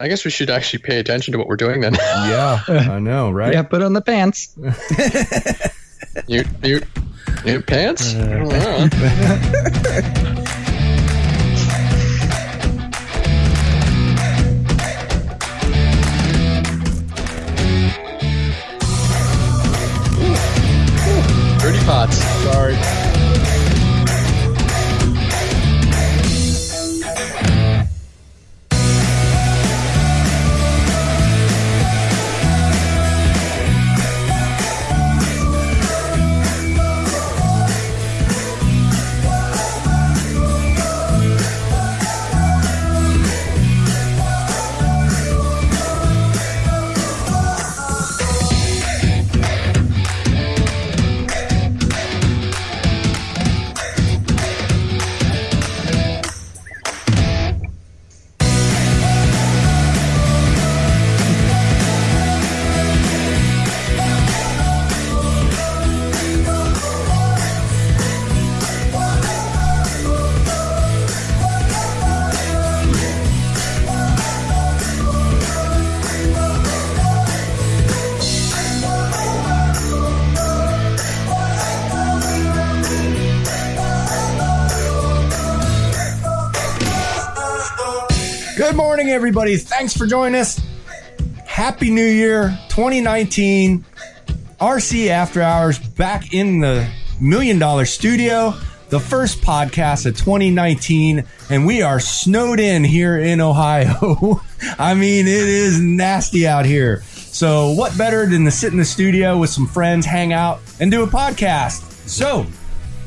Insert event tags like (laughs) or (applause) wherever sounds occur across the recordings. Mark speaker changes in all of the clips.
Speaker 1: I guess we should actually pay attention to what we're doing then. (laughs)
Speaker 2: Yeah, I know, right?
Speaker 3: Yeah, put on the pants. (laughs)
Speaker 1: you, you, you pants? I don't know. Dirty pots.
Speaker 2: Sorry. Everybody. Thanks for joining us. Happy New Year 2019. RC After Hours back in the Million Dollar Studio. The first podcast of 2019, and we are snowed in here in Ohio. (laughs) I mean, it is nasty out here. So, what better than to sit in the studio with some friends, hang out, and do a podcast? So,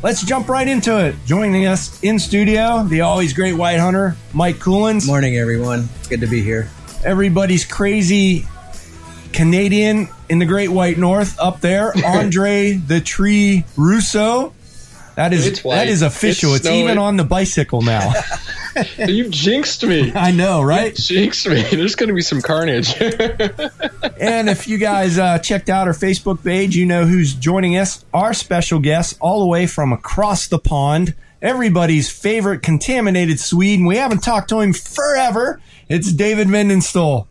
Speaker 2: Let's jump right into it. Joining us in studio, the always great white hunter, Mike Coolins.
Speaker 4: Morning, everyone. It's good to be here.
Speaker 2: Everybody's crazy Canadian in the Great White North up there, (laughs) Andre the Tree Russo. That is, that is official.
Speaker 1: It's
Speaker 2: It's, even on the bicycle now. (laughs) (laughs)
Speaker 1: You jinxed me.
Speaker 2: I know, right?
Speaker 1: Jinxed me. (laughs) There's going to be some carnage. (laughs)
Speaker 2: And if you guys uh, checked out our Facebook page, you know who's joining us. Our special guest, all the way from across the pond, everybody's favorite contaminated Swede. and We haven't talked to him forever. It's David Windestål.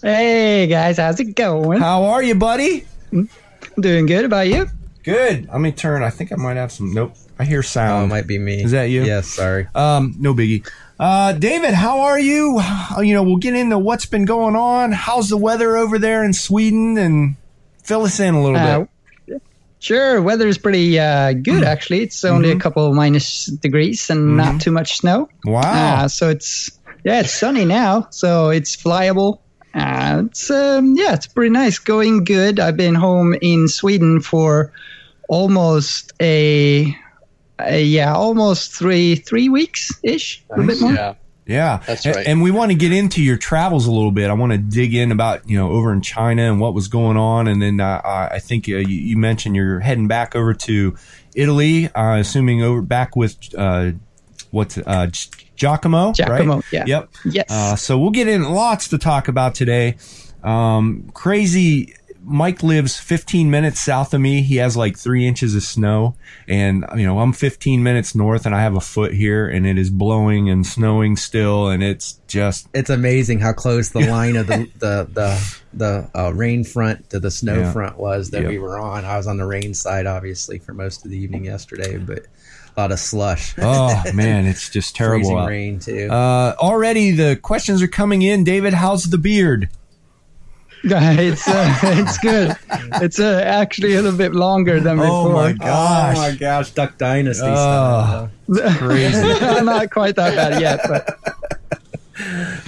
Speaker 3: Hey guys, how's it going?
Speaker 2: How are you, buddy?
Speaker 3: Doing good. About you?
Speaker 2: Good. Let me turn. I think I might have some. Nope. I hear
Speaker 4: Oh,
Speaker 2: sound.
Speaker 4: it might be me.
Speaker 2: Is that you?
Speaker 4: Yes, sorry.
Speaker 2: Um, no biggie. Uh, David, how are you? Uh, You know, we'll get into what's been going on. How's the weather over there in Sweden? And fill us in a little
Speaker 3: Uh,
Speaker 2: bit.
Speaker 3: Sure. Weather's pretty uh, good actually. It's only a couple of minus degrees and not too much snow.
Speaker 2: Wow.
Speaker 3: Uh, so it's yeah, it's sunny now, so it's flyable. Uh, it's um, yeah, it's pretty nice. Going good. I've been home in Sweden for almost a, a yeah, almost three three weeks ish, a bit more.
Speaker 1: yeah.
Speaker 2: Yeah,
Speaker 1: That's right.
Speaker 2: And we want to get into your travels a little bit. I want to dig in about you know over in China and what was going on, and then uh, I I think uh, you, you mentioned you're heading back over to Italy, uh, assuming over back with uh, what's uh, Giacomo,
Speaker 3: Giacomo,
Speaker 2: right?
Speaker 3: yeah.
Speaker 2: Yep.
Speaker 3: Yes.
Speaker 2: Uh, so we'll get in lots to talk about today. Um, crazy. Mike lives 15 minutes south of me. He has like three inches of snow, and you know I'm 15 minutes north, and I have a foot here, and it is blowing and snowing still, and it's just
Speaker 4: It's amazing how close the (laughs) line of the the the, the uh, rain front to the snow
Speaker 2: Yeah.
Speaker 4: front was that
Speaker 2: Yeah.
Speaker 4: we were on. I was on the rain side, obviously, for most of the evening yesterday, but a lot of slush.
Speaker 2: oh (laughs) man, it's just terrible.
Speaker 4: Freezing
Speaker 2: out.
Speaker 4: rain too.
Speaker 2: Uh, already the questions are coming in. David, how's the beard? (laughs)
Speaker 3: it's uh, it's good. It's uh, actually a little bit longer than before.
Speaker 2: Oh my gosh!
Speaker 4: oh my gosh, Duck Dynasty
Speaker 2: Oh.
Speaker 4: style.
Speaker 2: crazy. (laughs)
Speaker 3: not quite that bad yet, but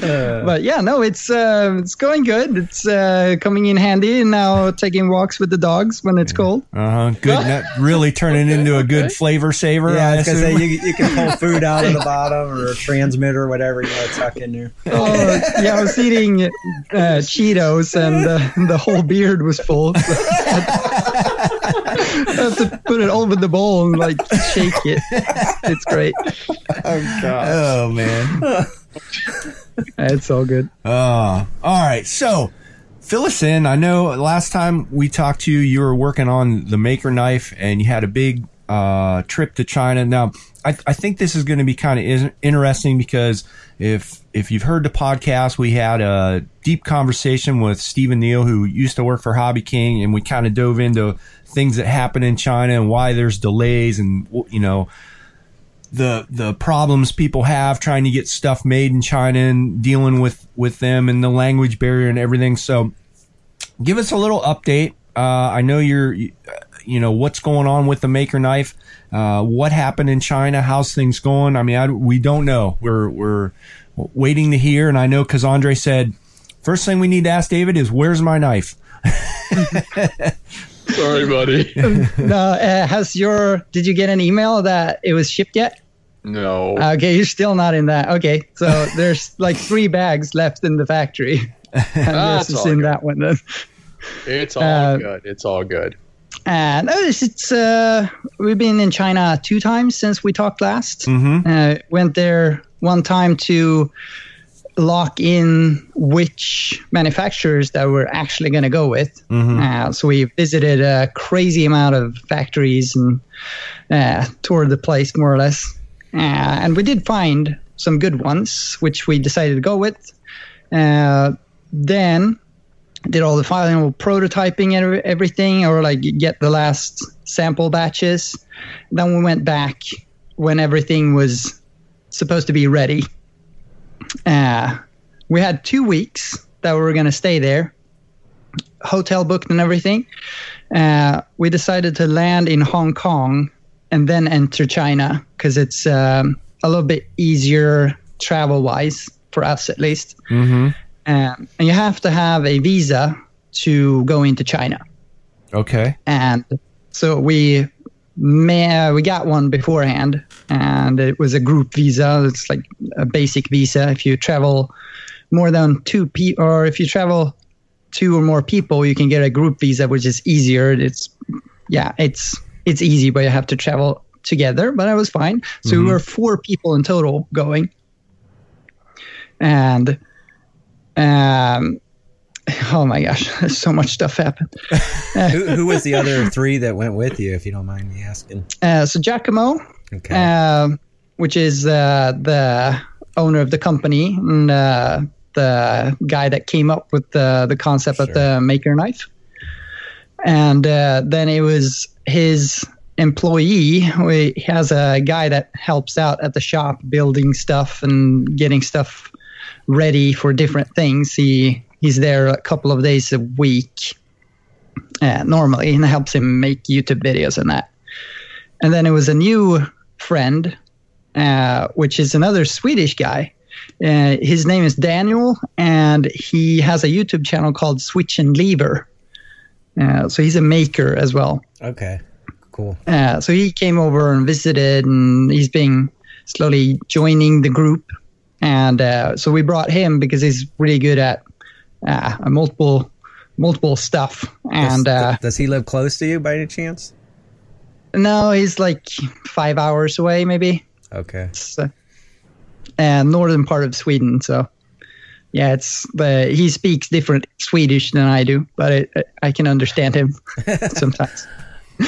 Speaker 3: but yeah, no, it's uh, it's going good. It's uh, coming in handy and now taking walks with the dogs when it's cold.
Speaker 2: Uh huh. Good. (laughs) That really turning into a good flavor saver.
Speaker 4: Yeah, I
Speaker 2: I
Speaker 4: was gonna say
Speaker 2: assume.
Speaker 4: you, you can pull food out of the (laughs) bottom or a transmitter, or whatever you want to tuck in there.
Speaker 3: Oh yeah, I was eating uh, Cheetos and uh, the whole beard was full. So (laughs) I have to put it over the bowl and like shake it. It's great.
Speaker 2: oh god. Oh man.
Speaker 3: It's all good.
Speaker 2: Uh, all right. So fill us in. I know last time we talked to you, you were working on the maker knife and you had a big uh, trip to China. Now, I, I think this is going to be kind of interesting because if if you've heard the podcast, we had a deep conversation with Stephen Neal, who used to work for Hobby King, and we kind of dove into things that happen in China and why there's delays and you know the the problems people have trying to get stuff made in China and dealing with with them and the language barrier and everything. So, give us a little update. Uh, I know you're, you, you know, what's going on with the Maker knife. Uh, what happened in China? How's things going? I mean, I, we don't know. We're we're waiting to hear. And I know because Andre said, first thing we need to ask David is, where's my knife? (laughs)
Speaker 1: Sorry, buddy. (laughs)
Speaker 3: no, uh, has your did you get an email that it was shipped yet?
Speaker 1: No.
Speaker 3: Okay, you're still not in that. Okay, so (laughs) there's like three bags left in the factory. and
Speaker 1: That's
Speaker 3: yours is
Speaker 1: all
Speaker 3: in
Speaker 1: good.
Speaker 3: that one then.
Speaker 1: It's all
Speaker 3: uh,
Speaker 1: good. It's all good.
Speaker 3: And no, it's, it's uh, we've been in China two times since we talked last.
Speaker 2: Mm-hmm.
Speaker 3: Uh, went there one time to lock in which manufacturers that we're actually going to go with.
Speaker 2: Mm-hmm.
Speaker 3: Uh, so we visited a crazy amount of factories and uh, toured the place more or less. Uh, and we did find some good ones, which we decided to go with. Uh, then did all the final prototyping and everything, or like get the last sample batches. Then we went back when everything was supposed to be ready. Uh, we had two weeks that we were going to stay there, hotel booked and everything. Uh, we decided to land in Hong Kong and then enter China because it's um, a little bit easier travel wise for us, at least.
Speaker 2: Mm-hmm.
Speaker 3: Um, and you have to have a visa to go into China.
Speaker 2: Okay.
Speaker 3: And so we may, we got one beforehand, and it was a group visa. It's like a basic visa. If you travel more than two people, or if you travel two or more people, you can get a group visa, which is easier. It's yeah, it's it's easy, but you have to travel together. But I was fine. So we were four people in total going, and um, oh my gosh, (laughs) so much stuff happened. (laughs)
Speaker 4: who, who was the other three that went with you, if you don't mind me asking?
Speaker 3: Uh, so Giacomo,
Speaker 4: Okay.
Speaker 3: um, which is uh, the owner of the company and uh, the guy that came up with the the concept of the maker knife, and uh, then it was his employee. We, he has a guy that helps out at the shop building stuff and getting stuff ready for different things. He he's there a couple of days a week uh, normally and helps him make YouTube videos and that. And then it was a new friend, uh, which is another Swedish guy. Uh, his name is Daniel, and he has a YouTube channel called Switch and Lever. Uh, so he's a maker as well.
Speaker 4: okay. Cool.
Speaker 3: Uh, so he came over and visited, and he's been slowly joining the group. And uh, so we brought him because he's really good at uh, multiple multiple stuff. And
Speaker 4: does,
Speaker 3: uh,
Speaker 4: does he live close to you by any chance?
Speaker 3: no, he's like five hours away, maybe.
Speaker 4: Okay.
Speaker 3: It's, uh, and northern part of Sweden. So yeah, it's the he speaks different Swedish than I do, but it, I can understand him (laughs) sometimes. (laughs)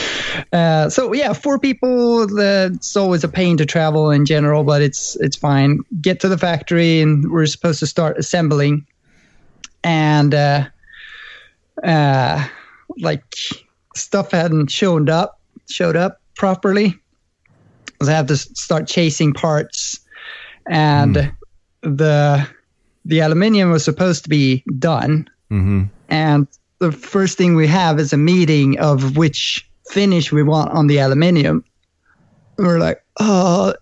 Speaker 3: Uh, so yeah, four people. Uh, it's always a pain to travel in general, but it's it's fine. Get to the factory, and we're supposed to start assembling, and uh, uh, like stuff hadn't showed up showed up properly. So I have to start chasing parts, and the the aluminium was supposed to be done,
Speaker 2: Mm-hmm.
Speaker 3: and the first thing we have is a meeting of which finish we want on the aluminium. We're like, oh,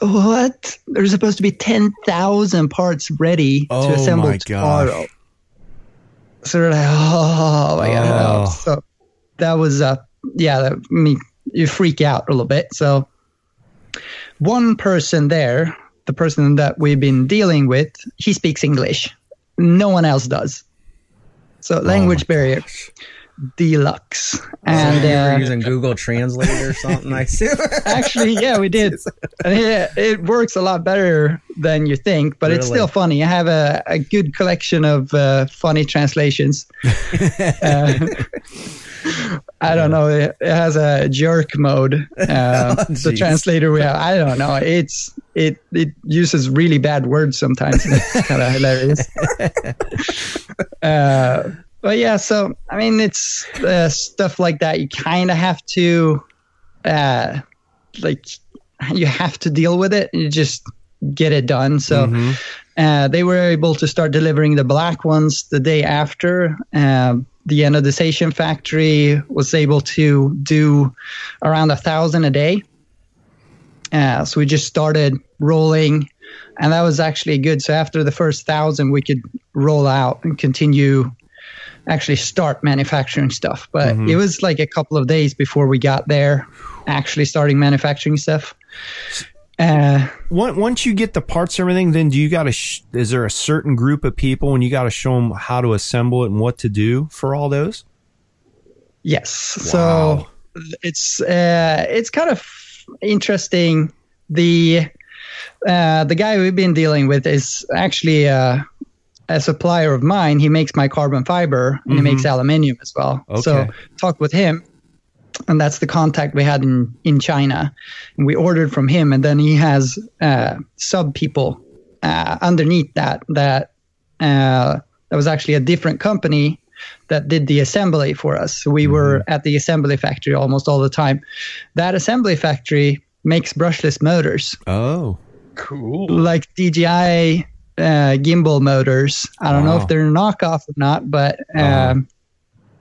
Speaker 3: what? There's supposed to be 10,000 parts ready
Speaker 2: Oh
Speaker 3: to assemble
Speaker 2: my gosh.
Speaker 3: So we're like, oh my
Speaker 2: Oh.
Speaker 3: god. So that was, uh, yeah, that, I mean, you freak out a little bit. So one person there, the person that we've been dealing with, he speaks English. No one else does. So language barrier deluxe. And
Speaker 4: so you were
Speaker 3: uh,
Speaker 4: using Google Translate or something, I see. (laughs)
Speaker 3: actually, yeah, we did. And yeah, it works a lot better than you think, but it's still funny. I have a, a good collection of uh, funny translations. (laughs) uh, I don't know. It, it has a jerk mode. (laughs) Uh,
Speaker 4: Oh,
Speaker 3: the translator we have. I don't know. It's it it uses really bad words sometimes. It's kind of hilarious. uh, but yeah, so I mean, it's uh, stuff like that. You kind of have to, uh, like, you have to deal with it. You just get it done. So.
Speaker 2: Mhm.
Speaker 3: Uh, they were able to start delivering the black ones the day after. Um, the anodization factory was able to do around a thousand a day. Uh, so we just started rolling, and that was actually good. So after the first thousand, we could roll out and continue, actually start manufacturing stuff. But it was like a couple of days before we got there, actually starting manufacturing stuff. Uh,
Speaker 2: Once once you get the parts and everything, then do you got to? Sh- is there a certain group of people when you got to show them how to assemble it and what to do for all those?
Speaker 3: Yes.
Speaker 2: Wow.
Speaker 3: So it's uh, it's kind of interesting. The uh, the guy we've been dealing with is actually uh, a supplier of mine. He makes my carbon fiber and he makes aluminium as well. Okay. So
Speaker 2: Okay.
Speaker 3: talked with him, and that's the contact we had in in China. And we ordered from him, and then he has uh, sub people uh, underneath that that uh, that was actually a different company that did the assembly for us. So we were at the assembly factory almost all the time. That assembly factory makes brushless motors
Speaker 2: Oh,
Speaker 1: Cool.
Speaker 3: like DJI uh, gimbal motors. I don't know if they're a knockoff or not, but um,
Speaker 2: Uh-huh.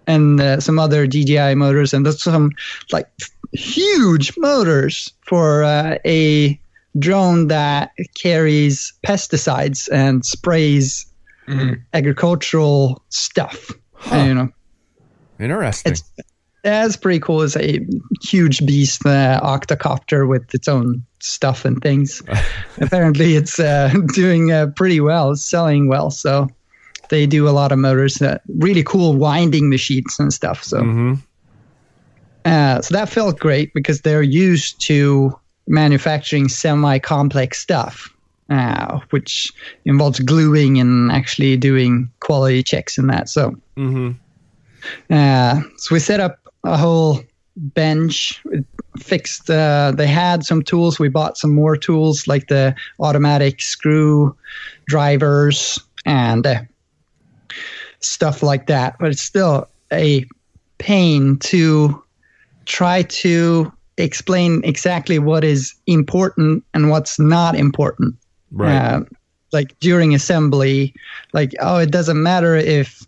Speaker 3: and uh, some other DJI motors, and that's some like huge motors for uh, a drone that carries pesticides and sprays
Speaker 1: Mhm.
Speaker 3: agricultural stuff. And, you know,
Speaker 2: interesting.
Speaker 3: It's- that's pretty cool. It's a huge beast, uh, octocopter with its own stuff and things. (laughs) Apparently, it's uh, (laughs) doing uh, pretty well, it's selling well. So they do a lot of motors, uh, really cool winding machines and stuff. So,
Speaker 2: hmm
Speaker 3: uh, so that felt great because they're used to manufacturing semi-complex stuff, uh, which involves gluing and actually doing quality checks and that. So.
Speaker 2: hmm
Speaker 3: Uh, so we set up a whole bench, fixed. Uh, they had some tools. We bought some more tools like the automatic screw drivers and uh, stuff like that. But it's still a pain to try to explain exactly what is important and what's not important
Speaker 2: Right.
Speaker 3: uh, like during assembly, like oh, it doesn't matter if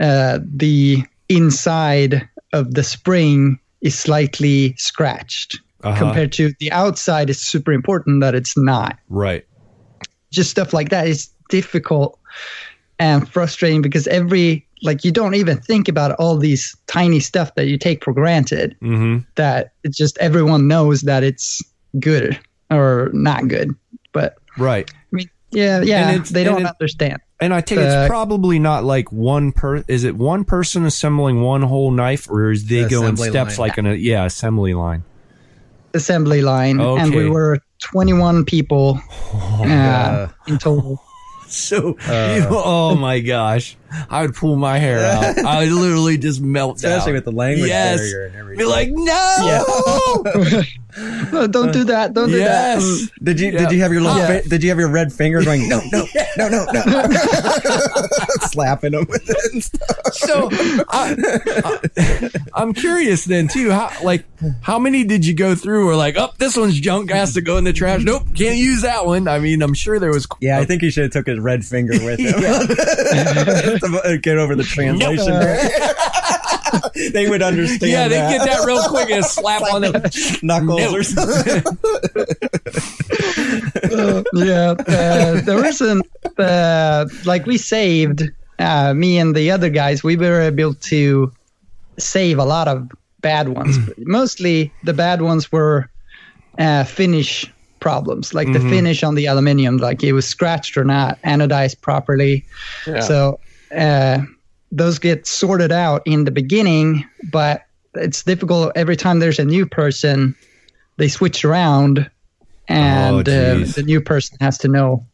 Speaker 3: uh, the inside of the spring is slightly scratched
Speaker 2: Uh-huh.
Speaker 3: compared to the outside. It's super important that it's not.
Speaker 2: right.
Speaker 3: Just stuff like that is difficult and frustrating because every like you don't even think about all these tiny stuff that you take for granted
Speaker 2: hmm
Speaker 3: that it's just everyone knows that it's good or not good but
Speaker 2: Right.
Speaker 3: I mean, yeah, yeah, they don't
Speaker 2: it-
Speaker 3: understand.
Speaker 2: And I think
Speaker 3: Uh,
Speaker 2: it's probably not like one per. Is it one person assembling one whole knife, or is they
Speaker 4: The
Speaker 2: go in steps
Speaker 4: line.
Speaker 2: like an yeah assembly line?
Speaker 3: Assembly line, okay. and we were 21 people uh,
Speaker 4: Uh,
Speaker 3: in total. (laughs)
Speaker 2: So, you oh my gosh, I would pull my hair out. (laughs) I would literally just melt
Speaker 4: especially
Speaker 2: down.
Speaker 4: with the language
Speaker 2: Yes.
Speaker 4: barrier and everything.
Speaker 2: Be like, no. (laughs)
Speaker 3: No, don't do that. Don't do
Speaker 2: yes.
Speaker 3: that.
Speaker 4: Did you
Speaker 2: Yeah.
Speaker 4: did you have your little
Speaker 3: Yeah.
Speaker 4: fi- did you have your red finger going no no (laughs) no no no slapping them with it and stuff.
Speaker 2: So, I, am curious then too. How like how many did you go through? Or like, oh, this one's junk has to go in the trash. Nope, can't use that one. I mean, I'm sure there was.
Speaker 4: Yeah, I think he should have took his red finger with him (laughs) to get over the translation. (laughs) they would understand.
Speaker 2: Yeah, they
Speaker 4: that.
Speaker 2: get that real quick and slap on the. (laughs)
Speaker 4: knuckles
Speaker 2: No.
Speaker 4: or something.
Speaker 3: yeah, uh, there wasn't uh, like we saved uh, me and the other guys. We were able to save a lot of bad ones. Mostly the bad ones were uh, finish problems, like the finish on the aluminium, like it was scratched or not anodized properly.
Speaker 1: Yeah.
Speaker 3: So uh, those get sorted out in the beginning, but it's difficult every time there's a new person. They switch around, and
Speaker 2: Oh,
Speaker 3: uh, the new person has to know.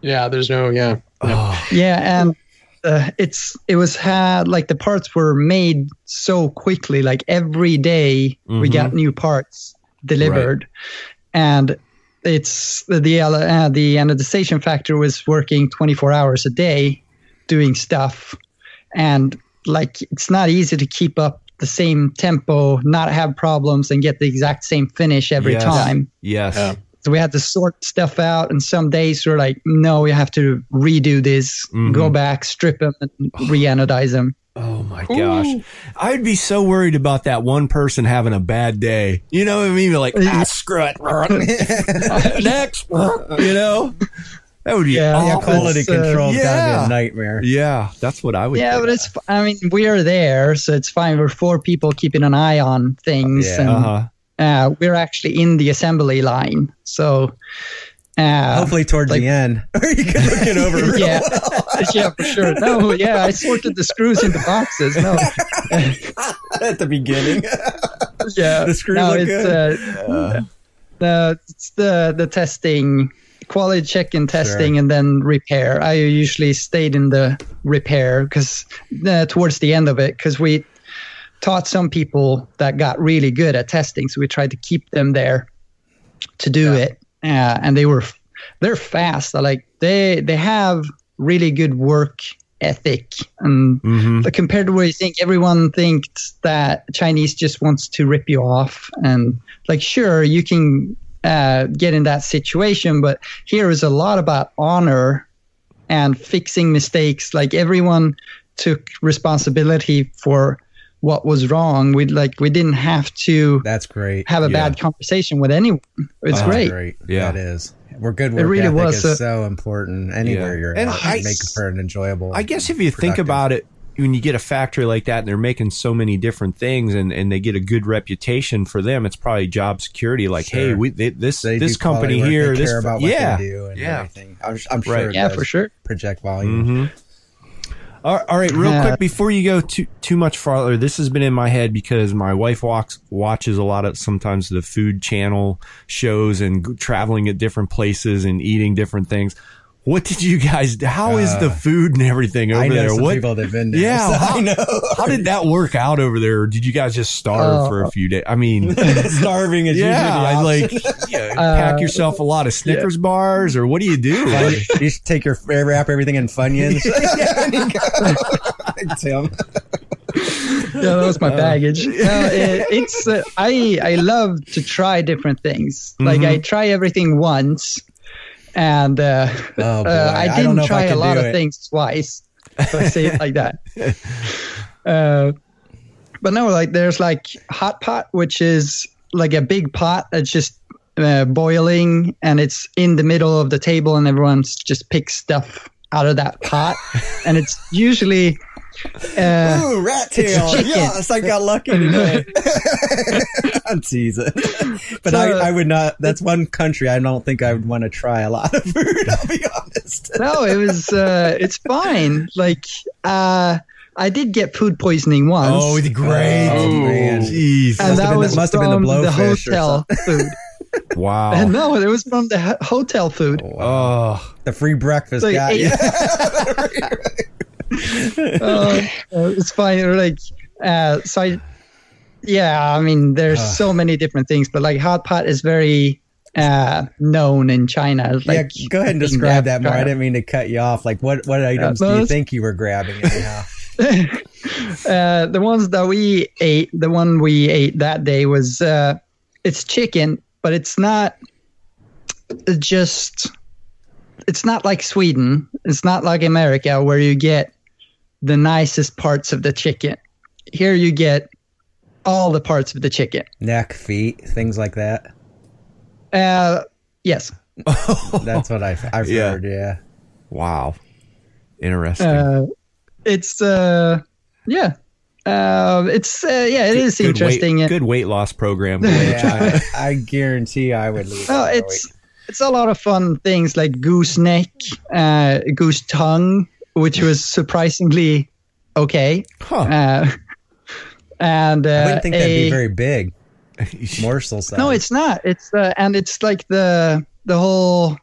Speaker 1: yeah, there's no, yeah.
Speaker 2: Oh,
Speaker 3: Yeah, and uh, it's it was had like the parts were made so quickly. Like every day we got new parts delivered, and it's the the uh, the anodization factor was working 24 hours a day doing stuff and like it's not easy to keep up the same tempo not have problems and get the exact same finish every
Speaker 2: Yes.
Speaker 3: time
Speaker 2: Yes.
Speaker 1: Yeah.
Speaker 3: so we had to sort stuff out and some days we're like no we have to redo this go back strip them and (sighs) re-anodize them
Speaker 2: Oh my gosh. I'd be so worried about that one person having a bad day. You know what I mean? Be Like, ah, screw it. (laughs) (laughs) Next. You know? That would be
Speaker 3: Yeah,
Speaker 2: awful.
Speaker 4: Quality
Speaker 3: It's, uh,
Speaker 4: control's be
Speaker 2: yeah.
Speaker 4: a nightmare.
Speaker 2: Yeah, that's what I would
Speaker 3: yeah
Speaker 2: think.
Speaker 3: but it's i mean we're there so it's fine we're four people keeping an eye on things
Speaker 4: Yeah.
Speaker 3: and
Speaker 2: Uh-huh.
Speaker 3: uh, we're actually in the assembly line so uh,
Speaker 4: Hopefully towards the end, (laughs) or you can look it over. (laughs)
Speaker 3: yeah,
Speaker 4: well. (laughs)
Speaker 3: yeah, for sure. No, yeah, I sorted the screws into boxes. No,
Speaker 4: at the beginning.
Speaker 3: yeah,
Speaker 4: The screws
Speaker 3: no,
Speaker 4: look
Speaker 3: it's,
Speaker 4: good.
Speaker 3: Uh, the it's the the testing, quality check and testing, and then repair. I usually stayed in the repair because uh, towards the end of it, because we taught some people that got really good at testing, so we tried to keep them there to do it, uh, and they were they're fast. Like they they have really good work ethic and
Speaker 2: Mhm.
Speaker 3: but compared to where you think everyone thinks that Chinese just wants to rip you off and like sure you can uh, get in that situation but here is a lot about honor and fixing mistakes like everyone took responsibility for what was wrong we like we didn't have to
Speaker 4: That's great.
Speaker 3: have a
Speaker 2: Yeah.
Speaker 3: bad conversation with anyone it's
Speaker 4: That's
Speaker 3: great
Speaker 4: great.
Speaker 2: Yeah.
Speaker 4: it is. We're good work
Speaker 3: really
Speaker 4: ethic
Speaker 3: was
Speaker 4: is
Speaker 3: a-
Speaker 4: so important anywhere
Speaker 2: Yeah.
Speaker 4: you're
Speaker 2: And
Speaker 4: at.
Speaker 2: I-
Speaker 4: make it for an enjoyable.
Speaker 2: I guess if you think about it, when you get a factory like that and they're making so many different things and, and they get a good reputation for them, it's probably job security. Like,
Speaker 4: Sure.
Speaker 2: hey, we they, this
Speaker 4: They
Speaker 2: this company
Speaker 4: work,
Speaker 2: here,
Speaker 4: they
Speaker 2: this
Speaker 4: care about what
Speaker 2: yeah,
Speaker 4: they do and
Speaker 2: yeah.
Speaker 4: everything. I'm, I'm sure.
Speaker 2: Right.
Speaker 3: yeah for sure
Speaker 4: Project volume.
Speaker 2: hmm All all right, real quick before you go too too much farther, this has been in my head because my wife walks watches a lot of sometimes the food channel shows and traveling at different places and eating different things. What did you guys? How is the food and everything over
Speaker 4: Uh, I know
Speaker 2: there?
Speaker 4: some
Speaker 2: what?
Speaker 4: people that've been there.
Speaker 2: Yeah, (laughs)
Speaker 4: so
Speaker 2: how-
Speaker 4: I know.
Speaker 2: How did that work out over there? Did you guys just starve
Speaker 3: Uh,
Speaker 2: for a few days? I mean, (laughs)
Speaker 4: Starving is
Speaker 2: yeah,
Speaker 4: usually
Speaker 2: like
Speaker 4: the option. (laughs)
Speaker 2: yeah, pack yourself a lot of Snickers bars, or what do you do?
Speaker 4: Fun- you should take your wrap everything in Funyuns. Tim.
Speaker 3: yeah, that was my baggage. No, it, it's uh, I I love to try different things. Like I try everything once, and uh,
Speaker 4: Oh,
Speaker 3: uh,
Speaker 4: I
Speaker 3: I didn't
Speaker 4: I
Speaker 3: try a
Speaker 4: could
Speaker 3: lot of
Speaker 4: it.
Speaker 3: things twice. I say it like that. Uh, but no, like there's like hot pot, which is like a big pot that's just uh, boiling, and it's in the middle of the table, and everyone's just picks stuff out of that pot, (laughs) and it's usually. Uh,
Speaker 4: Ooh, rat tail.
Speaker 3: chicken.
Speaker 4: Yes, I got lucky today. I'm teasing. But
Speaker 3: So-
Speaker 4: I, I would not, that's one country I don't think I would want to try a lot of food, (laughs) I'll be honest.
Speaker 3: no, it was uh, it's fine. Like uh, I did get food poisoning once.
Speaker 2: oh, it's great.
Speaker 4: Oh, man.
Speaker 2: Jeez.
Speaker 3: and
Speaker 4: must
Speaker 3: that
Speaker 4: been the-
Speaker 3: was
Speaker 4: must have been the
Speaker 3: from the
Speaker 4: blowfish or
Speaker 3: hotel food. (laughs)
Speaker 2: Wow.
Speaker 3: And no, it was from the hotel food.
Speaker 2: Oh,
Speaker 4: The free breakfast
Speaker 3: So
Speaker 4: got
Speaker 3: eight-
Speaker 4: you. (laughs)
Speaker 3: Uh, it's fine. Like, uh, so I, yeah, I mean, there's so many different things, but like hot pot is very uh, known in China. Like,
Speaker 4: yeah, go ahead and describe that more. I didn't mean to cut you off. Like, what, what items do you think you were grabbing (laughs)
Speaker 3: uh, the ones that we ate, the one we ate that day was uh, it's chicken, but it's not just. It's not like Sweden. It's not like America where you get the nicest parts of the chicken. Here you get all the parts of the chicken.
Speaker 4: Neck, feet, things like that.
Speaker 3: Uh, yes. (laughs)
Speaker 4: That's what I've, I've (laughs)
Speaker 2: Yeah.
Speaker 4: heard, yeah.
Speaker 2: wow. Interesting.
Speaker 3: Uh, it's uh, yeah. Uh, it's uh, yeah. It is
Speaker 2: Good
Speaker 3: interesting.
Speaker 2: Weight, good weight loss program. going.
Speaker 4: Yeah, I, (laughs) I guarantee I would lose.
Speaker 3: Oh,
Speaker 4: a lot of
Speaker 3: it's it's a lot of fun things like goose neck, uh, goose tongue, which was surprisingly okay.
Speaker 2: Huh.
Speaker 3: Uh, and uh.
Speaker 4: I wouldn't think that'd be very big. (laughs) Morsel size.
Speaker 3: no, it's not. It's uh, and it's like the the whole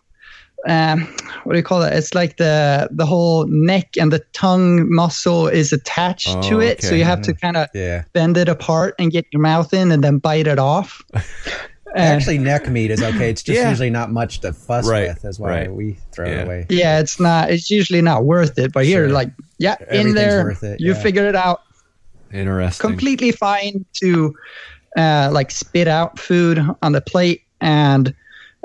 Speaker 3: um, what do you call it? It's like the the whole neck and the tongue muscle is attached
Speaker 2: Oh,
Speaker 3: to it, so you have to kind of
Speaker 4: Yeah.
Speaker 3: bend it apart and get your mouth in, and then bite it off. (laughs) Uh,
Speaker 4: Actually, neck meat is okay. It's just
Speaker 2: Yeah.
Speaker 4: usually not much to fuss
Speaker 2: Right,
Speaker 4: with. That's why
Speaker 2: right.
Speaker 4: we throw
Speaker 2: Yeah.
Speaker 4: it away.
Speaker 3: yeah, it's not. It's usually not worth it. But here,
Speaker 4: Sure.
Speaker 3: like, yeah, in there,
Speaker 4: worth it,
Speaker 3: you
Speaker 4: yeah.
Speaker 3: figure it out.
Speaker 2: Interesting.
Speaker 3: completely fine to uh, like spit out food on the plate and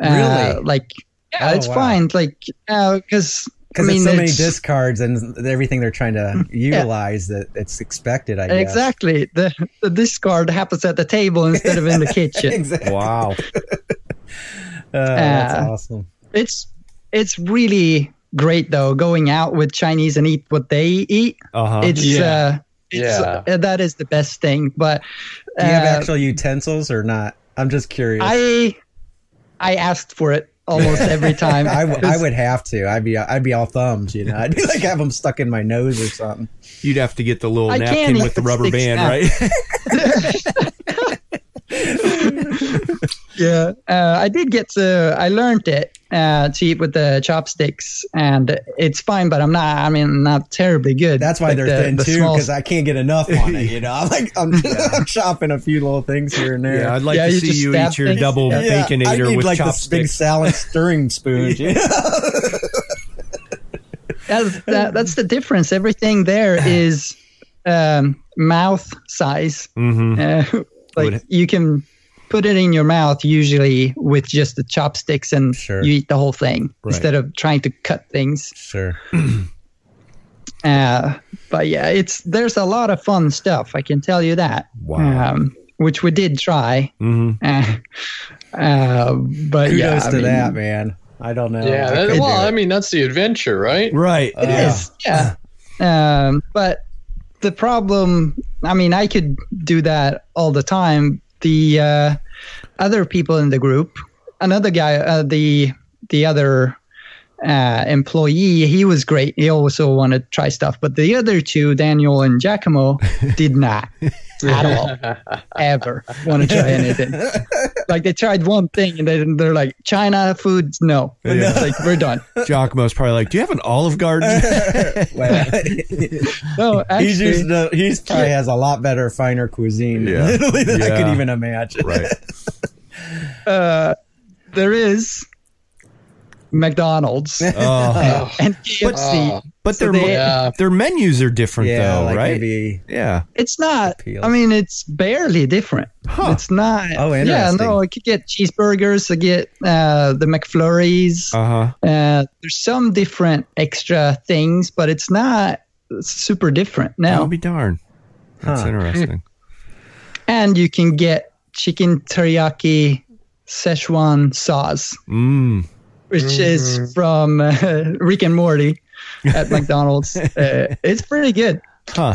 Speaker 3: uh,
Speaker 4: Really?
Speaker 3: like yeah,
Speaker 4: Oh,
Speaker 3: it's
Speaker 4: wow.
Speaker 3: fine. Like because I
Speaker 4: Because
Speaker 3: mean
Speaker 4: it's so many
Speaker 3: it's-
Speaker 4: discards and everything they're trying to utilize that it's expected. I guess
Speaker 3: exactly the the discard happens at the table instead of in the (laughs) kitchen.
Speaker 4: exactly.
Speaker 2: Wow. (laughs)
Speaker 4: Uh, that's
Speaker 3: Uh,
Speaker 4: awesome.
Speaker 3: It's it's really great though going out with Chinese and eat what they eat.
Speaker 2: Uh huh.
Speaker 3: It's
Speaker 1: Yeah.
Speaker 3: uh, it's
Speaker 1: Yeah.
Speaker 3: uh, that is the best thing. But
Speaker 4: Do you have
Speaker 3: uh,
Speaker 4: actual utensils or not? I'm just curious.
Speaker 3: I I asked for it almost (laughs) every time.
Speaker 4: I, w- I would have to. I'd be I'd be all thumbs, you know. I'd be like have them stuck in my nose or something.
Speaker 2: You'd have to get the little
Speaker 3: I
Speaker 2: napkin with the rubber band,
Speaker 3: out.
Speaker 2: right? (laughs) (laughs) (laughs)
Speaker 3: Yeah, uh, I did get to. I learned it uh, to eat with the chopsticks, and it's fine. But I'm not. I mean, not terribly good.
Speaker 4: That's why
Speaker 3: Like
Speaker 4: they're
Speaker 3: the-
Speaker 4: thin
Speaker 3: the
Speaker 4: too, because I can't get enough on it. (laughs) You know, I'm like I'm, (laughs) I'm chopping a few little things here and there.
Speaker 2: Yeah, I'd like
Speaker 3: Yeah,
Speaker 2: to
Speaker 3: you
Speaker 2: see you eat your
Speaker 3: things.
Speaker 2: double
Speaker 4: Yeah, I
Speaker 2: baconator
Speaker 4: need
Speaker 2: with
Speaker 4: like this big
Speaker 2: chopsticks.
Speaker 4: salad stirring spoon. You know?
Speaker 3: that's, that, that's the difference. Everything there is um, mouth size.
Speaker 2: hmm
Speaker 3: Uh, like
Speaker 2: Would-
Speaker 3: you can put it in your mouth usually with just the chopsticks, and
Speaker 4: Sure.
Speaker 3: you eat the whole thing
Speaker 2: Right.
Speaker 3: instead of trying to cut things.
Speaker 4: Sure. (clears throat)
Speaker 3: Uh, but yeah, it's there's a lot of fun stuff. I can tell you that.
Speaker 2: Wow.
Speaker 3: Um, which we did try.
Speaker 2: hmm (laughs)
Speaker 3: Uh, uh, but
Speaker 4: Kudos
Speaker 3: yeah, I
Speaker 4: to
Speaker 3: mean,
Speaker 4: that, man. I don't know.
Speaker 1: Yeah.
Speaker 4: I
Speaker 1: that- well. I mean, that's the adventure, right?
Speaker 2: Right.
Speaker 3: It
Speaker 4: Yeah.
Speaker 3: is, yeah. Um, but the problem, I mean, I could do that all the time. The uh, other people in the group, another guy, uh, the the other uh, employee, he was great. He also wanted to try stuff, but the other two, Daniel and Giacomo, did not (laughs) at all (laughs) ever want to try anything. (laughs) like they tried one thing and then they're like, China foods, no.
Speaker 2: Yeah.
Speaker 3: It's like we're done. (laughs)
Speaker 2: Giacomo's probably like, "Do you have an Olive Garden?"
Speaker 4: Well,
Speaker 3: No, actually,
Speaker 4: he's used to, he's probably has a lot better, finer cuisine
Speaker 2: Yeah.
Speaker 4: than Italy than I could even imagine.
Speaker 2: right.
Speaker 3: uh, there is McDonald's (laughs)
Speaker 2: Oh.
Speaker 3: and KFC.
Speaker 1: Oh,
Speaker 2: But
Speaker 3: So
Speaker 2: their
Speaker 3: they-
Speaker 1: Yeah.
Speaker 2: their menus are different
Speaker 4: Yeah,
Speaker 2: though,
Speaker 4: like
Speaker 2: right?
Speaker 4: maybe
Speaker 2: Yeah.
Speaker 3: it's not.
Speaker 4: Appeals.
Speaker 3: I mean, it's barely different.
Speaker 2: Huh.
Speaker 3: It's not.
Speaker 4: Oh, interesting.
Speaker 3: Yeah, no, I could get cheeseburgers. I get uh, the McFlurries.
Speaker 2: Uh huh.
Speaker 3: Uh, there's some different extra things, but it's not super different now.
Speaker 2: I'll be darned. That's
Speaker 4: Huh.
Speaker 2: interesting. (laughs)
Speaker 3: and you can get chicken teriyaki Szechuan sauce,
Speaker 2: Mm.
Speaker 3: Which is from uh, (laughs) Rick and Morty at (laughs) McDonald's. Uh, it's pretty good.
Speaker 2: Huh.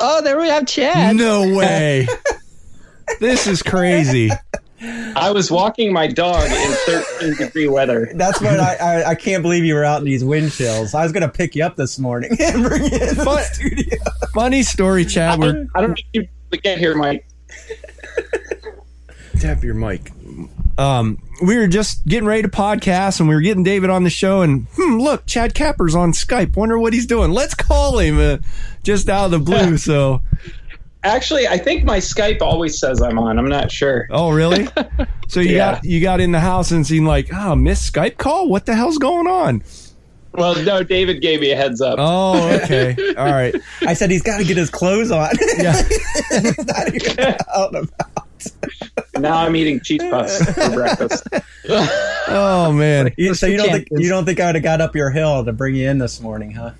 Speaker 3: Oh, there we have Chad.
Speaker 2: No (laughs) way. this is crazy.
Speaker 5: I was walking my dog in 13 degree weather.
Speaker 4: That's what I, I I can't believe you were out in these wind chills. I was gonna pick you up this morning and bring you in the studio.
Speaker 2: Funny story, Chad. We're
Speaker 5: I don't know if you get here, Mike.
Speaker 2: tap your mic. Um, we were just getting ready to podcast, and we were getting David on the show. And hmm, look, Chad Kapper's on Skype. Wonder what he's doing. Let's call him. Uh, just out of the blue. (laughs) So,
Speaker 5: Actually, I think my Skype always says I'm on. I'm not sure.
Speaker 2: oh really? (laughs) So you
Speaker 5: Yeah.
Speaker 2: got you got in the house and seen like, oh, miss Skype call. What the hell's going on?
Speaker 5: Well, no, David gave me a heads up.
Speaker 2: Oh, okay. All right. (laughs)
Speaker 4: I said he's got to get his clothes on.
Speaker 2: Yeah.
Speaker 4: He's not even out and about.
Speaker 5: Now I'm eating cheese puffs for breakfast. (laughs)
Speaker 2: Oh man.
Speaker 4: You- so you don't think you don't think I would have got up your hill to bring you in this morning, huh?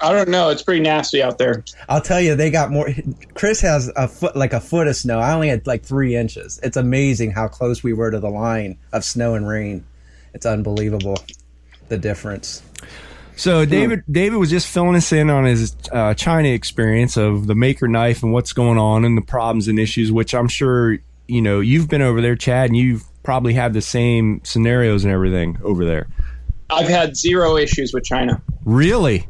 Speaker 5: I don't know. It's pretty nasty out there.
Speaker 4: I'll tell you, they got more. Chris has a foot, like a foot of snow. I only had like three inches. It's amazing how close we were to the line of snow and rain. It's unbelievable, the difference.
Speaker 2: So David David was just filling us in on his uh, China experience of the maker knife and what's going on and the problems and issues, which I'm sure you know you've been over there, Chad, and you've probably had the same scenarios and everything over there.
Speaker 5: I've had zero issues with China.
Speaker 2: Really?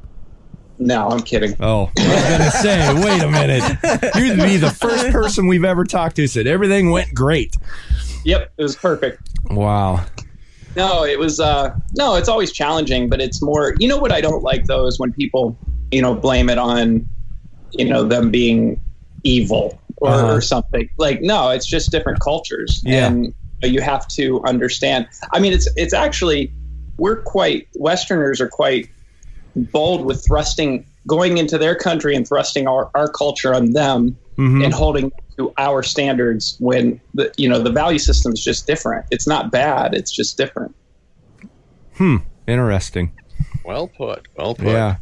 Speaker 5: No, I'm kidding.
Speaker 2: Oh, I was gonna say, wait a minute. You'd be the first person we've ever talked to said everything went great.
Speaker 5: Yep, it was perfect.
Speaker 2: Wow.
Speaker 5: no, it was uh no, it's always challenging, but it's more you know what I don't like though is when people, you know, blame it on, you know, them being evil or,
Speaker 2: Uh-huh.
Speaker 5: or something. Like, no, it's just different cultures.
Speaker 2: Yeah.
Speaker 5: And you have to understand. I mean it's it's actually we're quite Westerners are quite bold with thrusting going into their country and thrusting our, our culture on them
Speaker 2: Mhm.
Speaker 5: and holding to our standards when the you know the value system is just different. It's not bad, it's just different. Hmm.
Speaker 2: Interesting.
Speaker 1: Well put. Well put.
Speaker 2: Yeah.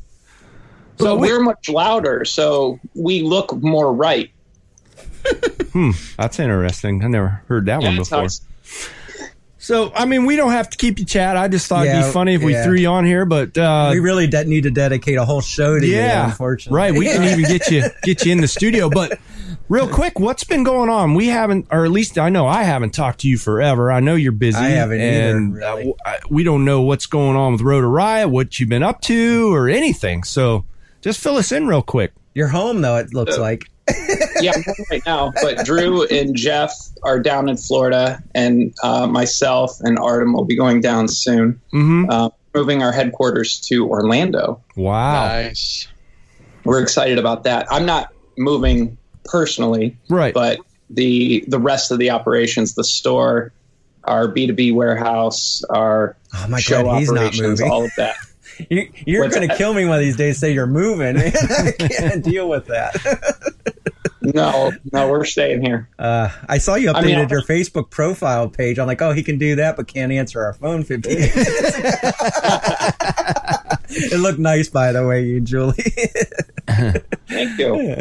Speaker 5: So
Speaker 2: So we-
Speaker 5: we're much louder, so we look more right.
Speaker 2: That's interesting. I never heard that one
Speaker 5: Yeah, it's how
Speaker 2: before.
Speaker 5: it's-
Speaker 2: So, I mean, we don't have to keep you chat. I just thought it'd be funny if we threw you on here, but uh,
Speaker 4: we really de- need to dedicate a whole show to you,
Speaker 2: yeah,
Speaker 4: unfortunately.
Speaker 2: right. We can even get you get you in the studio. But real quick, what's been going on? We haven't, or at least I know I haven't talked to you forever. I know you're busy.
Speaker 4: I haven't either,
Speaker 2: and uh,
Speaker 4: really.
Speaker 2: w- I- we don't know what's going on with Rotor Riot, what you've been up to, or anything. So, just fill us in real quick.
Speaker 4: You're home though. It looks
Speaker 5: Yeah.
Speaker 4: like.
Speaker 5: Yeah, I'm right now. But Drew and Jeff are down in Florida, and uh, myself and Artem will be going down soon.
Speaker 2: Mm-hmm.
Speaker 5: Uh, moving our headquarters to Orlando.
Speaker 2: Wow.
Speaker 1: Nice.
Speaker 5: We're excited about that. I'm not moving personally,
Speaker 2: Right.
Speaker 5: but the the rest of the operations, the store, our B2B warehouse, our
Speaker 4: Oh my
Speaker 5: show
Speaker 4: god, he's not
Speaker 5: operations,
Speaker 4: moving.
Speaker 5: all of that. (laughs)
Speaker 4: You, you're going to kill me one of these days. Say you're moving. (laughs) I can't deal with that. (laughs)
Speaker 5: No, no, we're staying here.
Speaker 4: Uh, I saw you updated
Speaker 5: I mean,
Speaker 4: your Facebook profile page. I'm like, oh, he can do that, but can't answer our phone 15 minutes. (laughs) it looked nice, by the way, you Julie.
Speaker 5: Thank you.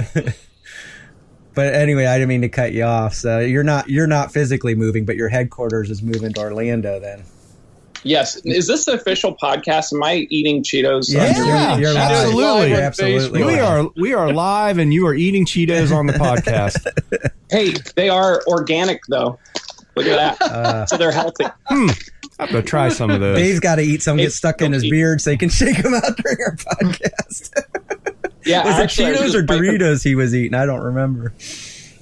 Speaker 4: but anyway, I didn't mean to cut you off. So you're not you're not physically moving, but your headquarters is moving to Orlando. Then
Speaker 5: Yes. Is this the official podcast? Am I eating Cheetos?
Speaker 4: Yeah, you're, you're
Speaker 2: absolutely.
Speaker 4: You're absolutely.
Speaker 2: We are we are live, and you are eating Cheetos on the podcast. (laughs)
Speaker 5: Hey, they are organic though. Look at that.
Speaker 4: Uh,
Speaker 5: so they're healthy.
Speaker 2: I'm gonna try some of those.
Speaker 4: Dave's got to eat some, get stuck in his
Speaker 5: eat.
Speaker 4: beard so he can (laughs) shake them out during our podcast.
Speaker 5: Yeah.
Speaker 4: Was it
Speaker 5: actually, I was
Speaker 4: Cheetos
Speaker 5: just
Speaker 4: or
Speaker 5: wiping-
Speaker 4: Doritos he was eating? I don't remember.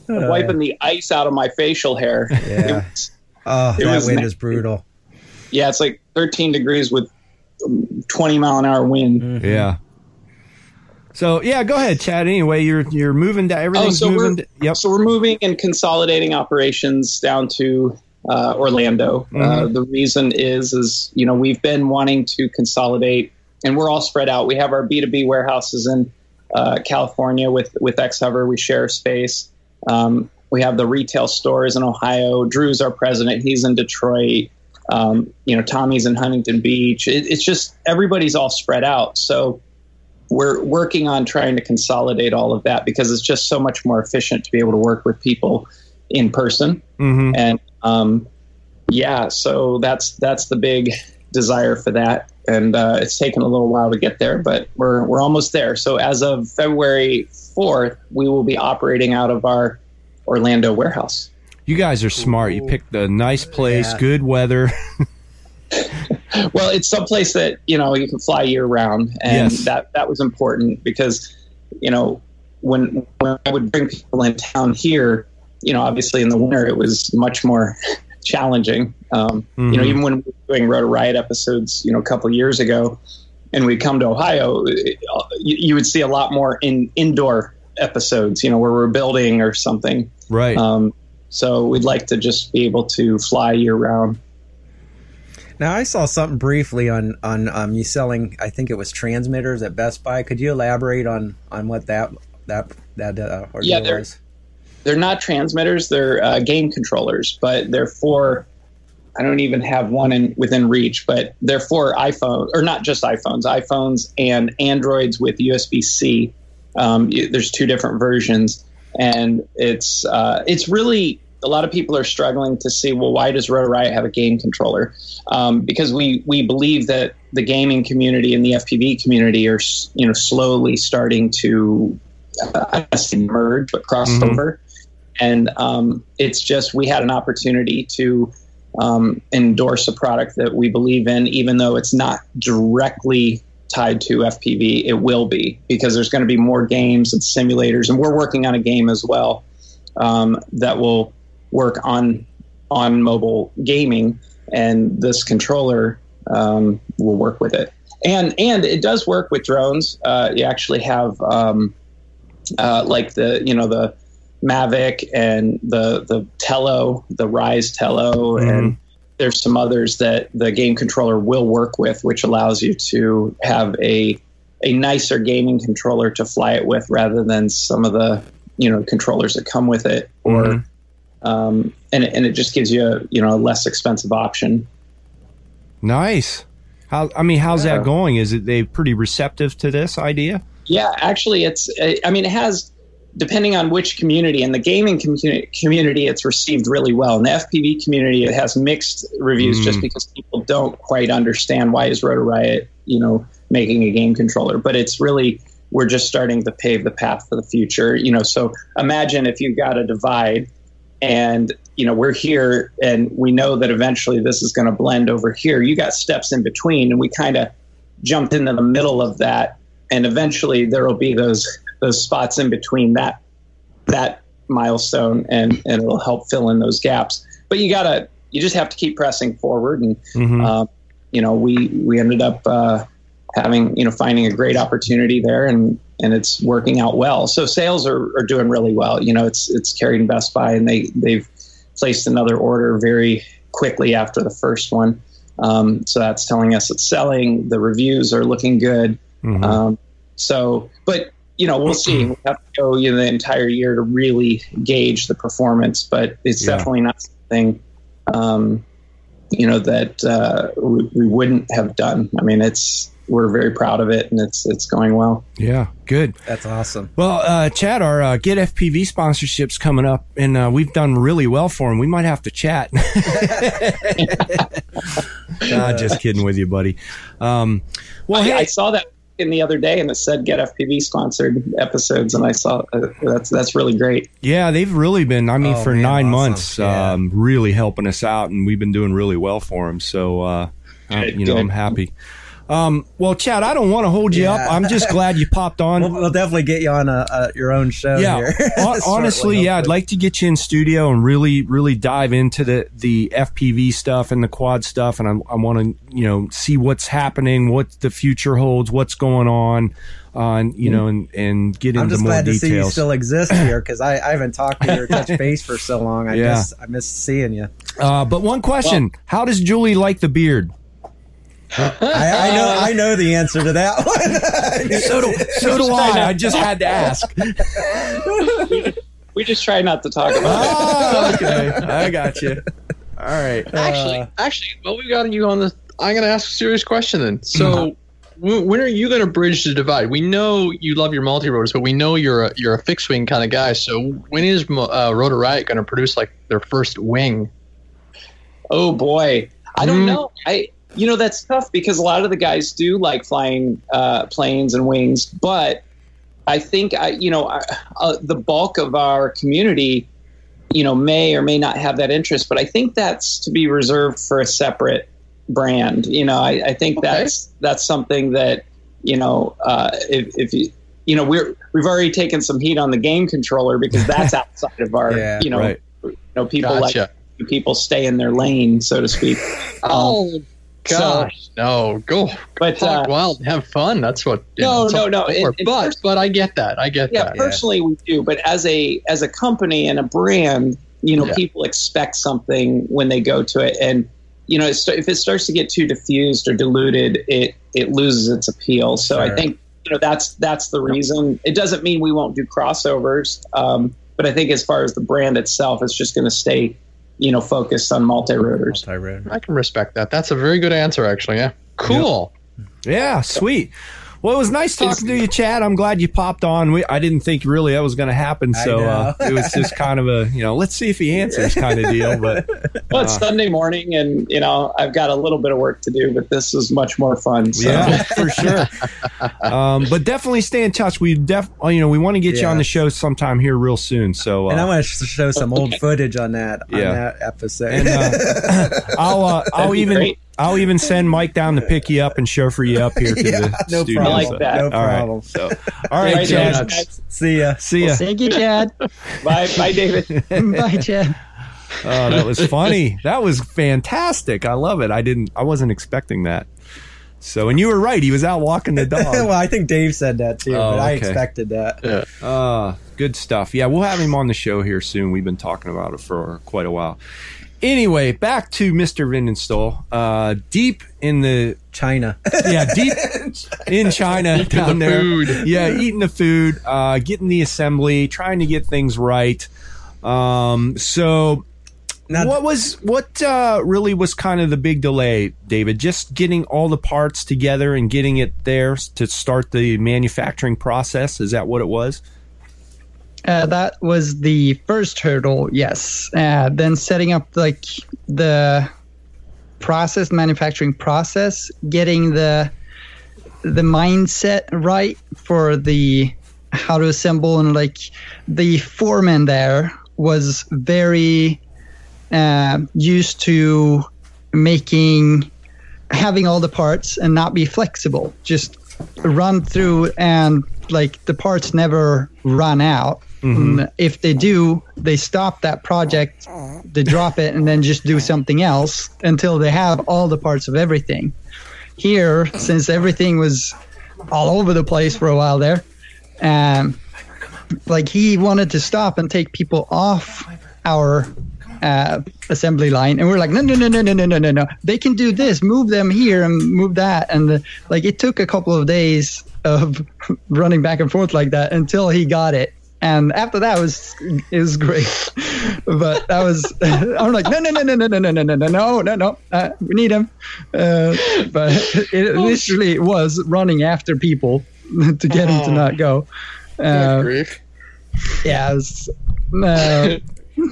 Speaker 4: Uh,
Speaker 5: Wiping the ice out of my facial hair.
Speaker 4: Yeah.
Speaker 5: It was-
Speaker 4: Oh,
Speaker 5: It
Speaker 4: that
Speaker 5: was
Speaker 4: wind
Speaker 5: nice.
Speaker 4: is brutal.
Speaker 5: Yeah, it's like 13 degrees with um, 20 mile an hour wind.
Speaker 4: Mm.
Speaker 2: Yeah. So yeah, go ahead, Chad. Anyway, you're you're moving to everything's
Speaker 5: Oh, so
Speaker 2: moving.
Speaker 5: we're-
Speaker 2: To, yep.
Speaker 5: So we're moving and consolidating operations down to uh, Orlando. Uh,
Speaker 2: Mhm.
Speaker 5: the reason is, is you know we've been wanting to consolidate, and we're all spread out. We have our B two B warehouses in uh, California with with XHover. We share space. Um, we have the retail stores in Ohio. Drew's our president. He's in Detroit. Um, you know, Tommy's in Huntington Beach. It, it's just everybody's all spread out. So we're working on trying to consolidate all of that because it's just so much more efficient to be able to work with people in person.
Speaker 2: hmm
Speaker 5: And um, yeah, so that's that's the big desire for that. And uh, it's taken a little while to get there, but we're we're almost there. So as of February fourth, we will be operating out of our Orlando warehouse.
Speaker 2: You guys are smart. You picked a nice place,
Speaker 4: Yeah.
Speaker 2: good weather. (laughs)
Speaker 5: Well, it's someplace that you know you can fly year round, and
Speaker 2: Yes.
Speaker 5: that that was important because you know when when I would bring people in town here, you know, obviously in the winter it was much more (laughs) challenging. Um, You know,
Speaker 2: Mhm.
Speaker 5: even when we were doing Rotor Riot episodes, you know, a couple years ago, and we come to Ohio, it- you, you would see a lot more in indoor episodes. You know, where we're building or something.
Speaker 2: right.
Speaker 5: Um, so we'd like to just be able to fly year round.
Speaker 4: Now I saw something briefly on on um, you selling. I think it was transmitters at Best Buy. Could you elaborate on on what that that that uh,
Speaker 5: Yeah, there-
Speaker 4: was?
Speaker 5: they're not transmitters they're uh, game controllers but they're for i don't even have one in within reach but they're for iphone or not just iphones iphones and androids with usb-c um, there's two different versions and it's uh, it's really a lot of people are struggling to see well why does Rotor Riot have a game controller um, because we we believe that the gaming community and the FPV community are you know slowly starting to uh, merge but cross
Speaker 2: Mhm.
Speaker 5: over and um, it's just we had an opportunity to um, endorse a product that we believe in, even though it's not directly tied to FPV. It will be because there's going to be more games and simulators, and we're working on a game as well um, that will work on on mobile gaming. and this controller um, will work with it. And and it does work with drones. Uh, you actually have um, uh, like the you know the Mavic and the the Tello, the Ryze Tello,
Speaker 2: Mhm.
Speaker 5: and there's some others that the game controller will work with, which allows you to have a a nicer gaming controller to fly it with, rather than some of the you know controllers that come with it, or
Speaker 2: Mhm.
Speaker 5: um, and it- and it just gives you a you know a less expensive option.
Speaker 2: Nice. How? I mean, how's
Speaker 5: Yeah.
Speaker 2: that going? Is it they pretty receptive to this idea?
Speaker 5: Yeah, actually, it's. I mean, it has. Depending on which community, in the gaming community, community, it's received really well. In the FPV community, it has mixed reviews,
Speaker 2: Mm.
Speaker 5: just because people don't quite understand why is Rotor Riot, you know, making a game controller. But it's really we're just starting to pave the path for the future. You know, so imagine if you've got a divide, and you know we're here, and we know that eventually this is going to blend over here. You got steps in between, and we kind of jumped into the middle of that and eventually there will be those those spots in between that that milestone and and it'll help fill in those gaps. But you gotta you just have to keep pressing forward and
Speaker 2: Mhm.
Speaker 5: um, you know we we ended up uh, having you know finding a great opportunity there and and it's working out well. So sales are, are doing really well. You know it's it's carried in best buy and they they've placed another order very quickly after the first one. Um, so that's telling us it's selling. The reviews are looking good.
Speaker 2: Mhm.
Speaker 5: um, so, but you know, we'll see. We have to go you know, the entire year to really gauge the performance, but it's
Speaker 2: Yeah.
Speaker 5: definitely not something, um, you know, that uh, we, we wouldn't have done. I mean, it's we're very proud of it, and it's it's going well.
Speaker 2: yeah, good.
Speaker 4: That's awesome.
Speaker 2: Well, uh, Chad, our uh, Get FPV sponsorship's coming up, and uh, we've done really well for him. We might have to chat. (laughs) (laughs) nah, just kidding with you, buddy. Um, well,
Speaker 5: I,
Speaker 2: hey,
Speaker 5: I saw that in the other day, and it said "Get FPV" sponsored episodes, and I saw uh, that's that's really great.
Speaker 2: yeah, they've really been. I mean,
Speaker 4: Oh,
Speaker 2: for
Speaker 4: man,
Speaker 2: nine
Speaker 4: awesome.
Speaker 2: months,
Speaker 4: Yeah.
Speaker 2: um, really helping us out, and we've been doing really well for them. So, uh,
Speaker 5: Good,
Speaker 2: you know. I'm happy. Um, well, Chad, I don't want to hold you
Speaker 4: Yeah.
Speaker 2: up. I'm just glad you popped (laughs) on.
Speaker 4: We'll, we'll definitely get you on a, a your own show.
Speaker 2: yeah
Speaker 4: here. (laughs)
Speaker 2: Honestly yeah i'd like to get you in studio and really really dive into the the fpv stuff and the quad stuff and i, I want to you know see what's happening what the future holds what's going on uh, and you know and and get
Speaker 4: I'm
Speaker 2: into
Speaker 4: just
Speaker 2: more
Speaker 4: glad to see you still exist here because I, I haven't talked to you or touched (laughs) base for so long. I
Speaker 2: Yeah.
Speaker 4: miss I miss seeing you.
Speaker 2: uh, but one question how does julie like the beard
Speaker 4: I, I know I (laughs) know the answer to that one. (laughs)
Speaker 2: so do, so do i i just had to ask
Speaker 5: We just try not to talk about it.
Speaker 2: oh, okay i got you all right
Speaker 1: Actually, actually, well, we got you on the. I'm going to ask a serious question then. So, w- when are you going to bridge the divide? We know you love your multi rotors, but we know you're a you're a fixed wing kind of guy. So, when is Mo- uh, Rotor Riot going to produce like their first wing?
Speaker 5: Oh boy, I don't
Speaker 1: Mm.
Speaker 5: know. I you know that's tough because a lot of the guys do like flying uh, planes and wings, but I think I you know uh, uh, the bulk of our community, you know, may or may not have that interest, but I think that's to be reserved for a separate brand. You know, I, I think
Speaker 1: Okay.
Speaker 5: that's that's something that you know uh, if if you you know we're we've already taken some heat on the game controller because that's (laughs) outside of our
Speaker 4: Yeah,
Speaker 5: you know
Speaker 2: right.
Speaker 5: you know people like people stay in their lane, so to speak. Um,
Speaker 1: Oh gosh, no, go
Speaker 5: but
Speaker 1: hog
Speaker 5: uh,
Speaker 1: wild, have fun. That's what.
Speaker 5: No,
Speaker 1: know,
Speaker 5: no, no,
Speaker 1: for.
Speaker 5: it- it
Speaker 1: but but I get that. I get that.
Speaker 5: yeah,
Speaker 1: that.
Speaker 5: personally we do, but as a as a company and a brand, you know,
Speaker 1: Yeah.
Speaker 5: people expect something when they go to it, and you know, if it starts to get too diffused or diluted, it it loses its appeal. So I think you know that's that's the reason. It doesn't mean we won't do crossovers, um, but I think as far as the brand itself, it's just going to stay, you know, focused on multi rotors.
Speaker 4: Multi-road.
Speaker 1: I can respect that. That's a very good answer, actually. Yeah, cool.
Speaker 2: Yeah, sweet. Well, it was nice talking to you, Chad. I'm glad you popped on. We, I didn't think really that was going to happen, so uh, it was just kind of a you know, let's see if he answers kind of deal. But
Speaker 5: Well, it's
Speaker 2: Uh.
Speaker 5: Sunday morning, and you know I've got a little bit of work to do, but this is much more fun. So.
Speaker 2: yeah, for sure. Um, but definitely stay in touch. We def, uh, you know, we want to get you on the show sometime here real soon. So
Speaker 4: And I
Speaker 2: uh,
Speaker 4: want to show some old footage on that on that episode.
Speaker 2: and uh, (laughs) I'll uh, I'll even
Speaker 5: great.
Speaker 2: I'll even send Mike down to pick you up and chauffeur you up here to (laughs)
Speaker 4: Yeah,
Speaker 2: the
Speaker 4: no
Speaker 2: studio.
Speaker 4: problem.
Speaker 5: I like that.
Speaker 4: No
Speaker 2: All right.
Speaker 4: problem.
Speaker 2: So, all right,
Speaker 5: Right,
Speaker 2: Chad.
Speaker 5: guys.
Speaker 4: See ya.
Speaker 2: See ya.
Speaker 3: Thank you, Chad. (laughs)
Speaker 5: Bye, bye, David. (laughs)
Speaker 3: Bye, Chad.
Speaker 2: Oh, that was funny. That was fantastic. I love it. I didn't. I wasn't expecting that. So, and you were right. He was out walking the dog.
Speaker 4: well, I think Dave said that too,
Speaker 2: Oh,
Speaker 4: but I expected that.
Speaker 2: Uh, good stuff. Yeah, we'll have him on the show here soon. We've been talking about it for quite a while. Anyway, back to Mr. Windestål. Uh, deep in the
Speaker 4: China.
Speaker 2: yeah, deep in China down
Speaker 1: the
Speaker 2: there.
Speaker 1: food.
Speaker 2: Yeah, eating the food, uh, getting the assembly, trying to get things right. Um, so
Speaker 4: Now,
Speaker 2: what was what uh, really was kind of the big delay, David? Just getting all the parts together and getting it there to start the manufacturing process. Is that what it was?
Speaker 3: Uh, that was the first hurdle, yes. Uh, then setting up like the process, manufacturing process, getting the the mindset right for the how to assemble and like the foreman there was very uh, used to making having all the parts and not be flexible just run through and like the parts never run out And if they do they stop that project they drop it and then just do something else until they have all the parts of everything. Here since everything was all over the place for a while there um, like he wanted to stop and take people off our uh, assembly line and we're like no no no no no no no no no. They can do this. Move them here and move that. And uh, like it took a couple of days of (laughs) running back and forth like that until he got it and after that was it was great but that was i'm like no no no no no no no no no no no no no uh, we need him uh, but it initially was running after people to get him to not go uh,
Speaker 1: grief.
Speaker 3: yeah was, uh,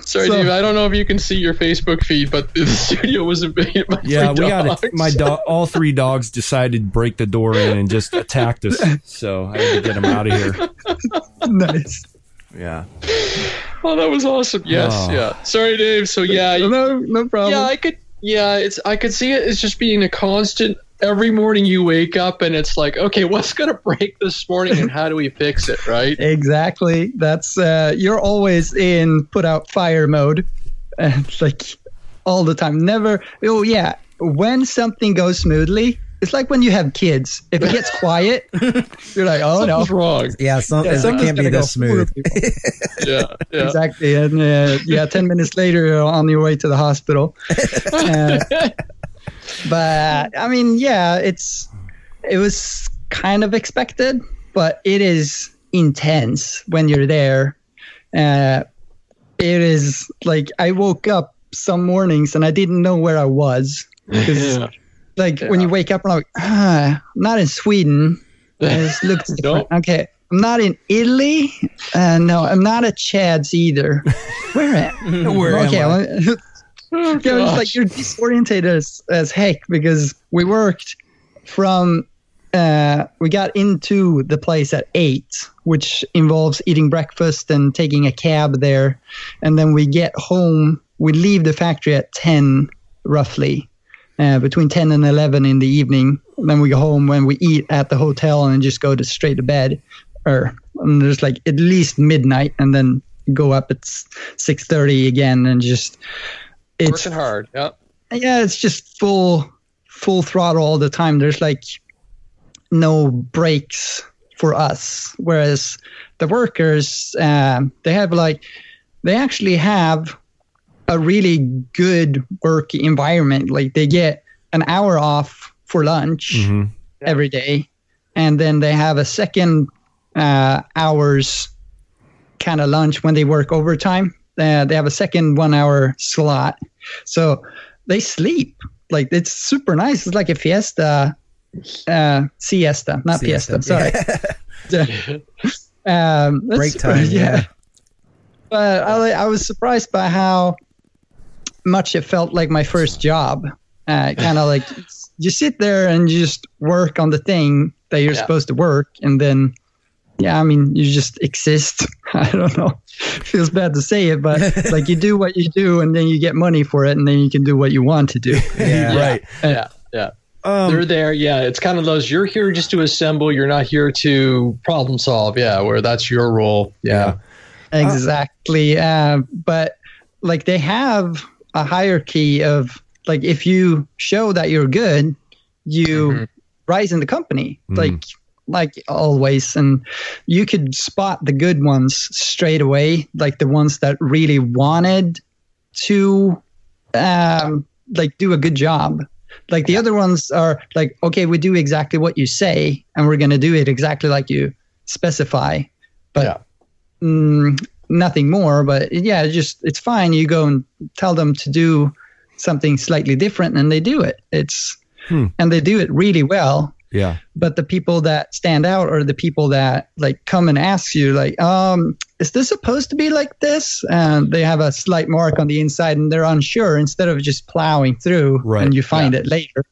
Speaker 1: Sorry,
Speaker 3: So-
Speaker 1: Dave. I don't know if you can see your Facebook feed, but the studio was invaded by
Speaker 2: Yeah,
Speaker 1: three
Speaker 2: we got it. My dog, all three dogs decided to break the door in and just attacked us. So I had to get them out of here.
Speaker 3: nice
Speaker 2: Yeah. (sighs)
Speaker 1: Oh, that was awesome. Yes,
Speaker 2: Oh.
Speaker 1: yeah. Sorry, Dave. So yeah, you-
Speaker 3: no no problem
Speaker 1: yeah, I could. Yeah, it's. I could see it as just being a constant. Every morning you wake up and it's like, okay, what's gonna break this morning, and how do we fix it? Right? (laughs)
Speaker 3: Exactly. That's uh, you're always in put out fire mode, and (laughs) like all the time. Never. Oh yeah. When something goes smoothly, it's like when you have kids. If it gets quiet, (laughs) you're like, oh no.
Speaker 1: Something's wrong.
Speaker 4: yeah, some,
Speaker 3: Yeah,
Speaker 4: it can't be this smooth.
Speaker 1: Yeah, yeah.
Speaker 3: Exactly. And uh, yeah, ten minutes later, you're on your way to the hospital. (laughs) Uh, but I mean, yeah, it's it was kind of expected, but it is intense when you're there. Uh, it is like I woke up some mornings and I didn't know where I was. 'Cause, (laughs)
Speaker 1: Yeah.
Speaker 3: Like when you wake up and I'm like, ah, I'm not in Sweden. (laughs) It looks different. Okay. I'm not in Italy. Uh, no, I'm not at Chad's either. (laughs) Where at? (laughs)
Speaker 4: Where am
Speaker 3: okay.
Speaker 4: I?
Speaker 3: well,
Speaker 1: Oh,
Speaker 3: yeah, it's like you're disorientated as, as heck because we worked from uh, we got into the place at eight, which involves eating breakfast and taking a cab there, and then we get home. We leave the factory at ten, roughly, uh, between ten and eleven in the evening. Then we go home when we eat at the hotel and just go to straight to bed, or and there's like at least midnight, and then go up at six thirty again and just it's
Speaker 1: working hard. Yeah.
Speaker 3: yeah it's just full full throttle all the time there's like no breaks for us whereas the workers um, they have like they actually have a really good work environment. Like they get an hour off for lunch
Speaker 2: Mhm.
Speaker 3: every day and then they have a second uh, hours kind of lunch when they work overtime. Uh, they have a second one hour slot. So they sleep. Like it's super nice. It's like a fiesta uh siesta not
Speaker 4: Siesta,
Speaker 3: fiesta sorry. (laughs) Um
Speaker 4: Break
Speaker 3: super- (laughs)
Speaker 4: time, yeah.
Speaker 3: but I, I was surprised by how much it felt like my first job uh, kind of (laughs) like you sit there and you just work on the thing that you're
Speaker 1: Yeah.
Speaker 3: supposed to work and then yeah i mean you just exist (laughs) i don't know (laughs) feels bad to say it but like you do what you do and then you get money for it and then you can do what you want to do
Speaker 4: Yeah.
Speaker 2: Right.
Speaker 1: Yeah. Yeah.
Speaker 2: Um,
Speaker 1: They're there. Yeah. It's kind of those. You're here just to assemble. You're not here to problem solve. Yeah. Where that's your role. Yeah.
Speaker 3: exactly uh, but like they have a hierarchy of like if you show that you're good, you
Speaker 1: Mhm.
Speaker 3: rise in the company.
Speaker 2: Mm.
Speaker 3: Like like always and you could spot the good ones straight away like the ones that really wanted to um like do a good job like the other ones are like okay we do exactly what you say and we're going to do it exactly like you specify but
Speaker 1: Yeah.
Speaker 3: mm, nothing more but yeah it's just it's fine. You go and tell them to do something slightly different and they do it. It's
Speaker 2: Hmm.
Speaker 3: and they do it really well.
Speaker 2: Yeah.
Speaker 3: but the people that stand out are the people that like come and ask you like um is this supposed to be like this? And they have a slight mark on the inside and they're unsure. Instead of just plowing through
Speaker 2: Right,
Speaker 3: and you find it later.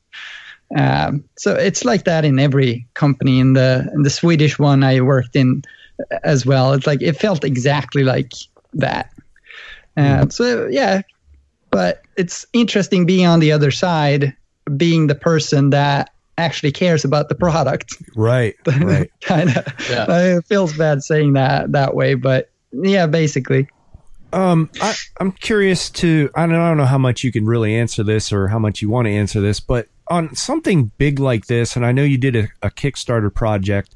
Speaker 3: Um, so it's like that in every company. In the in the swedish one i worked in as well it's like it felt exactly like that um, so yeah but it's interesting being on the other side being the person that actually cares about the product
Speaker 2: Right. (laughs) Right.
Speaker 3: kind of
Speaker 1: Yeah.
Speaker 3: it feels bad saying that that way but yeah basically
Speaker 2: Um, I, I'm curious to. I don't, I don't know how much you can really answer this or how much you want to answer this, but on something big like this, and I know you did a, a Kickstarter project.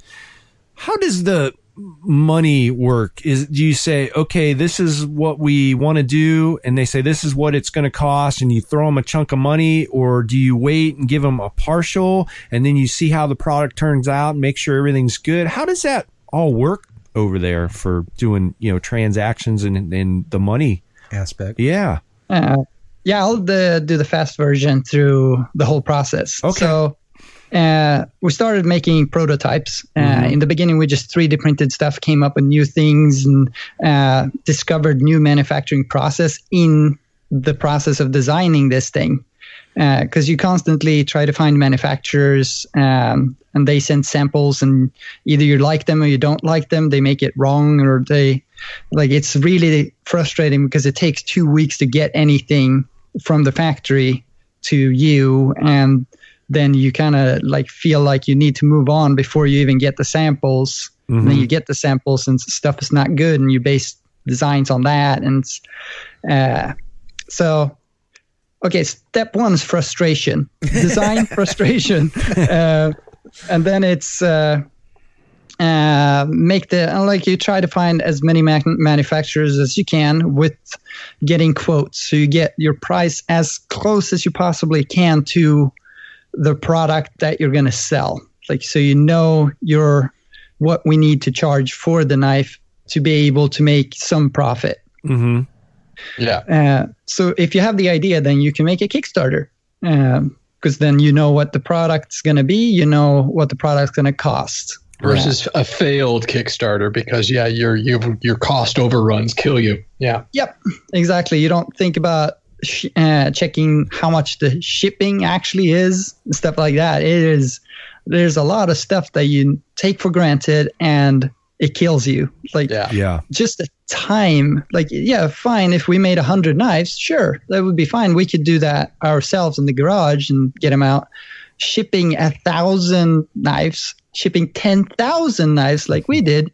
Speaker 2: How does the money work? Is do you say, okay, this is what we want to do, and they say this is what it's going to cost, and you throw them a chunk of money, or do you wait and give them a partial, and then you see how the product turns out, and make sure everything's good? How does that all work over there for doing you know transactions and and the money?
Speaker 4: aspect.
Speaker 2: Yeah.
Speaker 3: Uh, yeah, I'll the, do the fast version through the whole process.
Speaker 2: Okay.
Speaker 3: So uh, we started making prototypes. Uh,
Speaker 2: Mhm.
Speaker 3: In the beginning, we just 3D printed stuff, came up with new things, and uh, discovered new manufacturing process in the process of designing this thing. Because you constantly try to find manufacturers, um, and they send samples, and either you like them or you don't like them. They make it wrong, or they like it's really frustrating because it takes two weeks to get anything from the factory to you and then you kind of like feel like you need to move on before you even get the samples. And then you get the samples and stuff is not good and you base designs on that and uh, so okay step one is frustration. (laughs) Design frustration. Uh, and then it's uh, uh, make the like you try to find as many ma- manufacturers as you can with getting quotes. So you get your price as close as you possibly can to the product that you're going to sell like so you know your what we need to charge for the knife to be able to make some profit
Speaker 2: Mm-hmm.
Speaker 1: Yeah.
Speaker 3: uh, so if you have the idea, then you can make a Kickstarter because then you know what the product's going to be, you know what the product's going to cost.
Speaker 1: Versus a failed Kickstarter because yeah, your your your cost overruns kill you. Yeah.
Speaker 3: Yep, exactly. You don't think about sh- uh, checking how much the shipping actually is stuff like that. It is there's a lot of stuff that you take for granted and it kills you. Like
Speaker 1: Yeah.
Speaker 2: Yeah.
Speaker 3: just the time like yeah fine if we made a hundred knives sure that would be fine we could do that ourselves in the garage and get them out shipping a thousand knives shipping 10,000 knives like we did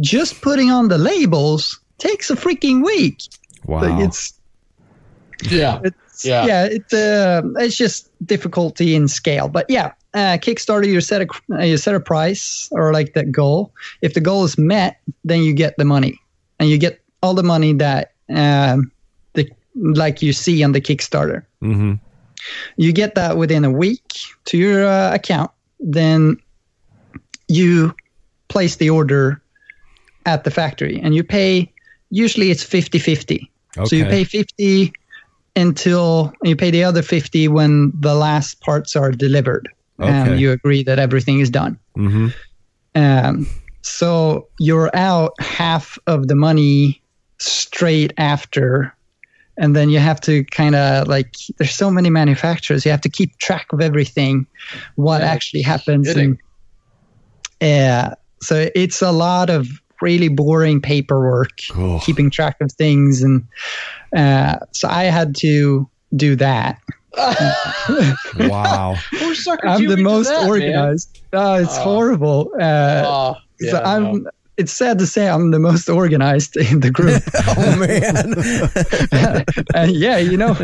Speaker 3: just putting on the labels takes a freaking week
Speaker 2: Wow.
Speaker 3: like it's
Speaker 1: Yeah.
Speaker 3: it's
Speaker 1: Yeah.
Speaker 3: yeah, it's uh, it's just difficulty in scale. But yeah, uh, Kickstarter, you set a uh, you set a price or like that goal. If the goal is met, then you get the money, and you get all the money that um, the like you see on the Kickstarter.
Speaker 2: mm-hmm.
Speaker 3: You get that within a week to your uh, account. Then you place the order at the factory, and you pay. Usually, it's 50-50. So you pay 50 until you pay the other 50 when the last parts are delivered
Speaker 2: Okay.
Speaker 3: and you agree that everything is done.
Speaker 2: Mm-hmm.
Speaker 3: Um, so you're out half of the money straight after. And then you have to kind of like, there's so many manufacturers, you have to keep track of everything, what
Speaker 1: Yeah,
Speaker 3: actually happens.
Speaker 1: kidding.
Speaker 3: And, uh, so it's a lot of really boring paperwork
Speaker 2: Cool.
Speaker 3: keeping track of things and uh, so i had to do that (laughs)
Speaker 2: Wow.
Speaker 3: I'm the most
Speaker 1: that,
Speaker 3: organized oh it's
Speaker 1: Oh.
Speaker 3: horrible uh,
Speaker 1: Oh, yeah,
Speaker 3: so i'm
Speaker 1: no.
Speaker 3: it's sad to say I'm the most organized (laughs) in the group. (laughs)
Speaker 4: oh man.
Speaker 3: and yeah, you know,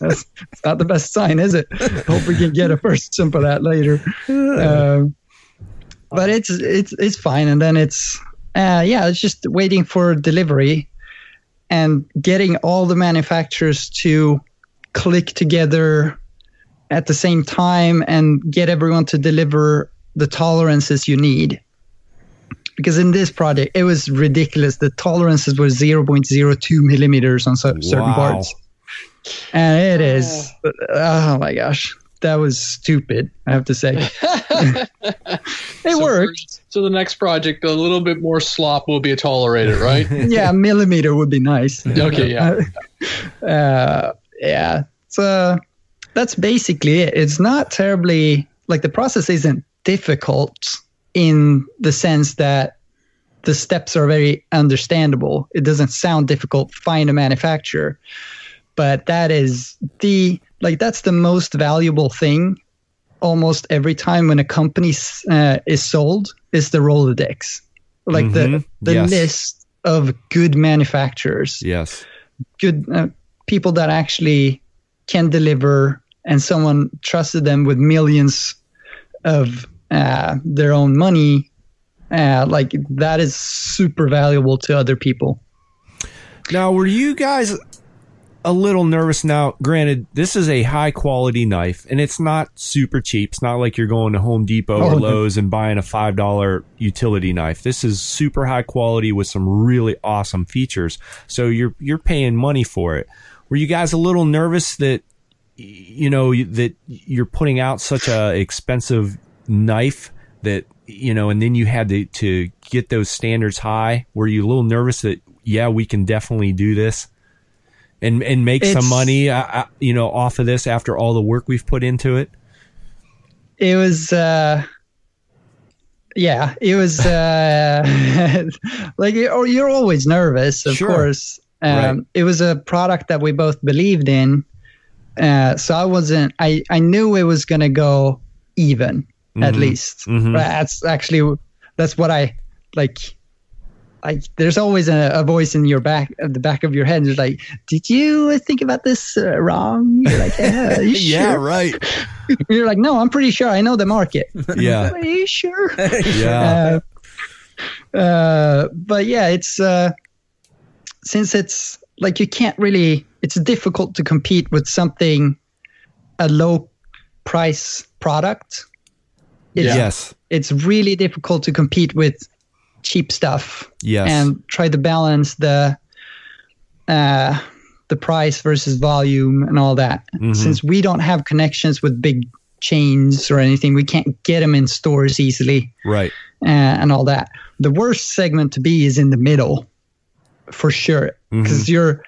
Speaker 3: that's, it's not the best sign, is it? Hope we can get a first some of that later. Um, but it's it's it's fine, and then it's uh, yeah, it's just waiting for delivery and getting all the manufacturers to click together at the same time and get everyone to deliver the tolerances you need because in this project it was ridiculous. The tolerances were 0.02 millimeters on cer- certain
Speaker 2: Wow.
Speaker 3: parts, and it is. Oh my gosh, that was stupid. I have to say, (laughs) it
Speaker 1: So-
Speaker 3: worked.
Speaker 1: So the next project, a little bit more slop will be tolerated, right? (laughs)
Speaker 3: Yeah, millimeter would be nice.
Speaker 1: okay, yeah. (laughs)
Speaker 3: uh, yeah. So that's basically it. It's not terribly like the process isn't difficult in the sense that the steps are very understandable. It doesn't sound difficult. Find a manufacturer, but that is the like that's the most valuable thing. Almost every time when a company uh, is sold, is the Rolodex, like the
Speaker 2: Mhm.
Speaker 3: the
Speaker 2: Yes.
Speaker 3: list of good manufacturers
Speaker 2: Yes.
Speaker 3: good uh, people that actually can deliver and someone trusted them with millions of uh, their own money uh, like that is super valuable to other people
Speaker 2: Now, were you guys a little nervous? Now, granted, this is a high quality knife and it's not super cheap. It's not like you're going to Home Depot or
Speaker 3: Oh.
Speaker 2: Lowe's and buying a $5 utility knife. This is super high quality with some really awesome features. So you're, you're paying money for it. Were you guys a little nervous that, you know, that you're putting out such a expensive knife that, you know, and then you had to, to get those standards high? Were you a little nervous that, yeah, we can definitely do this? And and make some money, uh, uh, you know, off of this after all the work we've put into it.
Speaker 3: it was uh yeah it was uh (laughs) like you're, you're always nervous of
Speaker 2: Sure.
Speaker 3: course um
Speaker 2: Right.
Speaker 3: it was a product that we both believed in uh so i wasn't i i knew it was gonna go even at
Speaker 2: Mhm.
Speaker 3: least
Speaker 2: Mhm.
Speaker 3: That's actually that's what i like like there's always a, a voice in your back at the back of your head it's like did you think about this uh, wrong you're like yeah, you (laughs) sure?
Speaker 2: right. (laughs)
Speaker 3: You're like, no, I'm pretty sure I know the market. (laughs)
Speaker 2: Yeah,
Speaker 3: Are you sure?
Speaker 2: yeah,
Speaker 3: Uh, uh, but yeah, it's uh, since it's like you can't really. It's difficult to compete with something a low price product. It's,
Speaker 2: yes,
Speaker 3: it's really difficult to compete with cheap stuff
Speaker 2: yes,
Speaker 3: and try to balance the uh, the price versus volume and all that.
Speaker 2: Mhm.
Speaker 3: Since we don't have connections with big chains or anything, we can't get them in stores easily
Speaker 2: right.
Speaker 3: uh, and all that. The worst segment to be is in the middle, for sure, because you're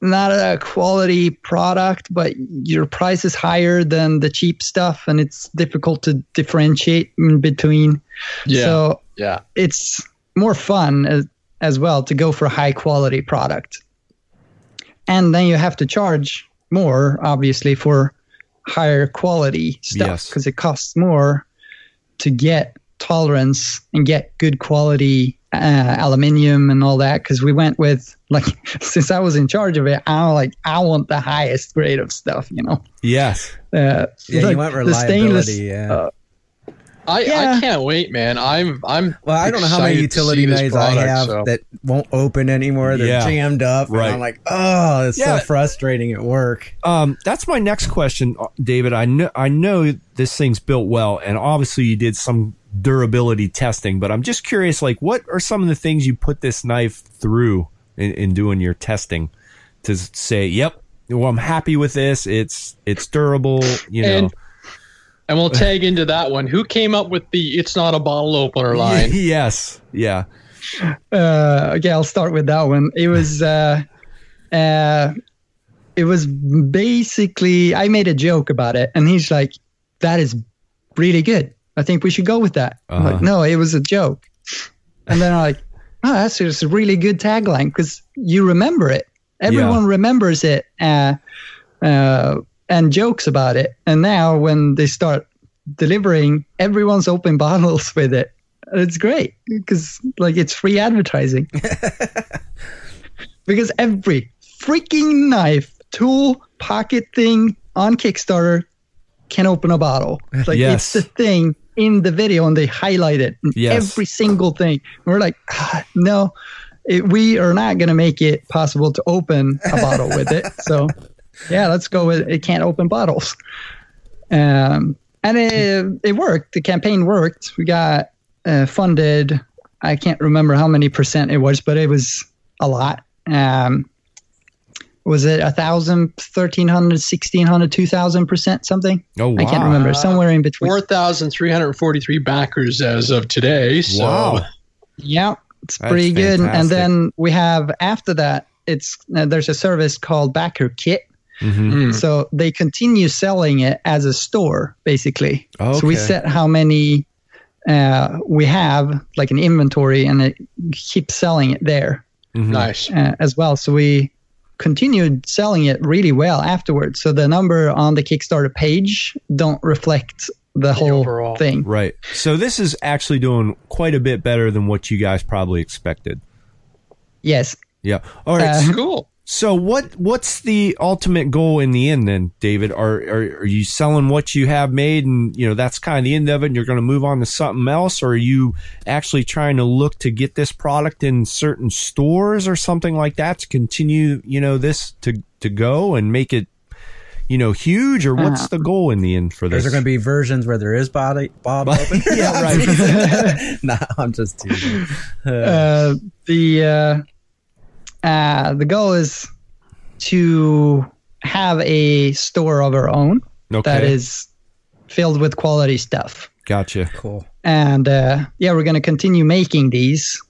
Speaker 3: not a quality product, but your price is higher than the cheap stuff, and it's difficult to differentiate in between.
Speaker 1: Yeah.
Speaker 3: So
Speaker 1: yeah.
Speaker 3: it's more fun as, as well to go for a high quality product. And then you have to charge more, obviously, for higher quality stuff
Speaker 2: Yes.
Speaker 3: because it costs more to get tolerance and get good quality uh, aluminium and all that. Because we went with, like, (laughs) since I was in charge of it, I'm like, I want the highest grade of stuff, you know?
Speaker 2: Yes,
Speaker 3: Uh,
Speaker 4: Yeah,
Speaker 3: like
Speaker 4: you want
Speaker 3: the stainless-
Speaker 4: reliability. Yeah.
Speaker 3: uh,
Speaker 1: I,
Speaker 3: Yeah.
Speaker 1: I can't wait, man. I'm I'm
Speaker 4: well, I don't know how many utility
Speaker 1: see this
Speaker 4: knives I have
Speaker 1: so-
Speaker 4: that won't open anymore. They're
Speaker 2: Yeah.
Speaker 4: jammed up.
Speaker 2: Right.
Speaker 4: And I'm like, oh, it's
Speaker 2: Yeah.
Speaker 4: so frustrating at work.
Speaker 2: um, that's my next question, uh, David. I know I know this thing's built well, and obviously you did some durability testing, but I'm just curious, like, what are some of the things you put this knife through in, in doing your testing to say, "Yep, well, I'm happy with this. It's it's durable." You know,
Speaker 1: And- And we'll tag into that one. Who came up with the "It's not a bottle opener" line?
Speaker 2: yes, yeah,
Speaker 3: uh, okay, I'll start with that one. It was, uh, uh, it was basically I made a joke about it, and he's like, "That is really good. I think we should go with that." I'm
Speaker 2: Uh-huh.
Speaker 3: like, "No, it was a joke." And then I'm like, "Oh, that's just a really good tagline because you remember it. Everyone remembers it uh, uh, and jokes about it. And now when they start delivering, everyone's open (laughs) bottles with it." it's great because like it's free advertising. (laughs) because every freaking knife, tool, pocket thing on Kickstarter can open a bottle. (laughs) Like
Speaker 2: Yes.
Speaker 3: it's the thing in the video, and they highlight it.
Speaker 2: Yes.
Speaker 3: Every single thing. We're like, ah, no, it, we are not going to make it possible to open a bottle with it. So, yeah, let's go with it. Can't open bottles. Um, and it, it worked. The campaign worked. We got uh, funded. I can't remember how many percent it was, but it was a lot. Um, was it a thousand, thirteen hundred, sixteen hundred, two thousand percent something?
Speaker 2: Oh,
Speaker 3: I can't remember. Somewhere in between.
Speaker 1: Four thousand three hundred forty-three backers as of today. So
Speaker 2: Wow.
Speaker 3: Yeah, it's
Speaker 2: That's
Speaker 3: pretty good.
Speaker 2: fantastic.
Speaker 3: And then we have after that, it's uh, there's a service called Backer Kit.
Speaker 2: Mhm.
Speaker 1: Mm.
Speaker 3: So they continue selling it as a store, basically. Okay. So we
Speaker 2: Okay.
Speaker 3: set how many uh, we have, like an inventory, and it keeps selling it there
Speaker 2: Mhm.
Speaker 1: nice.
Speaker 3: uh, as well. So we continued selling it really well afterwards. So the number on the Kickstarter page don't reflect the whole
Speaker 1: overall.
Speaker 3: thing.
Speaker 2: Right. So this is actually doing quite a bit better than what you guys probably expected.
Speaker 3: Yes.
Speaker 2: Yeah. All right.
Speaker 3: Uh,
Speaker 1: Cool.
Speaker 2: So what what's the ultimate goal in the end then, David? Are are, are you selling what you have made and you know that's kind of the end of it and you're going to move on to something else or are you actually trying to look to get this product in certain stores or something like that to continue, you know, this to to go and make it you know huge or what's the goal in the end for this?
Speaker 4: Is there going to be versions where there is body bottle open? (laughs)
Speaker 2: Yeah, right. (laughs)
Speaker 4: nah, I'm just teasing. Uh,
Speaker 3: uh, the uh, uh, the goal is to have a store of our own
Speaker 2: okay.
Speaker 3: that is filled with quality stuff.
Speaker 2: gotcha.
Speaker 4: cool.
Speaker 3: And uh, yeah, we're going to continue making these,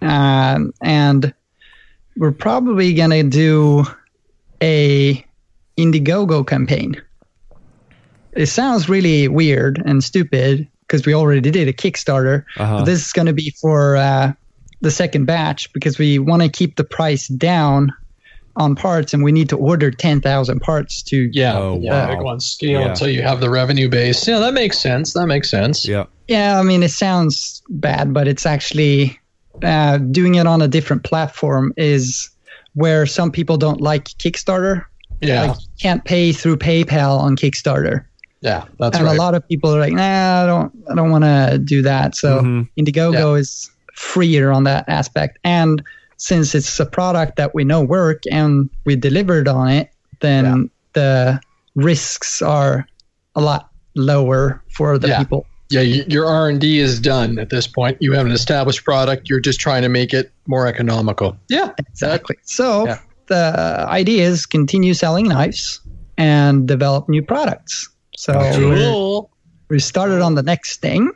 Speaker 3: um, and we're probably going to do a Indiegogo campaign. It sounds really weird and stupid because we already did a Kickstarter.
Speaker 2: Uh-huh.
Speaker 3: But this is going to be for uh, the second batch because we want to keep the price down on parts, and we need to order ten thousand parts to.
Speaker 1: Yeah.
Speaker 2: Oh,
Speaker 1: yeah.
Speaker 2: wow.
Speaker 1: Big one scale
Speaker 2: Yeah.
Speaker 1: until you have the revenue base. Yeah, that makes sense. That makes sense.
Speaker 2: Yeah.
Speaker 3: Yeah, I mean, it sounds bad, but it's actually uh, doing it on a different platform is where some people don't like Kickstarter.
Speaker 1: Yeah.
Speaker 3: Like, you can't pay through PayPal on Kickstarter.
Speaker 1: yeah. That's
Speaker 3: and
Speaker 1: right.
Speaker 3: a lot of people are like, nah, I don't, I don't want to do that. So
Speaker 2: Mhm.
Speaker 3: Indiegogo is freer on that aspect. And since it's a product that we know work and we delivered on it, then the risks are a lot lower for the
Speaker 1: Yeah.
Speaker 3: people.
Speaker 1: yeah. Your R and D is done at this point. You have an established product. You're just trying to make it more economical. Yeah.
Speaker 3: Exactly. So
Speaker 1: Yeah.
Speaker 3: the idea is continue selling knives and develop new products. So
Speaker 1: Cool.
Speaker 3: we started on the next thing.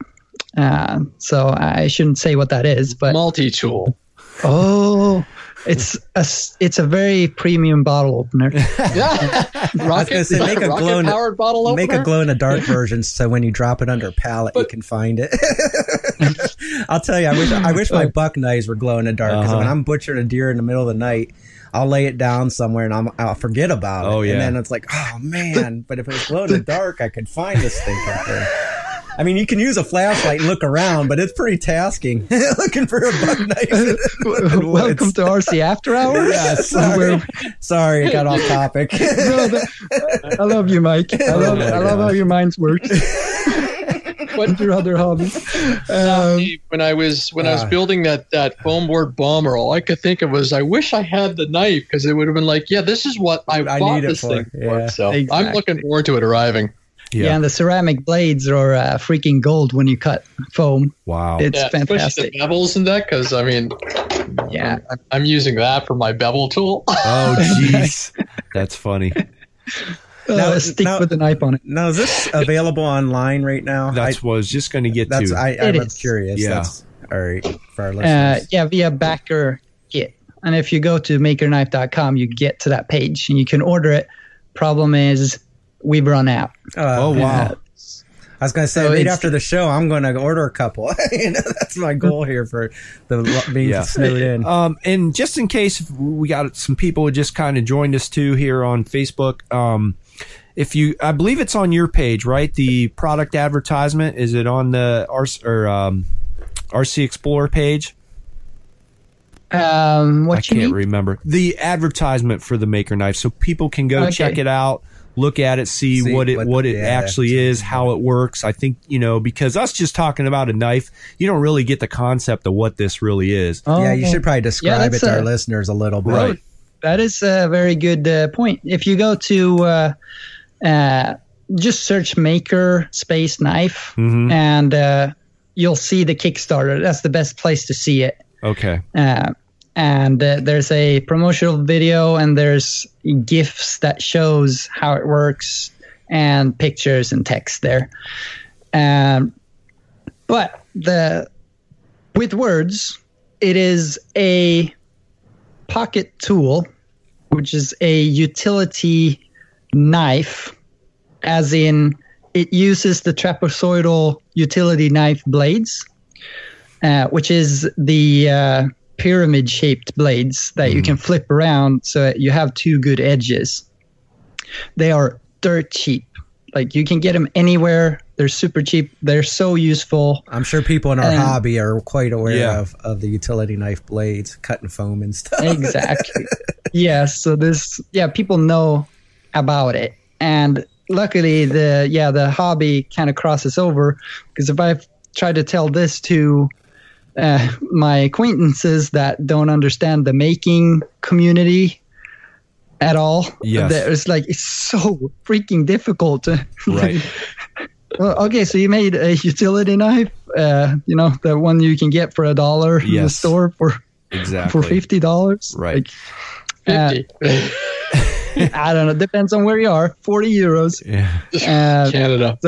Speaker 3: Uh, so I shouldn't say what that is, but
Speaker 1: Multi tool.
Speaker 3: oh, it's a s- it's a very premium bottle opener. (laughs)
Speaker 1: Yeah. rocket,
Speaker 4: say, make a glow in,
Speaker 1: powered bottle opener.
Speaker 4: Make a glow in the dark version so when you drop it under a pallet, you can find it. (laughs) I'll tell you, I wish I wish my buck knives were glow in the dark because
Speaker 2: Uh-huh.
Speaker 4: when I'm butchering a deer in the middle of the night, I'll lay it down somewhere and I'm, I'll forget about it.
Speaker 2: Oh, yeah.
Speaker 4: And then it's like, oh man! But if it was glow in the dark, I could find this thing. out there. I mean, you can use a flashlight and look around, but it's pretty tasking (laughs) looking for a buck knife. in the (laughs)
Speaker 3: Welcome to RC After Hours.
Speaker 4: Yeah, sorry. Sorry, I got off topic.
Speaker 3: No, the- I love you, Mike. I love,
Speaker 2: my
Speaker 3: I love how your minds work. (laughs) what your other hobbies? Um,
Speaker 1: when I was when I was
Speaker 4: Ah.
Speaker 1: building that that foam board bomber, all I could think of was I wish I had the knife because it would have been like, yeah, this is what I,
Speaker 4: I
Speaker 1: bought
Speaker 4: need it
Speaker 1: this
Speaker 4: for,
Speaker 1: thing for.
Speaker 4: yeah.
Speaker 1: So I'm looking forward to it arriving.
Speaker 3: Yeah. and the ceramic blades are uh, freaking gold when you cut foam.
Speaker 2: Wow.
Speaker 3: It's
Speaker 1: yeah,
Speaker 3: fantastic.
Speaker 1: especially the bevels in that because I mean,
Speaker 3: Yeah.
Speaker 1: I'm, I'm using that for my bevel tool.
Speaker 2: Oh (laughs) jeez. That's funny.
Speaker 3: Uh,
Speaker 4: Now-
Speaker 3: stick
Speaker 4: now-
Speaker 3: with a knife on it.
Speaker 4: now, is this available online right now?
Speaker 2: That's what I was just going to get
Speaker 4: That's
Speaker 2: to.
Speaker 4: I, I'm
Speaker 3: is.
Speaker 4: curious.
Speaker 2: Yeah.
Speaker 4: That's all right for our
Speaker 3: Uh,
Speaker 4: listeners.
Speaker 3: yeah, via Backer Kit. And if you go to makerknife.com, you get to that page and you can order it. Problem is, we've run out.
Speaker 4: Uh,
Speaker 2: oh wow.
Speaker 3: Uh,
Speaker 4: I was going to say
Speaker 3: So
Speaker 4: right after the show, I'm going to order a couple. (laughs) you know, that's my goal here for the being
Speaker 2: Yeah.
Speaker 4: snowed in.
Speaker 2: Um, and just in case we got some people who just kind of joined us too here on Facebook, um, if you, I believe it's on your page, right? The product advertisement is it on the ars or um, RC Explorer page?
Speaker 3: Um, what
Speaker 2: I
Speaker 3: you
Speaker 2: can't
Speaker 3: mean?
Speaker 2: remember the advertisement for the Maker knife, so people can go
Speaker 3: Okay.
Speaker 2: check it out, look at it, see,
Speaker 4: See
Speaker 2: what it
Speaker 4: what-
Speaker 2: what it
Speaker 4: yeah,
Speaker 2: actually is, how it works. I think you know because us just talking about a knife, you don't really get the concept of what this really is.
Speaker 3: Oh,
Speaker 4: yeah, you should probably describe it
Speaker 3: that's
Speaker 4: to our listeners a little bit.
Speaker 2: Right.
Speaker 3: That is a very good uh, point. If you go to uh, uh, just search Maker Space Knife,
Speaker 2: Mhm.
Speaker 3: and uh, you'll see the Kickstarter. That's the best place to see it.
Speaker 2: Okay.
Speaker 3: Uh, and uh, there's a promotional video, and there's gifs that shows how it works, and pictures and text there. Um, but the with words, it is a pocket tool, which is a utility knife, as in it uses the trapezoidal utility knife blades, uh, which is the uh, pyramid shaped blades that you can mm. flip around so you have two good edges. They are dirt cheap. Like you can get them anywhere. They're super cheap. They're so useful.
Speaker 4: I'm sure people in our
Speaker 3: And-
Speaker 4: hobby are quite aware
Speaker 2: Yeah.
Speaker 4: of, of the utility knife blades, cutting foam and stuff.
Speaker 3: exactly. (laughs) yeah. So this, yeah, people know about it, and luckily, the yeah, the hobby kind of crosses over because if I try to tell this to uh, my acquaintances that don't understand the making community at all,
Speaker 2: Yes.
Speaker 3: it's like it's so freaking difficult. (laughs)
Speaker 2: Right.
Speaker 3: okay, so you made a utility knife, uh, you know, the one you can get for a dollar in the store for
Speaker 2: Exactly.
Speaker 3: for fifty dollars.
Speaker 2: Right.
Speaker 3: uh,
Speaker 1: Fifty. (laughs)
Speaker 3: I don't know. Depends on where you are. Forty euros.
Speaker 2: Yeah.
Speaker 3: Uh,
Speaker 1: Canada.